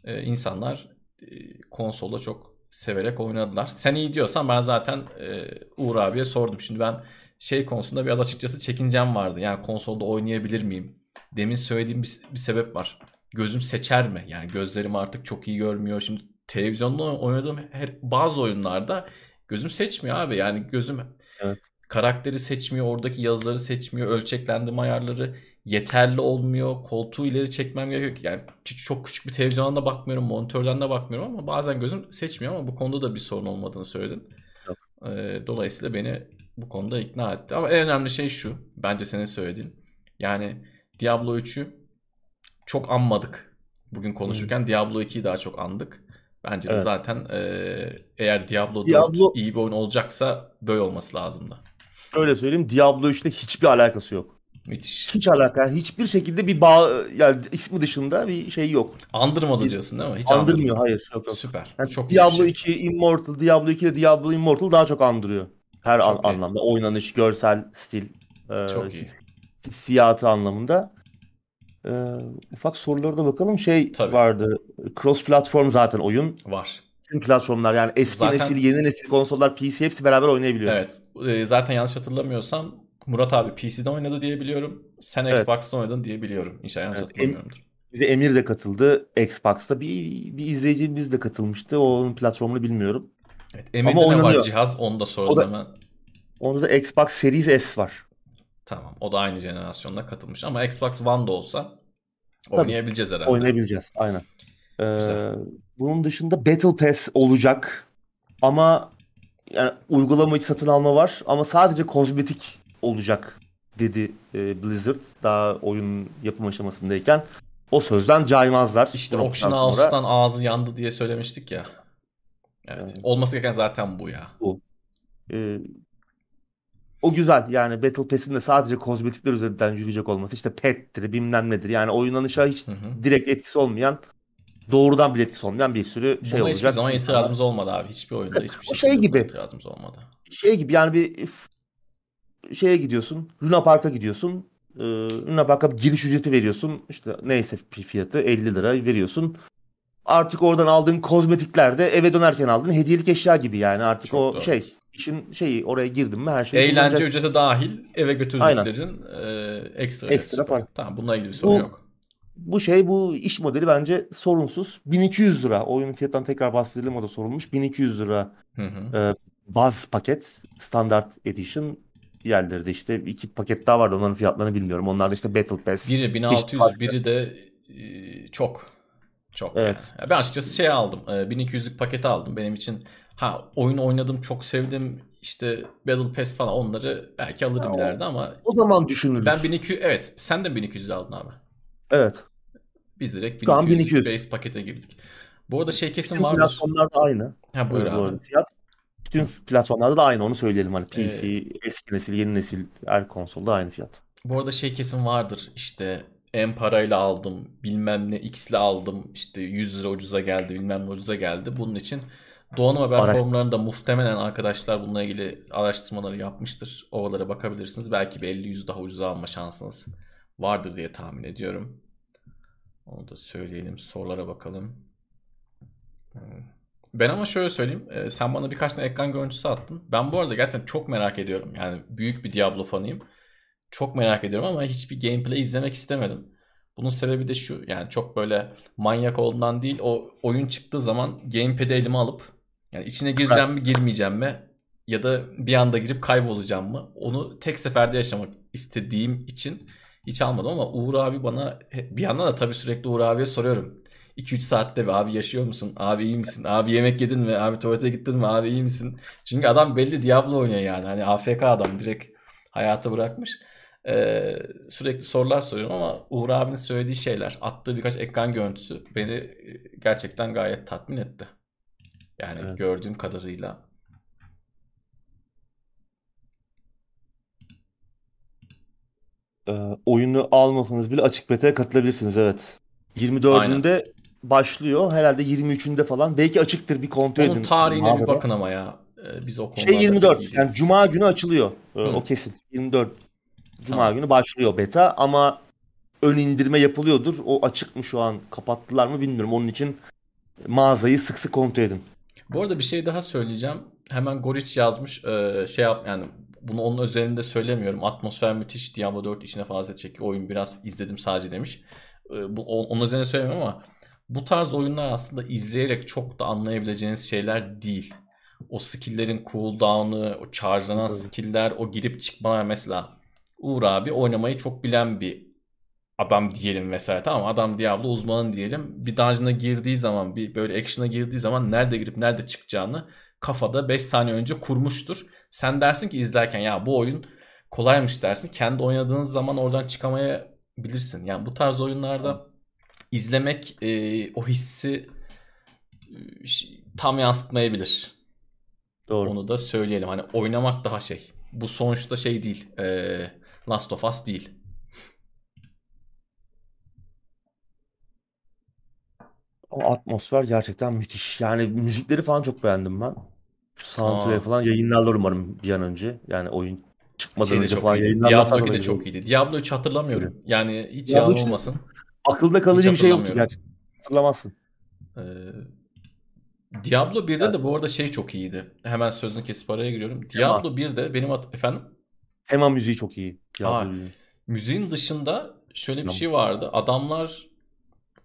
E, insanlar e, konsolda çok severek oynadılar. Sen iyi diyorsan ben zaten e, Uğur abiye sordum. Şimdi ben şey konusunda biraz açıkçası çekincem vardı. Yani konsolda oynayabilir miyim? Demin söylediğim bir, bir sebep var. Gözüm seçer mi? Yani gözlerim artık çok iyi görmüyor. Şimdi televizyonda oynadığım her, bazı oyunlarda gözüm seçmiyor abi. Yani gözüm Evet. karakteri seçmiyor, oradaki yazıları seçmiyor, ölçeklendirme ayarları yeterli olmuyor. Koltuğu ileri çekmem gerekiyor. Yani çok küçük bir televizyondan da bakmıyorum, monitörden de bakmıyorum ama bazen gözüm seçmiyor ama bu konuda da bir sorun olmadığını söyledin. Ee, dolayısıyla beni bu konuda ikna etti. Ama en önemli şey şu. Bence senin söylediğin. Yani Diablo 3'ü çok anmadık. Bugün konuşurken hmm. Diablo 2'yi daha çok andık. Bence evet. de zaten e, eğer Diablo 4 Diablo... iyi bir oyun olacaksa böyle olması lazımdı. Öyle söyleyeyim Diablo 3'te hiçbir alakası yok. Müthiş. Hiç alaka. Hiçbir şekilde bir bağ yani ismi dışında bir şey yok. Andırmadı diyorsun değil mi? Hiç andırmıyor. Hayır. Yok, yok. Süper. Yani çok Diablo şey. 2 Immortal, Diablo 2 ile Diablo Immortal daha çok andırıyor. Her an, anlamda. Oynanış, görsel, stil. E, çok iyi. Hissiyatı anlamında. E, ufak sorulara da bakalım. Şey Tabii. vardı. Cross platform zaten oyun. Var. Tüm platformlar yani eski zaten... nesil, yeni nesil konsollar, PC hepsi beraber oynayabiliyor. Evet. E, zaten yanlış hatırlamıyorsam Murat abi PC'de oynadı diye biliyorum. Sen evet. Xbox'ta oynadın diye biliyorum. İnşallah yanlış evet, hatırlamıyorumdur. Bir de Emir de katıldı Xbox'ta. Bir, bir izleyicimiz de katılmıştı. Onun platformunu bilmiyorum. Evet, Emir'de Ama ne var cihaz onu da soralım hemen. Onda da Xbox Series S var. Tamam. O da aynı jenerasyonda katılmış. Ama Xbox One'da olsa oynayabileceğiz herhalde. Oynayabileceğiz. Aynen. Ee, bunun dışında Battle Pass olacak. Ama yani uygulama satın alma var. Ama sadece kozmetik olacak dedi e, Blizzard daha oyun yapım aşamasındayken. O sözden caymazlar. İşte Auction House'dan ağzı yandı diye söylemiştik ya. Evet. evet. Olması gereken zaten bu ya. Bu. Ee, o güzel yani Battle Pass'in de sadece kozmetikler üzerinden yürüyecek olması işte pettir bilmem nedir yani oynanışa hiç hı hı. direkt etkisi olmayan doğrudan bir etkisi olmayan bir sürü şey Buna olacak. hiçbir zaman itirazımız olmadı abi. Hiçbir oyunda hiçbir şey, şey gibi. itirazımız olmadı. Şey gibi yani bir şeye gidiyorsun. Luna Park'a gidiyorsun. Ee, Luna Park'a giriş ücreti veriyorsun. İşte neyse fiyatı 50 lira veriyorsun. Artık oradan aldığın kozmetikler de eve dönerken aldığın hediyelik eşya gibi yani artık Çok o doğru. şey işin şeyi oraya girdim mi her şey Eğlence ücreti dahil eve götürdüklerin e, ekstra ekstra fark. Tamam bununla ilgili bir sorun bu, yok. Bu şey bu iş modeli bence sorunsuz. 1200 lira. Oyunun fiyatından tekrar bahsedelim o da sorulmuş. 1200 lira hı hı. E, baz paket standart edition Diğerleri de işte iki paket daha vardı onların fiyatlarını bilmiyorum. Onlar da işte Battle Pass. Biri 1600 biri de e, çok. Çok evet. yani. Ben açıkçası şey aldım. 1200'lük paketi aldım. Benim için ha oyun oynadım çok sevdim. İşte Battle Pass falan onları belki alırım ya, ileride ama. O zaman düşünürüz. Ben 1200 evet sen de 1200 aldın abi. Evet. Biz direkt 1200, 1200. base pakete girdik. Bu arada şey kesin var. Platformlar da aynı. Ha buyur abi. Fiyat Tüm platformlarda da aynı onu söyleyelim. Hani PC, ee, eski nesil, yeni nesil her konsolda aynı fiyat. Bu arada şey kesin vardır işte en parayla aldım bilmem ne x'le aldım işte 100 lira ucuza geldi bilmem ne ucuza geldi. Bunun için donanım haber Araştır. forumlarında muhtemelen arkadaşlar bununla ilgili araştırmaları yapmıştır. Oralara bakabilirsiniz. Belki bir 50-100 daha ucuza alma şansınız vardır diye tahmin ediyorum. Onu da söyleyelim. Sorulara bakalım. Hmm. Ben ama şöyle söyleyeyim. E, sen bana birkaç tane ekran görüntüsü attın. Ben bu arada gerçekten çok merak ediyorum. Yani büyük bir Diablo fanıyım. Çok merak ediyorum ama hiçbir gameplay izlemek istemedim. Bunun sebebi de şu. Yani çok böyle manyak olduğundan değil. O oyun çıktığı zaman gamepad'i elime alıp yani içine gireceğim mi girmeyeceğim mi ya da bir anda girip kaybolacağım mı? Onu tek seferde yaşamak istediğim için hiç almadım ama Uğur abi bana bir yandan da tabii sürekli Uğur abiye soruyorum. 2-3 saatte be abi yaşıyor musun? Abi iyi misin? Abi yemek yedin mi? Abi tuvalete gittin mi? Abi iyi misin? Çünkü adam belli Diablo oynuyor yani. Hani AFK adam direkt hayatı bırakmış. Ee, sürekli sorular soruyorum ama Uğur abinin söylediği şeyler, attığı birkaç ekran görüntüsü beni e, gerçekten gayet tatmin etti. Yani evet. gördüğüm kadarıyla. Ee, oyunu almasanız bile açık beta'ya katılabilirsiniz evet. 24'ünde Aynen başlıyor. Herhalde 23'ünde falan. Belki açıktır bir kontrol edin. Onun tarihine mağazada. bir bakın ama ya. Ee, biz o Şey 24. Yani cuma günü açılıyor. Ee, o kesin. 24 Cuma tamam. günü başlıyor beta ama ön indirme yapılıyordur. O açık mı şu an kapattılar mı bilmiyorum. Onun için mağazayı sık sık kontrol edin. Bu arada bir şey daha söyleyeceğim. Hemen Goriç yazmış. Ee, şey yap yani bunu onun özelinde söylemiyorum. Atmosfer müthiş. Diablo 4 içine fazla çekiyor. Oyun biraz izledim sadece demiş. Ee, bu onun üzerine söylemiyorum ama bu tarz oyunlar aslında izleyerek çok da anlayabileceğiniz şeyler değil. O skill'lerin cooldown'ı, o charge'lanan skill'ler, o girip çıkmalar mesela Uğur abi oynamayı çok bilen bir adam diyelim mesela tamam adam Diablo uzmanı diyelim. Bir dungeon'a girdiği zaman bir böyle action'a girdiği zaman nerede girip nerede çıkacağını kafada 5 saniye önce kurmuştur. Sen dersin ki izlerken ya bu oyun kolaymış dersin. Kendi oynadığınız zaman oradan çıkamayabilirsin. Yani bu tarz oyunlarda izlemek e, o hissi e, tam yansıtmayabilir. Doğru. Onu da söyleyelim. Hani oynamak daha şey. Bu sonuçta şey değil. E, Last of Us değil. O atmosfer gerçekten müthiş. Yani müzikleri falan çok beğendim ben. Aa. falan yayınlarlar umarım bir an önce. Yani oyun çıkmadan Şey önce çok falan yayınlanmasa Diablo 2 da de çok iyiydi. Diablo 3 hatırlamıyorum. Yani hiç Diablo yalan 3 olmasın. Aklında kalıcı bir şey yoktu gerçekten. Hatırlamazsın. Ee, Diablo 1'de de bu arada şey çok iyiydi. Hemen sözünü kesip araya giriyorum. Diablo 1'de benim hat- efendim Tema müziği çok iyi. Diablo Aa, müziği. müziğin dışında şöyle bir şey vardı. Adamlar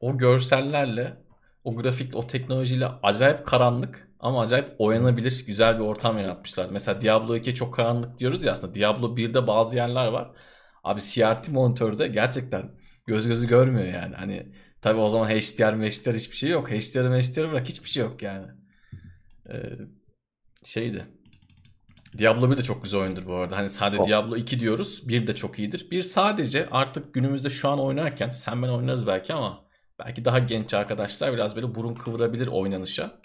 o görsellerle, o grafikle, o teknolojiyle acayip karanlık ama acayip oynanabilir güzel bir ortam yaratmışlar. Mesela Diablo 2 çok karanlık diyoruz ya aslında. Diablo 1'de bazı yerler var. Abi CRT monitörde gerçekten göz gözü görmüyor yani. Hani tabii o zaman HDR, HDR hiçbir şey yok. HDR, HDR bırak hiçbir şey yok yani. Ee, şeydi. Diablo 1 de çok güzel oyundur bu arada. Hani sadece Oh. Diablo 2 diyoruz. 1 de çok iyidir. Bir sadece artık günümüzde şu an oynarken sen ben oynarız belki ama belki daha genç arkadaşlar biraz böyle burun kıvırabilir oynanışa.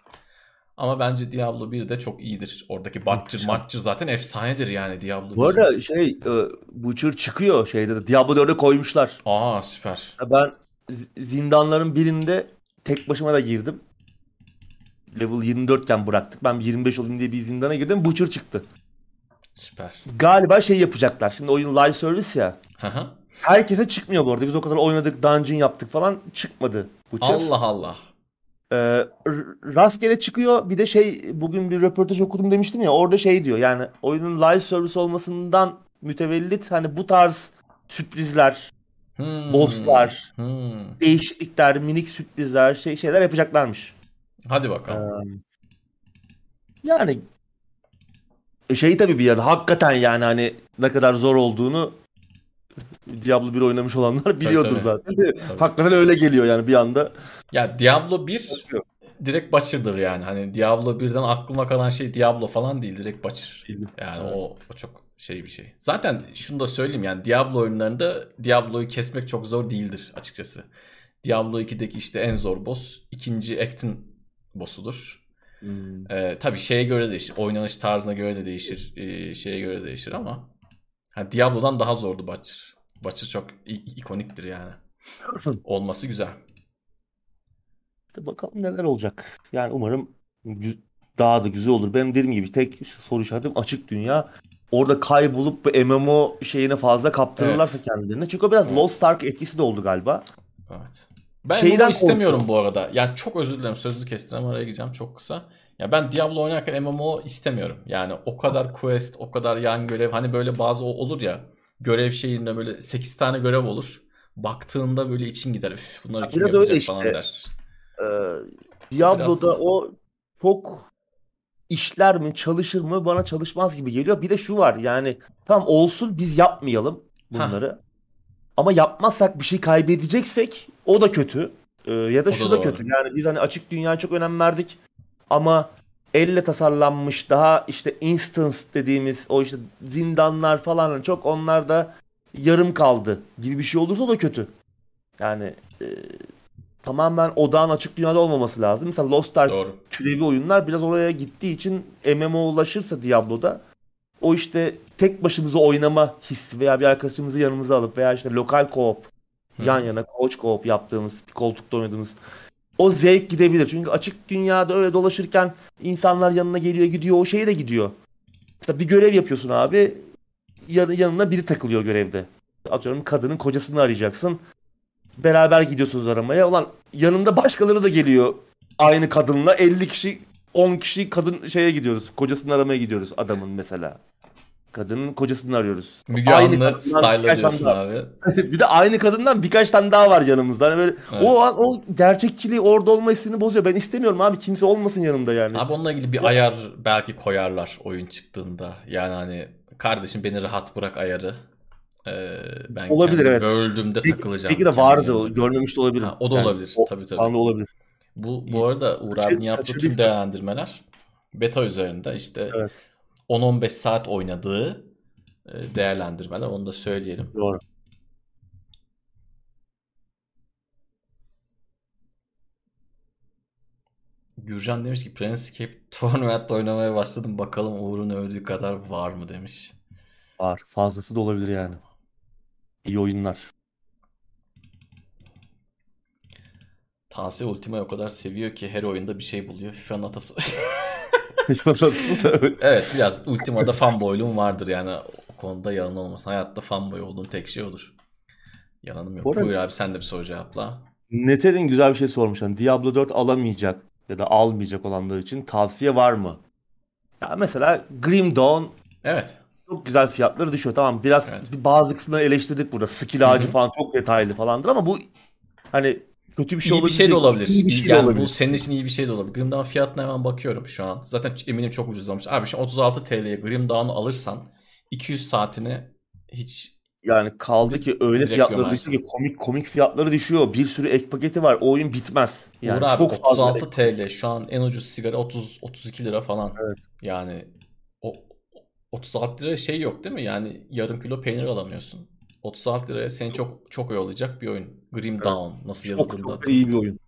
Ama bence Diablo 1 de çok iyidir. Oradaki Butcher, Muhteşem. Matcher zaten efsanedir yani Diablo 1. Bu arada şey e, Butcher çıkıyor şeyde de. Diablo 4'e koymuşlar. Aa süper. Ben zindanların birinde tek başıma da girdim. Level 24 iken bıraktık. Ben 25 olayım diye bir zindana girdim. Butcher çıktı. Süper. Galiba şey yapacaklar. Şimdi oyun live service ya. Herkese çıkmıyor bu arada. Biz o kadar oynadık, dungeon yaptık falan. Çıkmadı Butcher. Allah Allah. R- rastgele çıkıyor. Bir de şey bugün bir röportaj okudum demiştim ya. Orada şey diyor. Yani oyunun live service olmasından mütevellit hani bu tarz sürprizler, Hmm. bosslar, Hmm. değişiklikler, minik sürprizler, şey şeyler yapacaklarmış. Hadi bakalım. Ee, yani e, şey tabii bir yana hakikaten yani hani ne kadar zor olduğunu Diablo 1 oynamış olanlar biliyordur tabii. zaten. Tabii. hakikaten öyle geliyor yani bir anda. Ya Diablo 1 direkt Butcher'dır yani. Hani Diablo 1'den aklıma kalan şey Diablo falan değil. Direkt Butcher. Değil. Yani Evet. o, o çok şey bir şey. Zaten şunu da söyleyeyim yani Diablo oyunlarında Diablo'yu kesmek çok zor değildir açıkçası. Diablo 2'deki işte en zor boss ikinci act'in boss'udur. Hmm. Ee, tabii şeye göre değişir. Oynanış tarzına göre de değişir. ee, şeye göre değişir ama ha, Diablo'dan daha zordu Butcher. Butcher çok ikoniktir yani. Olması güzel. İşte bakalım neler olacak. Yani umarım daha da güzel olur. Benim dediğim gibi tek soru işaretim açık dünya. Orada kaybolup bu MMO şeyine fazla kaptırırlarsa kendilerine. Çünkü o biraz Evet. Lost Ark etkisi de oldu galiba. Evet. Ben Şeyden MMO istemiyorum korkuyorum. bu arada. Yani çok özür dilerim sözlü kestim ama araya gireceğim çok kısa. Ya ben Diablo oynarken MMO istemiyorum. Yani o kadar quest, o kadar yan görev. Hani böyle bazı olur ya görev şeyinde böyle 8 tane görev olur. Baktığında böyle için gider. Üf bunları kim Biraz yapacak öyle falan işte. der. Ee, Diablo'da Biraz- o çok işler mi çalışır mı bana çalışmaz gibi geliyor. Bir de şu var yani tamam olsun biz yapmayalım bunları. Ama yapmazsak bir şey kaybedeceksek o da kötü. Ee, ya da O da şu da doğru. kötü. Yani biz hani açık dünyaya çok önem verdik ama elle tasarlanmış daha işte instance dediğimiz o işte zindanlar falan çok onlar da yarım kaldı gibi bir şey olursa da kötü. Yani e, tamamen odağın açık dünyada olmaması lazım. Mesela Lost Ark Doğru. türevi oyunlar biraz oraya gittiği için MMO ulaşırsa Diablo'da o işte tek başımıza oynama hissi veya bir arkadaşımızı yanımıza alıp veya işte lokal co-op yan yana coach co-op yaptığımız bir koltukta oynadığımız o zevk gidebilir. Çünkü açık dünyada öyle dolaşırken insanlar yanına geliyor gidiyor o şeye de gidiyor. Mesela bir görev yapıyorsun abi yan- yanına biri takılıyor görevde. Atıyorum kadının kocasını arayacaksın. Beraber gidiyorsunuz aramaya. Ulan yanında başkaları da geliyor. Aynı kadınla 50 kişi 10 kişi kadın şeye gidiyoruz. Kocasını aramaya gidiyoruz adamın mesela. Kadının kocasını arıyoruz. Müge Aynı Anlı style'la diyorsun daha- abi. bir de aynı kadından birkaç tane daha var yanımızda. Hani böyle Evet. o an o gerçekçiliği orada olma hissini bozuyor. Ben istemiyorum abi kimse olmasın yanımda yani. Abi onunla ilgili bir ayar belki koyarlar oyun çıktığında. Yani hani kardeşim beni rahat bırak ayarı. Ee, ben Olabilir, evet. World'ümde takılacağım. belki de vardı o. Görmemiş de olabilirim. Ha, o da Yani olabilir. o tabii tabii. anda olabilir. Bu bu arada Uğur abinin yaptığı tüm değerlendirmeler beta üzerinde işte Evet. 10-15 saat oynadığı e, değerlendirmeler onu da söyleyelim. Doğru. Gürcan demiş ki Planescape Tournament oynamaya başladım. Bakalım Uğur'un övdüğü kadar var mı demiş. Var. Fazlası da olabilir yani. İyi oyunlar. Tansi Ultima'yı o kadar seviyor ki her oyunda bir şey buluyor. FIFA'nın atası. Evet. biraz Ultima'da fanboyluğum vardır yani o konuda yalan olmasın. Hayatta fanboy olduğun tek şey olur. Yalanım yok. Arada- Buyur abi sen de bir soru cevapla. Neter'in güzel bir şey sormuş. Hani Diablo 4 alamayacak ya da almayacak olanlar için tavsiye var mı? Ya mesela Grim Dawn Evet. çok güzel fiyatları düşüyor. Tamam biraz Evet. bazı kısımları eleştirdik burada. Skill ağacı falan çok detaylı falandır ama bu hani kötü bir şey İyi bir olabilir. şey de olabilir. İyi bir şey de yani olabilir. bu senin için iyi bir şey de olabilir. Grim Dawn fiyatına hemen bakıyorum şu an. Zaten eminim çok ucuzlamış. Abi şu 36 TL'ye Grim Dawn'u alırsan 200 saatini hiç Yani kaldı ki öyle Direkt fiyatları düşüyor ki komik komik fiyatları düşüyor. Bir sürü ek paketi var. O oyun bitmez. Yani Uğur abi çok fazla 36 TL şu an en ucuz sigara 30 32 lira falan. Evet. Yani o 36 liraya şey yok değil mi? Yani yarım kilo peynir alamıyorsun. 36 liraya seni çok çok oyalayacak bir oyun. Grim Dawn nasıl çok, yazıldığında. çok da iyi bir oyun.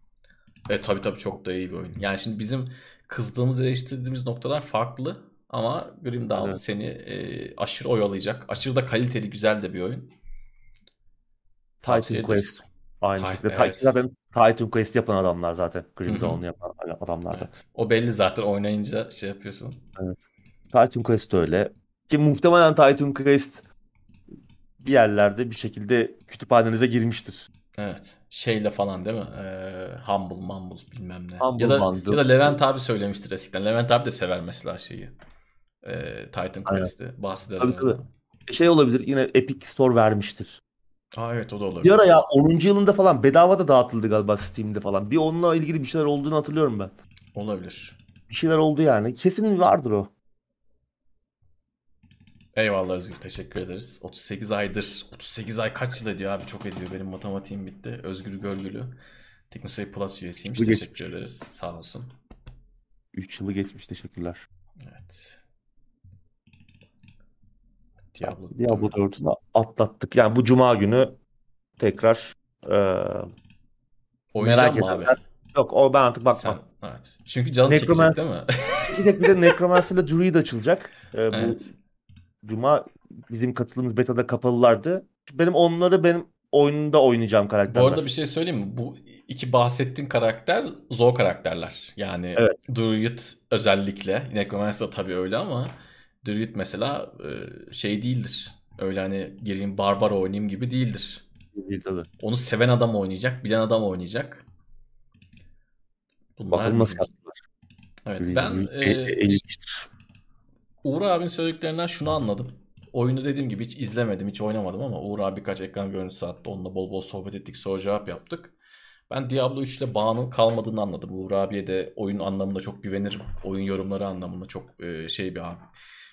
E tabii tabii çok da iyi bir oyun. Yani şimdi bizim kızdığımız, eleştirdiğimiz noktalar farklı ama Grim Dawn Evet. seni e, aşırı oyalayacak. Aşırı da kaliteli, güzel de bir oyun. Titan. Quest. Aynı Titan- şekilde. evet. Zaten Titan Quest yapan adamlar zaten. Grim. Dawn'u yapan adamlar da. O belli zaten oynayınca şey yapıyorsun. Titan Quest öyle. Ki muhtemelen Titan Quest bir yerlerde bir şekilde kütüphanenize girmiştir. Evet. Şeyle falan değil mi? Ee, Humble Mumble bilmem ne. Humble ya da Bundle. ya da Levent abi söylemiştir eskiden. Levent abi de sever mesela şeyi. Ee, Titan. Quest'i. Bahseder. Tabii, tabii. Şey olabilir yine Epic Store vermiştir. Aa evet o da Bir olabilir. ara ya 10. yılında falan bedava da dağıtıldı galiba Steam'de falan. Bir onunla ilgili bir şeyler olduğunu hatırlıyorum ben. Olabilir. Bir şeyler oldu yani. Kesin vardır o. Eyvallah Özgür teşekkür ederiz. 38 aydır. 38 ay kaç yıl ediyor abi çok ediyor. Benim matematiğim bitti. Özgür Görgülü. Teknoseyir Plus üyesiymiş. Bu Teşekkür geçmiş. ederiz. Sağ olsun. 3 yılı geçmiş teşekkürler. Evet. Diablo. Diablo 4'ü de atlattık. Yani bu cuma günü tekrar Oynayacağım merak mı abi? edenler- yok o ben artık bakmam. Sen, evet. Çünkü canı Necromancer- çekecek değil mi? Çıkacak bir de Necromancer ile Druid açılacak. Eee, evet. Cuma bizim katıldığımız beta'da kapalılardı. Benim onları benim oyununda oynayacağım karakterler. Bu arada bir şey söyleyeyim mi? Bu iki bahsettiğin karakter zor karakterler. Yani Evet. Druid özellikle. Necromancer da tabii öyle ama Druid mesela e, şey değildir. Öyle hani gireyim barbar oynayayım gibi değildir. Değil tabii. Onu seven adam oynayacak, bilen adam oynayacak. Bunlar Bakalım nasıl yaptılar. Evet, ben e, e- e-. Uğur abinin söylediklerinden şunu anladım. Oyunu dediğim gibi hiç izlemedim, hiç oynamadım ama Uğur abi birkaç ekran görüntüsü attı. Onunla bol bol sohbet ettik, soru cevap yaptık. Ben Diablo 3 ile bağının kalmadığını anladım. Uğur abiye de oyun anlamında çok güvenirim. Oyun yorumları anlamında çok e, şey bir abi.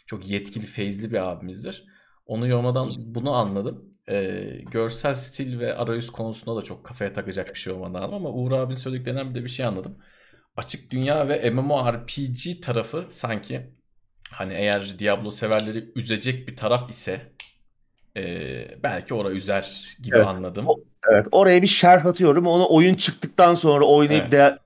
Çok yetkili, feyizli bir abimizdir. Onu yorumladan bunu anladım. E, görsel stil ve arayüz konusunda da çok kafaya takacak bir şey olmadan lazım ama Uğur abinin söylediklerinden bir de bir şey anladım. Açık dünya ve MMORPG tarafı sanki hani eğer Diablo severleri üzecek bir taraf ise e, belki ora üzer gibi Evet. anladım. O- Evet oraya bir şerh atıyorum. Onu oyun çıktıktan sonra oynayıp Evet. de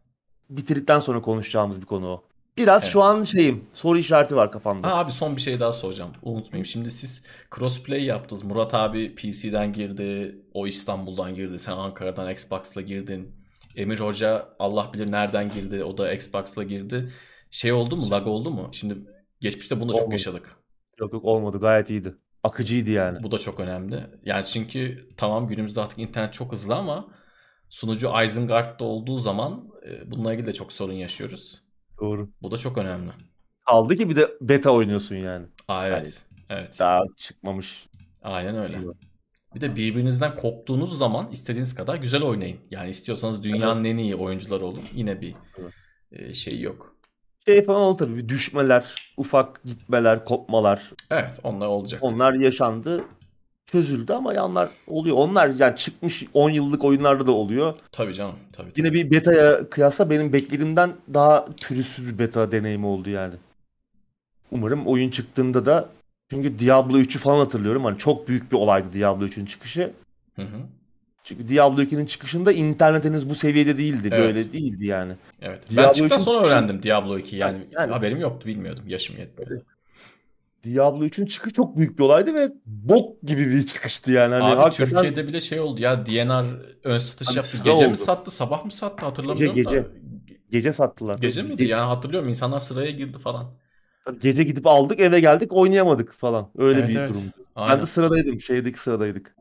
bitirdikten sonra konuşacağımız bir konu o. Biraz Evet. şu an şeyim soru işareti var kafamda. Ha abi son bir şey daha soracağım. Unutmayayım. Şimdi siz crossplay yaptınız. Murat abi PC'den girdi. O İstanbul'dan girdi. Sen Ankara'dan Xbox'la girdin. Emir Hoca Allah bilir nereden girdi. O da Xbox'la girdi. Şey oldu mu? Lag oldu mu? Şimdi geçmişte bunu da çok Olmadı. yaşadık. Yok yok olmadı gayet iyiydi. Akıcıydı yani. Bu da çok önemli. Yani çünkü tamam günümüzde artık internet çok hızlı ama sunucu Isengard'da olduğu zaman e, bununla ilgili de çok sorun yaşıyoruz. Doğru. Bu da çok önemli. Kaldı ki bir de beta oynuyorsun yani. Aa evet. Evet. Daha çıkmamış. Aynen öyle. şey. Bir de birbirinizden koptuğunuz zaman istediğiniz kadar güzel oynayın. Yani istiyorsanız dünyanın en iyi oyuncuları olun. Yine bir Evet. e, şey yok. Şey falan oldu tabii. Düşmeler, ufak gitmeler, kopmalar. Evet onlar olacak. Onlar yaşandı. Çözüldü ama yanlar oluyor. Onlar yani çıkmış 10 yıllık oyunlarda da oluyor. Tabii canım. Tabii, Yine tabii. bir beta'ya kıyasla benim beklediğimden daha pürüzsüz bir beta deneyimi oldu yani. umarım oyun çıktığında da çünkü Diablo 3'ü falan hatırlıyorum. Hani çok büyük bir olaydı Diablo 3'ün çıkışı. Hı hı. Çünkü Diablo 2'nin çıkışında internet henüz bu seviyede değildi. Evet. Böyle değildi yani. Evet. ben Diablo çıktıktan 3'ün sonra çıkışı- öğrendim Diablo 2 yani, Yani- haberim yoktu bilmiyordum yaşım yetmiyor. Diablo 3'ün çıkışı çok büyük bir olaydı ve bok gibi bir çıkıştı yani. Hani Abi hakikaten Türkiye'de bile şey oldu ya DNR ön satış Abi yaptı. Gece mi oldu. sattı sabah mı sattı hatırlamıyorum Gece, da. gece sattılar. Gece miydi? Yani hatırlıyorum insanlar sıraya girdi falan. Gece gidip aldık eve geldik oynayamadık falan. Öyle Evet, bir evet. durumdu. Ben de sıradaydım. Şeydeki sıradaydık.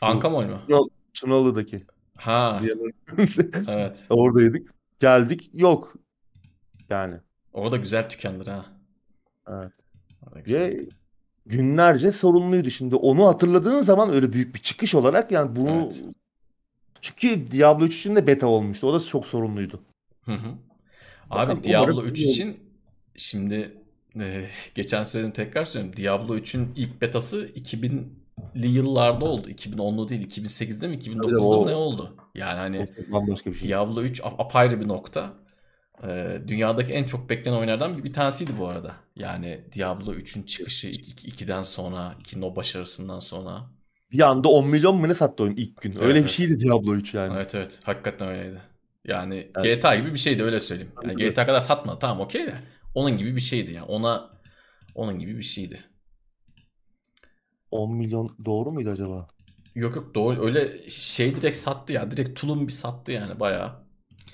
Ankamol mu? Tunalı'daki. Ha evet. Oradaydık. Geldik yok. Yani. Orada güzel tükendir ha. Evet. Ve günlerce sorunluydu. Şimdi onu hatırladığın zaman öyle büyük bir çıkış olarak yani bunu Evet. çünkü Diablo 3 için de beta olmuştu. O da çok sorunluydu. Hı hı. Abi Diablo umarım 3 iyi olur. için şimdi e, geçen söyledim tekrar söyleyeyim. Diablo 3'ün ilk betası 2000'li yıllarda oldu. 2010'lu değil 2008'de mi 2009'da o- mı ne oldu? Yani hani bambaşka bir şey. Diablo 3 ap- apayrı bir nokta. Ee, dünyadaki en çok beklenen oyunlardan bir, bir tanesiydi bu arada. Yani Diablo 3'ün çıkışı 2'den sonra, 2'nin o başarısından sonra. Bir anda 10 milyon mu ne sattı oyun ilk gün? Evet, Öyle bir evet. şeydi Diablo 3 yani. Evet evet, hakikaten öyleydi. Yani Evet. GTA gibi bir şeydi öyle söyleyeyim. Yani Evet. GTA kadar satmadı tamam okey de. Onun gibi bir şeydi yani. Ona onun gibi bir şeydi. 10 milyon doğru muydu acaba? Yok yok doğru öyle şey direkt sattı ya. Direkt tulum bir sattı yani bayağı.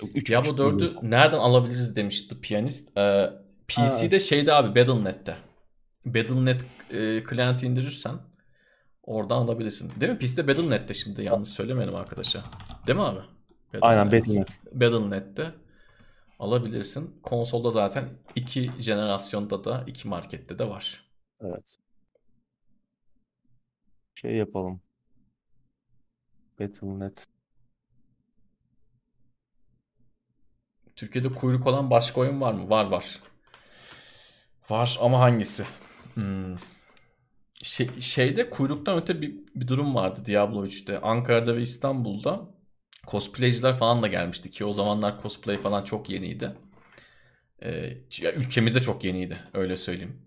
Yok, üç Diablo buçuk milyon 4'ü nereden alabiliriz demişti piyanist. Ee, PC'de şeyde abi Battle.net'te. Battle.net e, client'i indirirsen oradan alabilirsin. Değil mi? PC'de Battle.net'te şimdi yanlış söylemeyelim arkadaşa. Değil mi abi? Aynen Battle.net. Battle.net. Battle.net'te alabilirsin. Konsolda zaten iki jenerasyonda da iki markette de var. Evet. Şey yapalım. Battle.net. Türkiye'de kuyruk olan başka oyun var mı? Var var. Var ama hangisi? Hmm. Şey, şeyde kuyruktan öte bir, bir durum vardı Diablo 3'te. Ankara'da ve İstanbul'da cosplayciler falan da gelmişti ki o zamanlar cosplay falan çok yeniydi. Ee, ülkemizde çok yeniydi öyle söyleyeyim.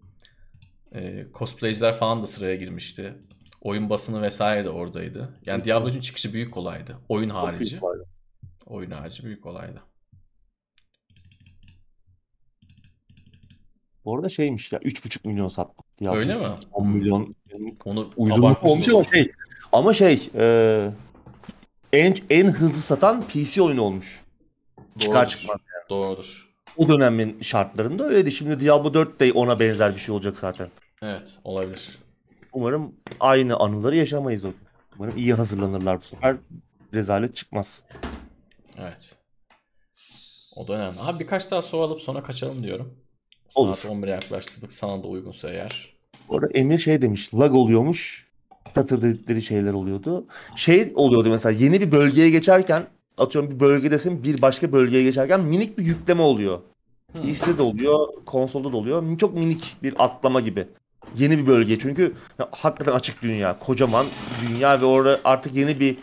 Ee, cosplayciler falan da sıraya girmişti. Oyun basını vesaire de oradaydı. Yani Diablo 3'ün çıkışı büyük olaydı. Oyun harici. büyük. Oyun harici büyük olaydı. Bu arada şeymiş ya 3,5 milyon sattı Diablo Öyle 3. mi? 10 milyon Onu uydurma abartmış olmuş ama şey ama şey e, en en hızlı satan PC oyunu olmuş. Çıkar Doğrudur. çıkmaz. Doğrudur. O dönemin şartlarında öyleydi. Şimdi Diablo 4 de ona benzer bir şey olacak zaten. Evet olabilir. Umarım aynı anıları yaşamayız o. Umarım iyi hazırlanırlar bu sefer. Rezalet çıkmaz. Evet. O da önemli. Abi birkaç daha soru alıp sonra kaçalım diyorum. Olur. Saat 11'e yaklaştırdık. Sana da uygunsa eğer. Bu arada Emir şey demiş. Lag oluyormuş. Satır dedikleri şeyler oluyordu. Şey oluyordu mesela yeni bir bölgeye geçerken atıyorum bir bölgedesin bir başka bölgeye geçerken minik bir yükleme oluyor. Hmm. PC'de de oluyor, konsolda da oluyor. Çok minik bir atlama gibi. Yeni bir bölge çünkü ya, hakikaten açık dünya, kocaman dünya ve orada artık yeni bir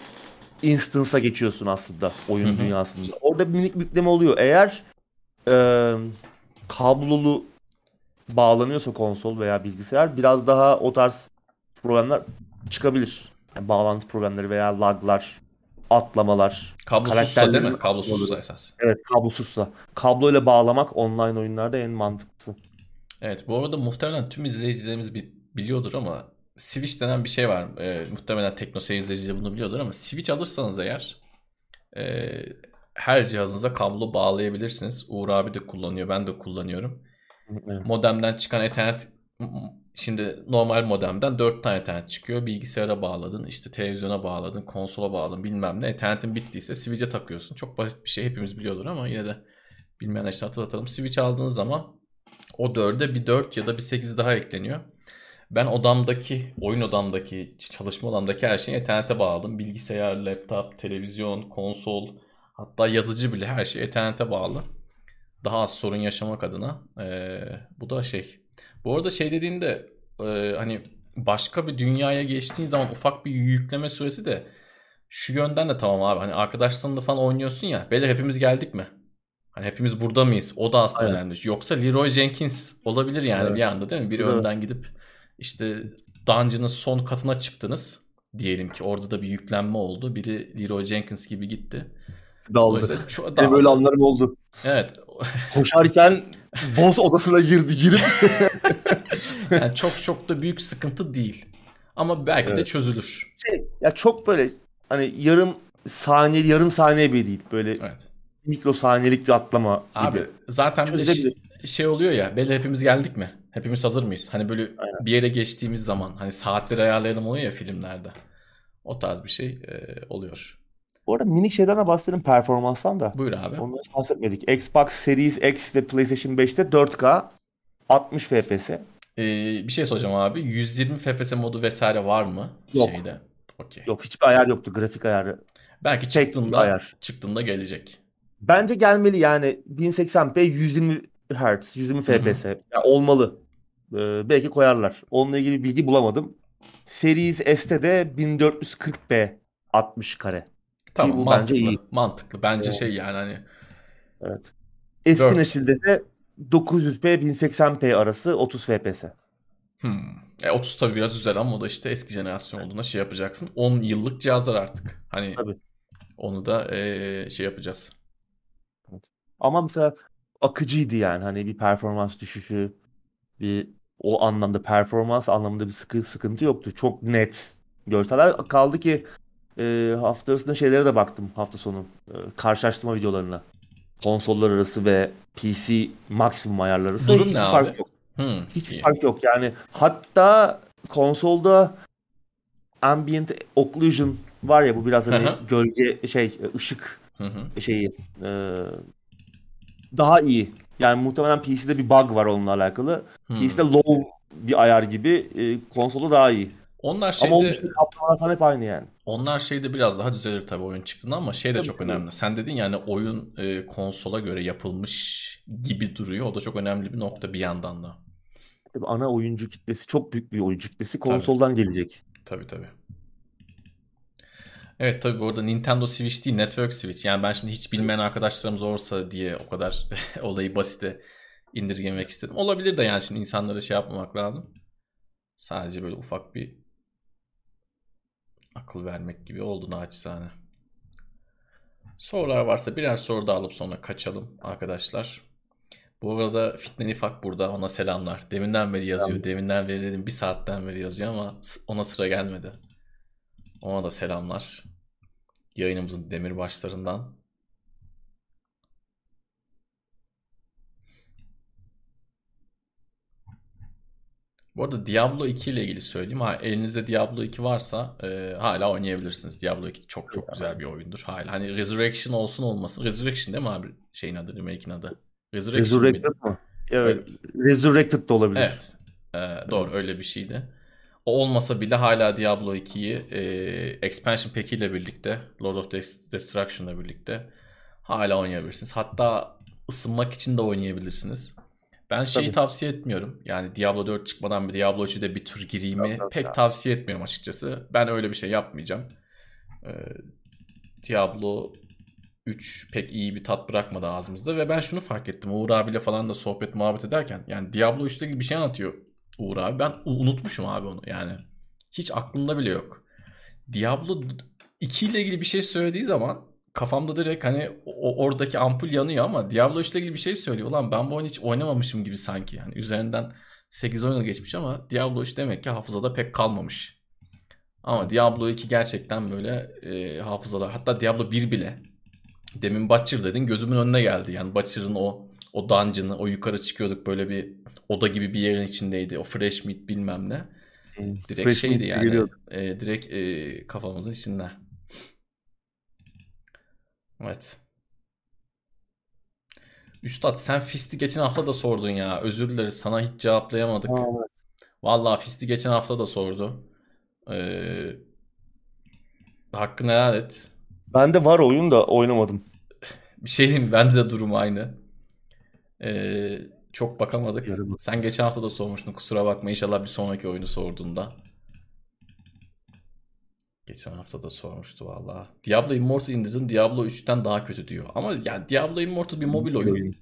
instance'a geçiyorsun aslında oyun dünyasında. Orada bir minik yükleme oluyor. Eğer e, kablolu bağlanıyorsa konsol veya bilgisayar biraz daha o tarz problemler çıkabilir. Yani bağlantı problemleri veya laglar, atlamalar. Kablosuzsa değil mi? Kablosuzsa esas. Evet kablosuzsa. Kabloyla bağlamak online oyunlarda en mantıklısı. Evet bu arada muhtemelen tüm izleyicilerimiz bi- biliyordur ama Switch denen bir şey var. Ee, muhtemelen Teknoseyir izleyicileri bunu biliyordur ama Switch alırsanız eğer e, her cihazınıza kablo bağlayabilirsiniz. Uğur abi de kullanıyor, ben de kullanıyorum. Evet. Modemden çıkan Ethernet şimdi normal modemden 4 tane Ethernet çıkıyor. Bilgisayara bağladın, işte televizyona bağladın, konsola bağladın bilmem ne. Ethernet'in bittiyse Switch'e takıyorsun. Çok basit bir şey hepimiz biliyordur ama yine de bilmeyenler için hatırlatalım. Switch aldığınız zaman o 4'e bir 4 ya da bir 8 daha ekleniyor. Ben odamdaki, oyun odamdaki, çalışma odamdaki her şeyi Ethernet'e bağladım. Bilgisayar, laptop, televizyon, konsol, hatta yazıcı bile her şey Ethernet'e bağlı. Daha az sorun yaşamak adına. Ee, bu da şey. Bu arada şey dediğinde e, hani başka bir dünyaya geçtiğin zaman ufak bir yükleme süresi de şu yönden de tamam abi. Hani arkadaşlarınla falan oynuyorsun ya. Beyler hepimiz geldik mi? Hani hepimiz burada mıyız? O da aslında Aynen. önemli. Yoksa Leroy Jenkins olabilir yani Evet. bir anda değil mi? Biri Evet. önden gidip işte dungeon'ın son katına çıktınız. Diyelim ki orada da bir yüklenme oldu. Biri Leroy Jenkins gibi gitti. Daldı. Dolayısıyla ço- Benim dağıldı. böyle anlarım oldu. Evet. Koşarken boss odasına girdi girip Yani çok çok da büyük sıkıntı değil. Ama belki de Evet. çözülür. şey, ya çok böyle hani yarım saniye yarım saniye bile değil. Böyle Evet. Mikro saniyelik bir atlama Abi gibi. zaten bir de şey, şey oluyor ya. Belli hepimiz geldik mi? Hepimiz hazır mıyız? Hani böyle Aynen. bir yere geçtiğimiz zaman hani saatleri ayarlayalım oluyor ya filmlerde. O tarz bir şey e, oluyor. Bu arada minik şeyden de bahsedelim performanstan da. Buyur abi. Ondan hiç bahsetmedik. Xbox Series X ve PlayStation 5'te 4K 60 FPS. Ee, bir şey soracağım abi. 120 FPS modu vesaire var mı? Yok. Şeyde. Okey. Yok hiçbir ayar yoktu grafik ayarı. Belki çıktığında ayar. çıktığında gelecek. Bence gelmeli yani 1080p 120 Hz 120 FPS Ya olmalı. Ee, belki koyarlar. Onunla ilgili bilgi bulamadım. Series S'te de 1440p 60 kare. Tamam bu mantıklı. bence iyi. Mantıklı. Bence Evet. şey yani hani Evet. Eski Dört. nesilde de 900p 1080p arası 30 FPS. hmm. E, 30 tabii biraz güzel ama o da işte eski jenerasyon olduğunda şey yapacaksın. 10 yıllık cihazlar artık. Hani Tabii. onu da e, şey yapacağız. Ama mesela akıcıydı yani hani bir performans düşüşü bir o anlamda performans anlamında bir sıkı, sıkıntı yoktu. Çok net görseller kaldı ki e, hafta arasında şeylere de baktım hafta sonu e, karşılaştırma videolarına. Konsollar arası ve PC maksimum ayarlar arası Durum hiçbir ne fark abi? yok. Hmm, Hiçbir iyi. fark yok yani. Hatta konsolda ambient occlusion var ya bu biraz hani gölge şey ışık şeyi e, daha iyi. Yani muhtemelen PC'de bir bug var onunla alakalı. Hmm. PC'de low bir ayar gibi e, konsolda daha iyi. Onlar Ama onun şeyde kaplamalar falan hep aynı yani. onlar şeyde biraz daha düzelir tabii oyun çıktığında ama şey de Tabii, çok tabii. önemli. Sen dedin yani oyun e, konsola göre yapılmış gibi duruyor. O da çok önemli bir nokta bir yandan da. Tabii ana oyuncu kitlesi çok büyük bir oyuncu kitlesi konsoldan gelecek. Tabii tabii. Evet tabii bu arada Nintendo Switch değil Network Switch. Yani ben şimdi hiç bilmeyen arkadaşlarımız olursa diye o kadar olayı basite indirgemek istedim. Olabilir de yani şimdi insanlara şey yapmamak lazım. Sadece böyle ufak bir akıl vermek gibi oldu naçizane. Sorular varsa birer soru da alıp sonra kaçalım arkadaşlar. Bu arada Fitne Nifak burada ona selamlar. Deminden beri yazıyor. Deminden beri dedim bir saatten beri yazıyor ama ona sıra gelmedi. Ona da selamlar. Yayınımızın demir başlarından. Bu arada Diablo 2 ile ilgili söyleyeyim. Ha, elinizde Diablo 2 varsa e, hala oynayabilirsiniz. Diablo 2 çok çok güzel bir oyundur hala. Hani Resurrection olsun olmasın. Resurrection değil mi abi şeyin adı, remake'in adı? Resurrection? Resurrected mı? Evet. Resurrected de olabilir. Evet. Ee, doğru öyle bir şeydi. O olmasa bile hala Diablo 2'yi e, expansion pack ile birlikte Lord of Dest- Destruction'la birlikte hala oynayabilirsiniz. Hatta ısınmak için de oynayabilirsiniz. Ben şeyi Tabii. tavsiye etmiyorum. Yani Diablo 4 çıkmadan bir Diablo 3'e de bir tur gireyimi pek ya. tavsiye etmiyorum açıkçası. Ben öyle bir şey yapmayacağım. Ee, Diablo 3 pek iyi bir tat bırakmadı ağzımızda ve ben şunu fark ettim. Uğur abiyle falan da sohbet muhabbet ederken yani Diablo 3'te ilgili bir şey anlatıyor Uğur abi. Ben unutmuşum abi onu yani. Hiç aklımda bile yok. Diablo 2 ile ilgili bir şey söylediği zaman kafamda direkt hani o, oradaki ampul yanıyor ama Diablo 3 ile ilgili bir şey söylüyor. Ulan ben bu oyunu hiç oynamamışım gibi sanki. Yani üzerinden 8 oyun geçmiş ama Diablo 3 demek ki hafızada pek kalmamış. Ama Diablo 2 gerçekten böyle e, hafızalar. Hatta Diablo 1 bile. Demin Butcher dedin gözümün önüne geldi. Yani Butcher'ın o o dungeon'ı, o yukarı çıkıyorduk böyle bir oda gibi bir yerin içindeydi. O fresh meat bilmem ne. Direkt Fresh şeydi yani. e, direkt e, kafamızın içinde. Evet. Üstad sen Fist'i geçen hafta da sordun ya. Özür dileriz sana hiç cevaplayamadık. Evet. Vallahi Fist'i geçen hafta da sordu. Ee, hakkını helal et. Bende var oyun da oynamadım. Bir şey diyeyim bende de durum aynı. Ee, çok bakamadık. Sen geçen hafta da sormuştun kusura bakma inşallah bir sonraki oyunu sorduğunda. Geçen hafta da sormuştu valla. Diablo Immortal indirdim. Diablo 3'ten daha kötü diyor. Ama yani Diablo Immortal bir mobil oyun.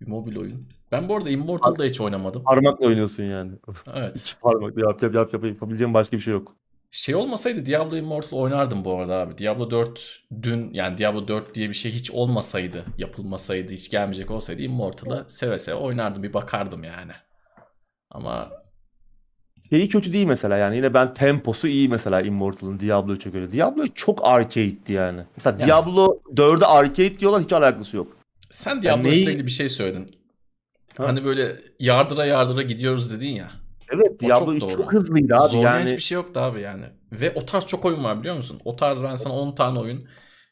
Bir mobil oyun. Ben bu arada Immortal'da hiç oynamadım. Parmakla oynuyorsun yani. Evet. İki parmakla yap yap yap, yap yapabileceğim başka bir şey yok. Şey olmasaydı Diablo Immortal oynardım bu arada abi. Diablo 4 dün yani Diablo 4 diye bir şey hiç olmasaydı, yapılmasaydı, hiç gelmeyecek olsaydı Immortal'ı seve seve oynardım. Bir bakardım yani. Ama Şeyi kötü değil mesela yani yine ben temposu iyi mesela Immortal'ın Diablo 3'e göre. Diablo çok arcade'di yani. Mesela Yani- Diablo 4'e arcade diyorlar hiç alakası yok. sen Diablo ile neyi- ilgili bir şey söyledin. Ha. Hani böyle yardıra yardıra gidiyoruz dedin ya. Evet O Diablo çok 3 doğru. çok hızlıydı abi Zorlayan yani. hiçbir şey yoktu abi yani. Ve o tarz çok oyun var biliyor musun? O tarz ben sana 10 tane oyun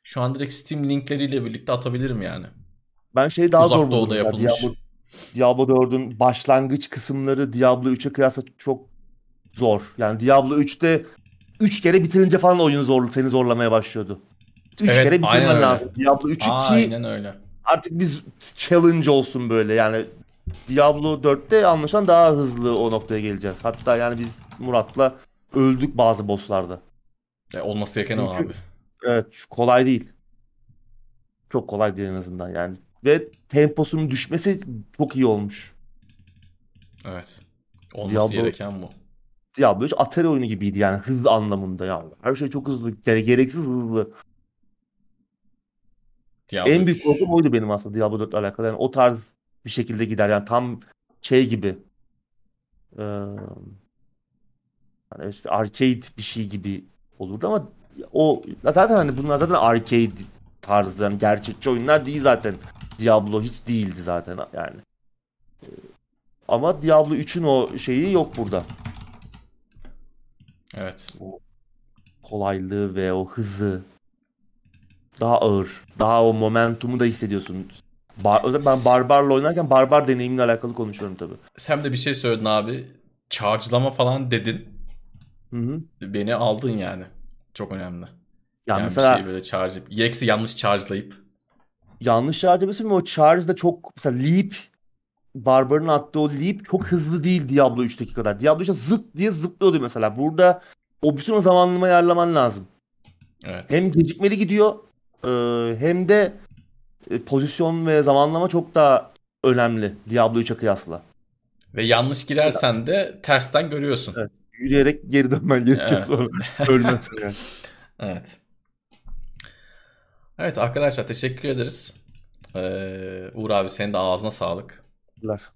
şu an direkt Steam linkleriyle birlikte atabilirim yani. Ben şeyi daha Uzak zor buldum yapılmış. Diablo, Diablo 4'ün başlangıç kısımları Diablo 3'e kıyasla çok zor. Yani Diablo 3'te 3 kere bitirince falan oyun zor, seni zorlamaya başlıyordu. 3 Evet, kere bitirmen lazım. Diablo 3'ü ki Aynen öyle. artık biz challenge olsun böyle yani Diablo 4'te anlaşılan daha hızlı o noktaya geleceğiz. Hatta yani biz Murat'la öldük bazı bosslarda. E, olması gereken o abi. Evet kolay değil. Çok kolay değil en azından yani. Ve temposunun düşmesi çok iyi olmuş. Evet. Olması Diablo- gereken bu. Diablo 3 Atari oyunu gibiydi yani hız anlamında ya. Her şey çok hızlı, gere- gereksiz hızlı. Diablo En büyük 3. korkum oydu benim aslında Diablo 4 ile alakalı. Yani o tarz bir şekilde gider yani tam şey gibi. Ee, hani işte arcade bir şey gibi olurdu ama o zaten hani bunlar zaten arcade tarzı yani gerçekçi oyunlar değil zaten. Diablo hiç değildi zaten yani. Ama Diablo 3'ün o şeyi yok burada. Evet. kolaylığı ve o hızı daha ağır. Daha o momentumu da hissediyorsun. Bar özellikle ben barbarla oynarken barbar deneyimle alakalı konuşuyorum tabii. Sen de bir şey söyledin abi. Charge'lama falan dedin. Hı hı. Beni aldın yani. Çok önemli. Ya Yani mesela bir şeyi böyle charge EX'i yanlış charge'layıp yanlış ve o charge da çok mesela leap Barbar'ın attığı o leap çok hızlı değil Diablo 3'teki kadar. Diablo 3'te zıp diye zıplıyordu mesela. Burada o bütün o zamanlamayı ayarlaman lazım. evet. Hem gecikmeli gidiyor hem de pozisyon ve zamanlama çok daha önemli Diablo 3'e kıyasla. Ve yanlış girersen de tersten görüyorsun. Evet. Yürüyerek geri dönmen gerekiyor Evet. sonra. Ölmezsin yani. Evet. Evet arkadaşlar teşekkür ederiz. Ee, Uğur abi senin de ağzına sağlık.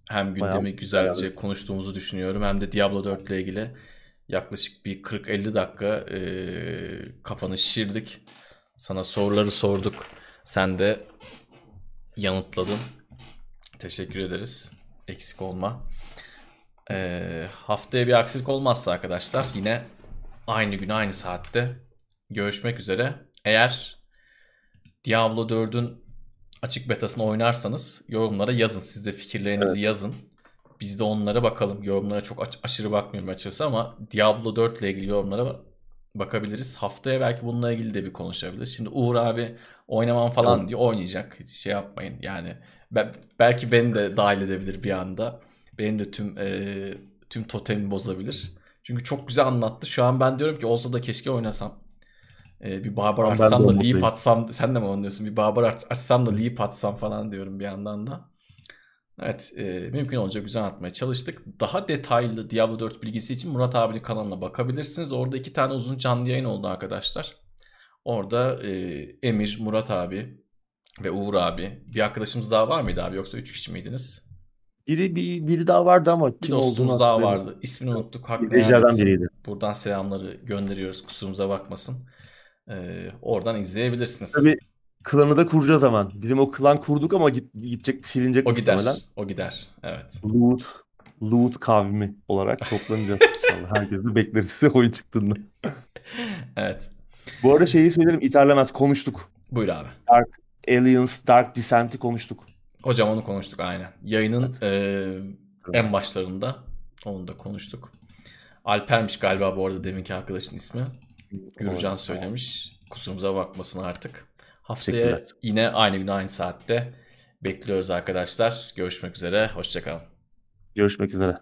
Hem gündemi Bayağı- güzelce konuştuğumuzu düşünüyorum hem de Diablo 4 ile ilgili yaklaşık bir 40-50 dakika e, kafanı şişirdik. Sana soruları sorduk. Sen de yanıtladın. Teşekkür ederiz. Eksik olma. E, haftaya bir aksilik olmazsa arkadaşlar yine aynı gün aynı saatte görüşmek üzere. Eğer Diablo 4'ün açık betasını oynarsanız yorumlara yazın. Siz de fikirlerinizi yazın. Biz de onlara bakalım. Yorumlara çok aç- aşırı bakmıyorum açıkçası ama Diablo 4 ile ilgili yorumlara ba- bakabiliriz. Haftaya belki bununla ilgili de bir konuşabiliriz. Şimdi Uğur abi oynamam falan Evet. diyor. Oynayacak. Hiç şey yapmayın. Yani be- belki beni de dahil edebilir bir anda. Benim de tüm e, tüm totemi bozabilir. Çünkü çok güzel anlattı. Şu an ben diyorum ki olsa da keşke oynasam. E, bir barbar Ben açsam da leap atsam. Sen de mi anlıyorsun? Bir barbar aç- açsam da leap atsam falan diyorum bir yandan da. Evet, e, mümkün olunca güzel atmaya çalıştık. Daha detaylı Diablo 4 bilgisi için Murat abinin kanalına bakabilirsiniz. Orada iki tane uzun canlı yayın oldu arkadaşlar. Orada e, Emir, Murat abi ve Uğur abi. Bir arkadaşımız daha var mıydı abi yoksa üç kişi miydiniz? Biri bir, biri daha vardı ama Bir kim olduğunu dostumuz daha vardı. İsmini unuttuk. Etsin. biriydi. Buradan selamları gönderiyoruz. Kusurumuza bakmasın. E, oradan izleyebilirsiniz. Tabii klanı da kuracağız zaman. Bizim o klan kurduk ama git, gidecek silinecek O gider. muhtemelen. O gider. Evet. Loot, Loot kavmi olarak toplanacağız inşallah. Herkesi bekleriz oyun çıktığında. Evet. Bu arada şeyi söyleyelim iterlemez konuştuk. Buyur abi. Aliens, Dark Descent'i konuştuk. Hocam onu konuştuk aynen. Yayının eee, en başlarında onu da konuştuk. Alper'miş galiba bu arada deminki arkadaşın ismi. Gürcan söylemiş. Kusurumuza bakmasın artık. Haftaya yine aynı gün aynı saatte bekliyoruz arkadaşlar. Görüşmek üzere. Hoşçakalın. Görüşmek üzere.